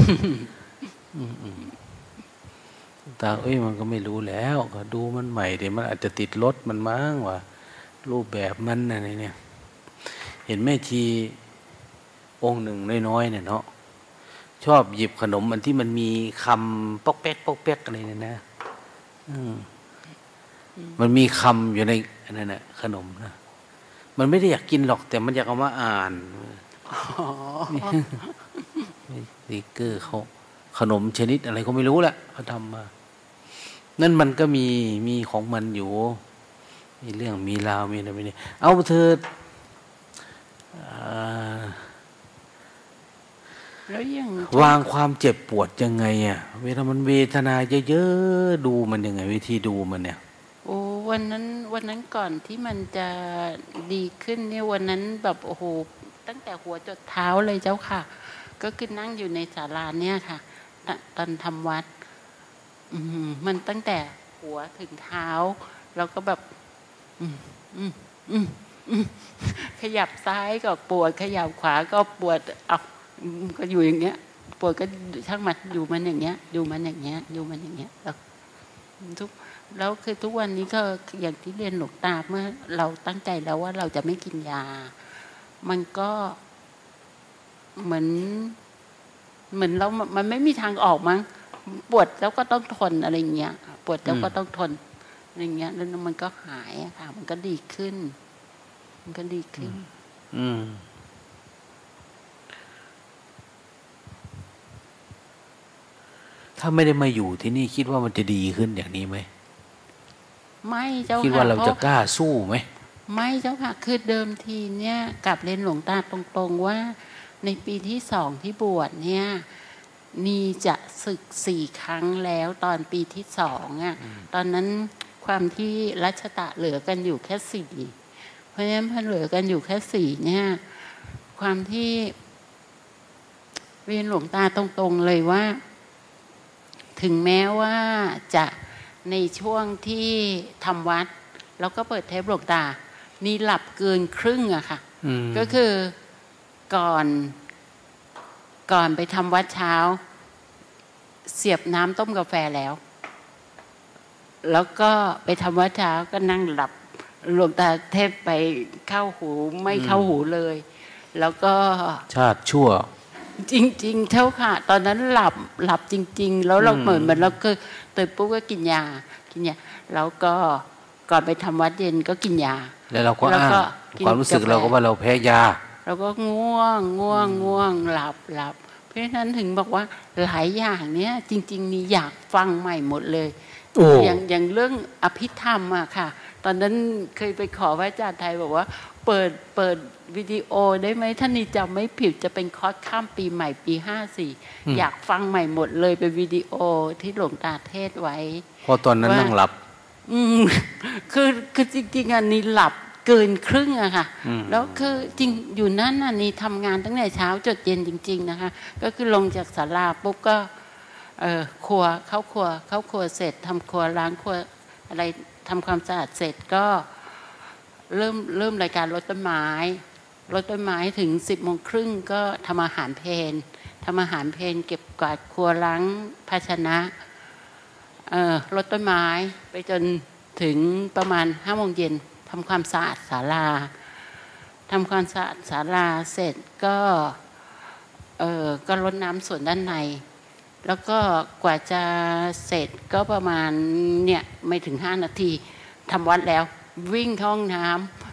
ตาเอ้ยมันก็ไม่รู้แล้วก็ดูมันใหม่เดี๋ยวมันอาจจะติดรถมันมั้งว่ารูปแบบมันอะไรเนี่ย เห็นแม่ชี องค์หนึ่งน้อยๆเนี่ยเนาะชอบหยิบขนมอันที่มันมีคำปอกแป๊กปอกแป๊กอะไรเนี่ยนะมันมีคำอยู่ในอันนั้นนะขนมนะมันไม่ได้อยากกินหรอก แต่มันอยากเอามาอ่านนี่เกอร์เขาขนมชนิดอะไรก็ไม่รู้แหละเขาทำมา นั่นมันก็มีมีของมันอยู่ มีเรื่องมีราวมีอะไรไม่เนี่เอาเธอ วางความเจ็บปวดยังไงอะเวลามันเวทนาเยอะๆดูมันยังไง วิธีดูมันเนี่ยโอ้วันนั้นวันนั้นก่อนที่มันจะดีขึ้นเนี่ยวันนั้นแบบโอ้โหตั้งแต่หัวจดเท้าเลยเจ้าค่ะ ก็คือนั่งอยู่ในศาลาเนี่ยค่ะ ตอนทำวัดอืมันตั้งแต่หัวถึงเท้าเราก็แบบอืมอืมอืมขยับซ้ายก็ปวด ขยับขวาก็ปวดเอา ก็อยู่อย่างเงี้ยปวดก็ช่างมันอยู่มันอย่างเงี้ย อยู่มันอย่างเงี้ย อยู่มันอย่างเงี้ยแล้วทุกแล้วคือทุกวันนี้ก็อย่างที่เรียนหลวงตาเมื่อ เราตั้งใจแล้วว่าเราจะไม่กินยา มันก็เหมือน เหมือนเรามันไม่มีทางออกมั้งปวดแล้วก็ต้องทนอะไรเงี้ยปวดแล้วก็ต้องทนอะไรเงี้ยแล้วมันก็หายค่ะ มันก็ดีขึ้น มันก็ดีขึ้น อืม ถ้าไม่ได้มาอยู่ที่นี่คิดว่ามันจะดีขึ้นอย่างนี้ไหมไม่เจ้าค่ะคิดว่าเราจะกล้าสู้ไหมไม่เจ้าค่ะคือเดิมทีเนี่ยกับเรียนหลวงตาตรงๆว่า ในปีที่สองที่บวชเนี่ยนีจะศึกสี่ครั้งแล้วตอนปีที่สองอะตอนนั้นความที่รัชตะเหลือกันอยู่แค่สี่เพราะฉะนั้นพอเหลือกันอยู่แค่สี่เนี่ย ความที่เรียนหลวงตาตรงๆเลยว่า ถึงแม้ว่าจะในช่วงที่ทำวัด แล้วก็เปิดเทปหลวงตา นี่หลับเกินครึ่งอะค่ะก็คือก่อนก่อนไปทำวัดเช้า เสียบน้ำต้มกาแฟแล้ว แล้วก็ไปทำวัดเช้าก็นั่งหลับหลวงตาเทพไปเข้าหูไม่เข้าหูเลย แล้วก็ชาติชั่ว จริง ๆ เท่าค่ะ ตอนนั้นหลับหลับจริง ๆ แล้วเราอืมเหมือนมันเราก็ตื่นปุ๊บก็กินยากินยาแล้วก็ก่อนไปทำวัดเย็นก็กินยา แล้วเราก็แล้วอ้าก็งกินความรู้สึกกาแฟเราก็ว่าเราแพ้ยา เราก็ง่วงง่วงง่วงหลับหลับเพราะฉะนั้นถึงบอกว่าหลายอย่างเนี้ยจริง ๆ มีอยากฟังใหม่หมดเลยโอ้อย่างอย่างเรื่องอภิธรรมอะค่ะ ตอนนั้นเคยไปขอพระอาจารย์ไทยบอกว่า เปิดเปิด วิดีโอได้ไหมท่านนี่จำไม่ผิดจะเป็นคอร์สข้ามปีใหม่ปีห้าสี่อยากฟังใหม่หมดเลยเป็นวิดีโอที่หลวงตาเทศไว้เพอตอนนั้นว่านั่นั่งหลับ อืมคือคือจริงๆอันนี้หลับเกินครึ่งอะค่ะอืมแล้วคือจริงอยู่นั่นน่ะนี่ทำงานตั้งแต่เช้าจดเย็นจริง ๆ นะคะ ก็คือลงจากศาลาปุ๊บก็เออครัวเข้าครัวเข้าครัวเสร็จทำครัวล้างครัวอะไรทำความสะอาดเสร็จก็เริ่มเริ่มรายการรดต้นไม้ รดต้นไม้ถึงสิบโมงครึ่งก็ทำอาหารเพลทำอาหารเพลเก็บกวาดครัวล้างภาชนะเอ่อรดต้นไม้ไปจนถึงประมาณห้าโมงเย็นทำความสะอาดศาลาทำความสะอาดศาลาเสร็จก็เออก็รดน้ำส่วนด้านใน แล้วก็กว่าจะเสร็จก็ประมาณเนี่ยไม่ถึงห้านาทีทำวัดแล้ววิ่งเข้าห้องน้ำ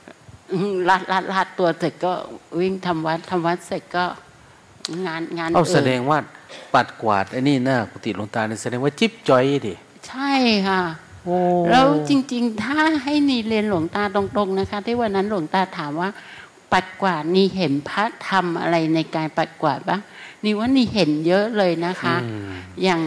อืมลาดลาดลาดตัวเสร็จก็วิ่งทำวัดทำวัดเสร็จก็งานงานเอาแสดอื่นงว่าปัดกวาดไอ้นี่หน้ากุฏิหลวงตาเนี่ยแสดงว่าจิ๊บจอยดิใช่ค่ะโอ้แล้วจริง ๆ ถ้าให้นีเรียนหลวงตาตรงๆนะคะ ที่วันนั้นหลวงตาถามว่า ปัดกวาดนี่เห็นพระทำอะไรในการปัดกวาดบ้างนี่ว่านี่เห็นเยอะเลยนะคะอืมอย่าง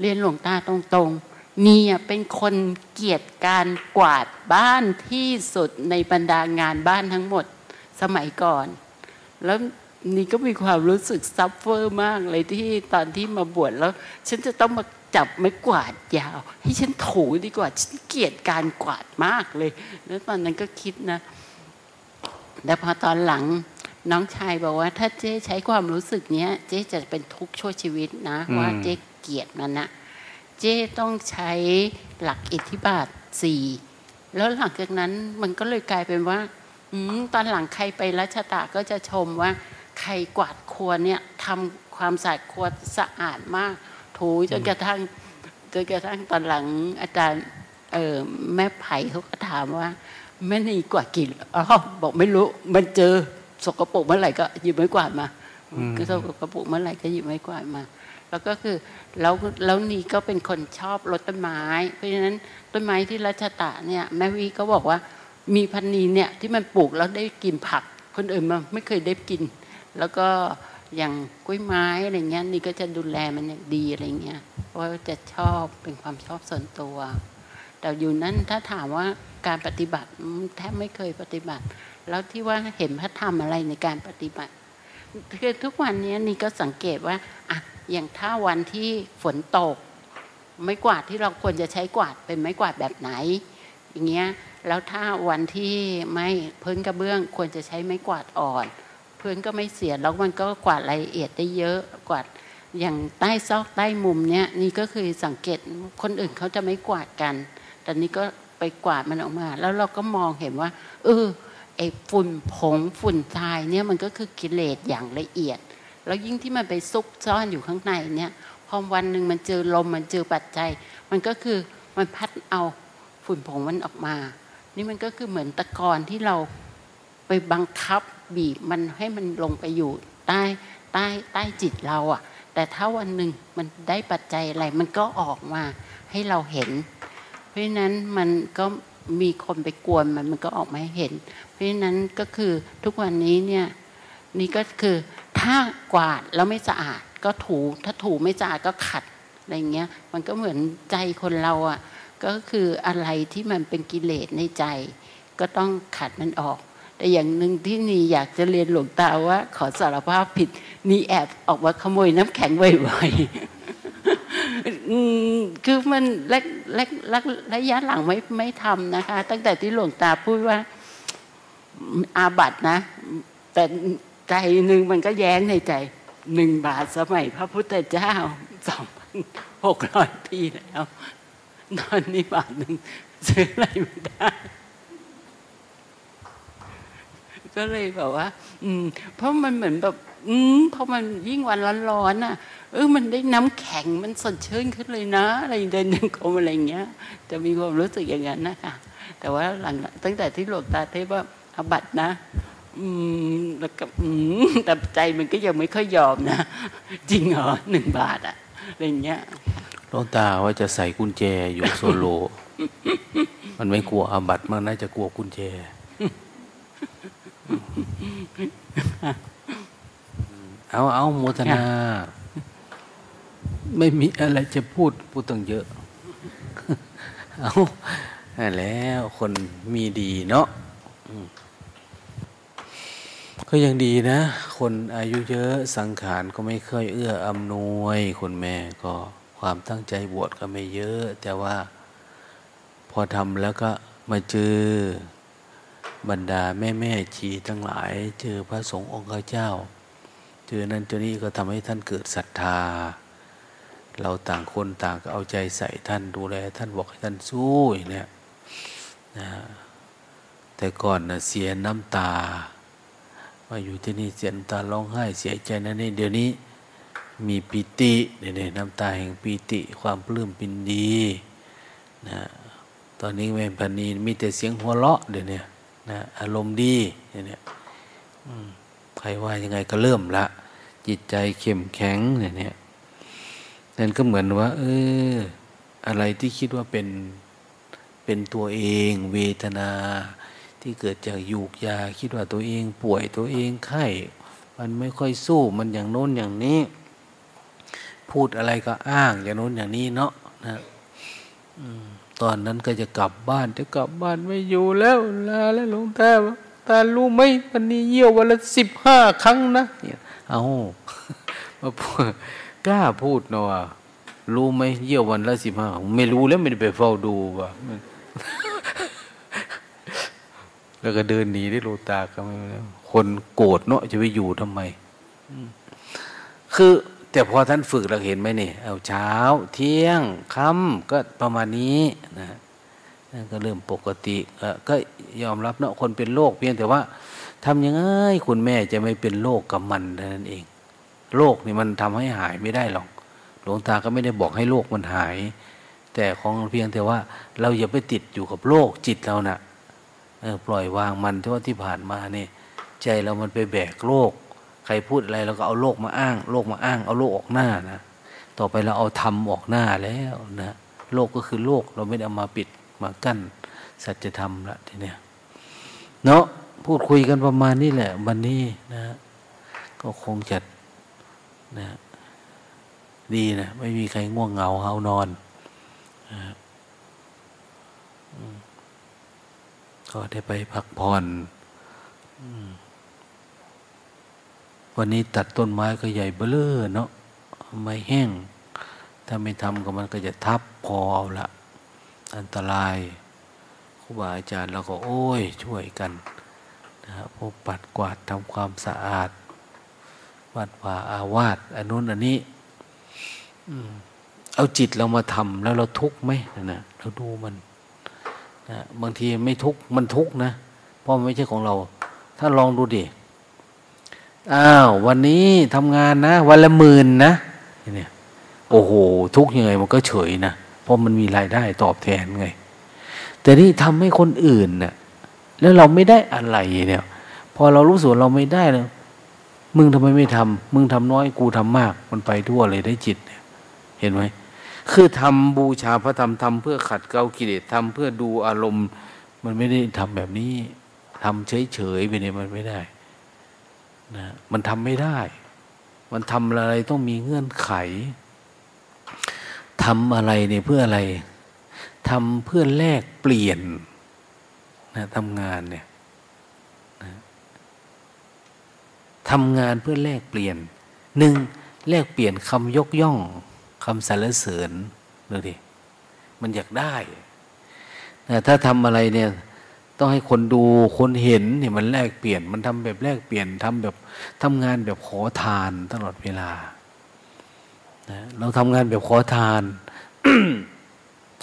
เรียนหลวงตาตรงๆ นี่อะเป็นคนเกียดการกวาดบ้านที่สุดในบรรดางานบ้านทั้งหมดสมัยก่อน แล้วนี่ก็มีความรู้สึกซัฟเฟอร์มากเลยที่ตอนที่มาบวชแล้ว ฉันจะต้องมาจับไม้กวาดยาว ให้ฉันถูดีกว่า ฉันเกียดการกวาดมากเลย แล้วตอนนั้นก็คิดนะแต่พอตอนหลังน้องชายบอกว่า ถ้าเจ๊ใช้ความรู้สึกเนี้ย เจ๊จะเป็นทุกข์ชั่วชีวิตนะ ว่าเจ๊เกียดมันนะ เจ๊ต้องใช้หลักอิทธิบาทสี่แล้วหลังจากนั้นมันก็เลยกลายเป็นว่าอืมตอนหลังใครไปรัชตาก็จะชมว่า ใครกวาดครัวเนี่ยทำความสะอาดครัวสะอาดมาก ถูจนกระทั่งจนกระทั่งตอนหลังอาจารย์เออแม่ไผ่เขาก็ถามว่าแม่นี่กวาดกี่อ๋อบอกไม่รู้ มันเจอสกปรกเมื่อไหร่ก็หยิบไม้กวาดมาก็สกปรกเมื่อไหร่ก็หยิบไม้กวาดมา แล้วก็คือแล้วแล้วนีก็เป็นคนชอบรดต้นไม้ เพราะฉะนั้นต้นไม้ที่รัชตะเนี่ยแม่วีก็บอกว่ามีพันนีเนี่ยที่มันปลูกแล้วได้กินผัก คนอื่นมาไม่เคยได้กิน แล้วก็อย่างกล้วยไม้อะไรเงี้ยนี่ก็จะดูแลมันอย่างดีอะไรเงี้ยเพราะว่าจะชอบเป็นความชอบส่วนตัว แต่อยู่นั้นถ้าถามว่าการปฏิบัติแทบไม่เคยปฏิบัติ แล้วที่ว่าเห็นพระธรรมอะไรในการปฏิบัติคือทุกวันนี้นี่ก็สังเกตว่าอะ อย่างถ้าวันที่ฝนตก ไม้กวาดที่เราควรจะใช้กวาดเป็นไม้กวาดแบบไหน อย่างเงี้ยแล้วถ้าวันที่ไม่พื้นกระเบื้องควรจะใช้ไม้กวาดอ่อนพื้นก็ไม่เสียแล้วมันก็กวาดรายละเอียดได้เยอะกวาดอย่างใต้ซอกใต้มุมเนี้ยนี่ก็คือสังเกตคนอื่นเขาจะไม่กวาดกัน แต่นี่ก็ไปกวาดมันออกมา แล้วเราก็มองเห็นว่าเออไอ้ฝุ่นผงฝุ่นทรายเนี่ยมันก็คือกิเลสอย่างละเอียด แล้วยิ่งที่มันไปซุกซ่อนอยู่ข้างในเนี่ยพอวันหนึ่งมันเจอลมมันเจอปัจจัย มันก็คือมันพัดเอาฝุ่นผงมันออกมา นี่มันก็คือเหมือนตะกอนที่เราไปบังคับบีบมันให้มันลงไปอยู่ใต้ใต้ใต้จิตเราอะ่ะ แต่ถ้าวันหนึ่งมันได้ปัจจัยอะไรมันก็ออกมาให้เราเห็น เพราะฉะนั้นมันก็มีคนไปกวนมันมันก็ออกมาให้เห็น เพราะฉะนั้นก็คือทุกวันนี้เนี่ยนี่ก็คือ ถ้ากวาดแล้วไม่สะอาดก็ถูถ้าถูไม่สะอาดก็ขัดอะไรเงี้ยมันก็เหมือนใจคนเราอะ่ะก็คืออะไรที่มันเป็นกิเลสในใจ ก็ต้องขัดมันออก แต่อย่างหนึ่งที่นีอยากจะเรียนหลวงตาว่า ขอสารภาพผิดนีแอบออกมาขโมยน้ำแข็งบ่อยๆคือมันแรกแรกแรกระยะหลังไม่ไม่ทำนะคะ ตั้งแต่ที่หลวงตาพูดว่าอาบัตนะ แต่ ใจหนึ่งมันก็แย้งในใจหนึ่งบาทสมัยพระพุทธเจ้าสองพันหกร้อยปีแล้วตอนนี้บาทหนึ่งซื้ออะไรไม่ได้ ก็เลยแบบว่า อืม เพราะมันเหมือนแบบ อืมเพราะมันยิ่งวันร้อนๆน่ะเออมันได้น้ำแข็งมันสดชื่นขึ้นเลยนะ อะไรเดินยังกรมอะไรเงี้ย จะมีความรู้สึกอย่างนั้นนะคะแต่ว่าหลังตั้งแต่ที่หลวงตาเทพว่าอบัตนะ แล้วก็อืมแต่ใจมันก็ยังไม่ค่อยยอมนะ จริงเหรอหนึ่งบาทอะอะไรเงี้ยหลวงตาว่าจะใส่กุญแจอยู่โซโล มันไม่กลัวอาบัตมันน่าจะกลัวกุญแจเอาเอาโมทนา ไม่มีอะไรจะพูดพูดตั้งเยอะ เอาแล้วคนมีดีเนาะ ก็ยังดีนะ คนอายุเยอะสังขารก็ไม่เคยเอื้ออำนวยคนแม่ก็ความตั้งใจบวชก็ไม่เยอะ แต่ว่าพอทำแล้วก็มาเจอบรรดาแม่แม่ชีทั้งหลาย เจอพระสงฆ์องค์เจ้า เจอนั้นเจอนี้ก็ทำให้ท่านเกิดศรัทธา เราต่างคนต่างก็เอาใจใส่ท่านดูแล ท่านบอกให้ท่านสู้อย่างเนี้ยนะแต่ก่อนนะเสียน้ำตา มาอยู่ที่นี่เสียน้ำตาร้องไห้เสียใจนั่นนี่เดี๋ยวนี้มีปิติเนี่ยน้ำตาแห่งปิติความปลื้มปินดีนะตอนนี้แม่พันนีมีแต่เสียงหัวเราะเดี๋ยวนี้นะอารมณ์ดีเดี๋ยวนี้ใครว่ายังไงก็เริ่มละ จิตใจเข้มแข็งเนี่ยเนี่ยนั่นก็เหมือนว่าเอออะไรที่คิดว่าเป็นเป็นตัวเอง เวทนา ที่เกิดจากยูกยาคิดว่าตัวเองป่วยตัวเองไข้มันไม่ค่อยสู้มันอย่างโน้นอย่างนี้ พูดอะไรก็อ้างอย่างโน้นอย่างนี้เนาะนะตอนนั้นก็จะกลับบ้านจะกลับบ้านไม่อยู่แล้วลาแล้วหลวงตาตารู้ไหมวันนี้เยี่ยววันละสิบห้าครั้งนะเนี่ยเอามาพูดกล้าพูดเนาะรู้ไหมเยี่ยววันละสิบห้าไม่รู้แล้วไม่ได้ไปเฝ้าดูว่ะ แล้วก็เดินหนีได้โลตาก็ไม่คนโกรธเนาะจะไปอยู่ทำไมคือแต่พอท่านฝึกเราเห็นไหมนี่ เอาเช้า เที่ยงค่ำก็ประมาณนี้นะก็เริ่มปกติก็ยอมรับเนาะคนเป็นโรคเพียงแต่ว่าทำยังไงคุณแม่จะไม่เป็นโรคกับมันนั่นเองโรคนี่มันทำให้หายไม่ได้หรอกหลวงตาก็ไม่ได้บอกให้โรคมันหาย แต่ของเพียงแต่ว่าเราอย่าไปติดอยู่กับโรคจิตเรานะ่ะ ปล่อยวางมันที่ว่าที่ผ่านมาเนี่ยใจเรามันไปแบกโรคใครพูดอะไรเราก็เอาโลกมาอ้าง โลกมาอ้าง เอาโลกออกหน้านะต่อไปเราเอาธรรมออกหน้าแล้วนะโลกก็คือโลกเราไม่ได้เอามาปิดมากั้นสัจธรรมละทีเนี้ยเนาะพูดคุยกันประมาณนี้แหละ วันนี้นะ ก็คงจะนะ ดีนะ ไม่มีใครง่วงเหงาเฮานอนนะ ก็ได้ไปพักผ่อนวันนี้ตัดต้นไม้ก็ใหญ่เบ้อเนาะไม่แห้ง ถ้าไม่ทำก็มันก็จะทับพอเอาละอันตรายครูบาอาจารย์เราก็โอ้ย ช่วยกันนะครับพวกปัดกวาดทำความสะอาด วัดว่าอาวาสอันนู้นอันนี้เอาจิตเรามาทำแล้วเราทุกข์ไหมนะเราดูมัน นะบางทีไม่ทุกมันทุกนะเพราะมันไม่ใช่ของเรา ถ้าลองดูดิอ้าววันนี้ทำงานนะ วันละหมื่นนะเนี่ยโอ้โห ทุกยังไงมันก็เฉยนะเพราะมันมีรายได้ตอบแทนไง แต่นี่ทำให้คนอื่นเนะ่ะแล้วเราไม่ได้อะไรเนี่ย พอเรารู้สึกเราไม่ได้เลยมึงทำไมไม่ทำมึงทำน้อยกูทำมาก มันไปทั่วเลยได้จิตเนี่ย เห็นไหม คือทำบูชาพระธรรมทำเพื่อขัดเกลากิเลสทำเพื่อดูอารมณ์ มันไม่ได้ทำแบบนี้ทำเฉยๆไปเนี่ยมันไม่ได้นะมันทำไม่ได้ มันทำอะไรต้องมีเงื่อนไขทำอะไรเนี่ยเพื่ออะไรทำเพื่อแลกเปลี่ยนนะทำงานเนี่ยนะทำงานเพื่อแลกเปลี่ยนหนึ่งแลกเปลี่ยนคำยกย่องำสรรเสริญดูดิมันอยากได้นะถ้าทำอะไรเนี่ย ต้องให้คนดูคนเห็นเนี่ยมันแลกเปลี่ยน มันทำแบบแลกเปลี่ยนทำแบบทำงานแบบขอทานตลอดเวลานะเราทำงานแบบขอทาน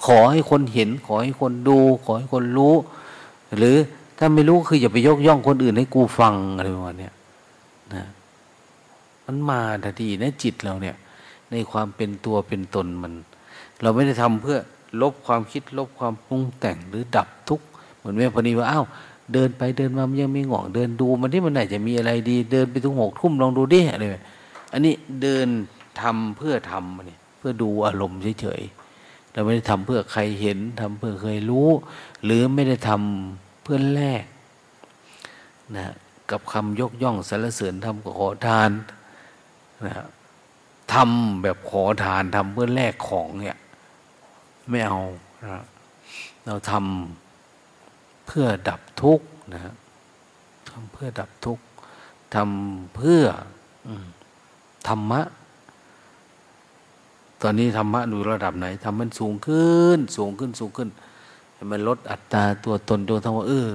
ขอให้คนเห็น ขอให้คนดู ขอให้คนรู้ หรือถ้าไม่รู้คืออย่าไปยกย่องคนอื่นให้กูฟังอะไรประมาณนี้นะมันมาทันทีนะจิตเราเนี่ย ในความเป็นตัวเป็นตนมัน เราไม่ได้ทำเพื่อลบความคิดลบความปรุงแต่งหรือดับทุกข์เหมือนแม่พนีว่าอ้าวเดินไปเดินมามันยังไม่ง่วงเดินดูมันที่มันไหนจะมีอะไรดี เดินไปถึงหกทุ่มลองดูดิอะไรอันนี้เดินทำเพื่อทำเนี่ยเพื่อดูอารมณ์เฉยๆเราไม่ได้ทำเพื่อใครเห็นทำเพื่อเคยรู้ หรือไม่ได้ทำเพื่อแลกนะกับคำยกย่องสรรเสริญทำกับขอทานนะครับ ทำแบบขอทานทำเพื่อแลกของเนี่ย ไม่เอานะเราทำเพื่อดับทุกข์นะทำเพื่อดับทุกข์ทำเพื่อธรรมะ ตอนนี้ธรรมะดูระดับไหนทำมันสูงขึ้น สูงขึ้นสูงขึ้นให้มันลดอัตราตัวตนตัวทั้งว่าเออ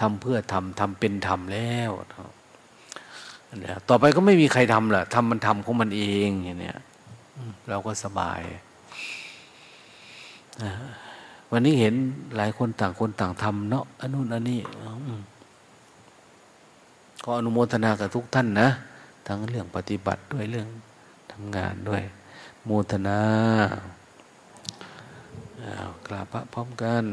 ทำเพื่อทำทำเป็นธรรมแล้ว ต่อไปก็ไม่มีใครทำแหละทำมันทำของมันเองอย่างเนี้ยเราก็สบายวันนี้เห็นหลายคนต่างคนต่างทำเนาะอันนู้นอันนี้ก็อนุโมทนากับทุกท่านนะ ทั้งเรื่องปฏิบัติด้วยเรื่องทำงานด้วย โมทนากราบพระพร้อมกัน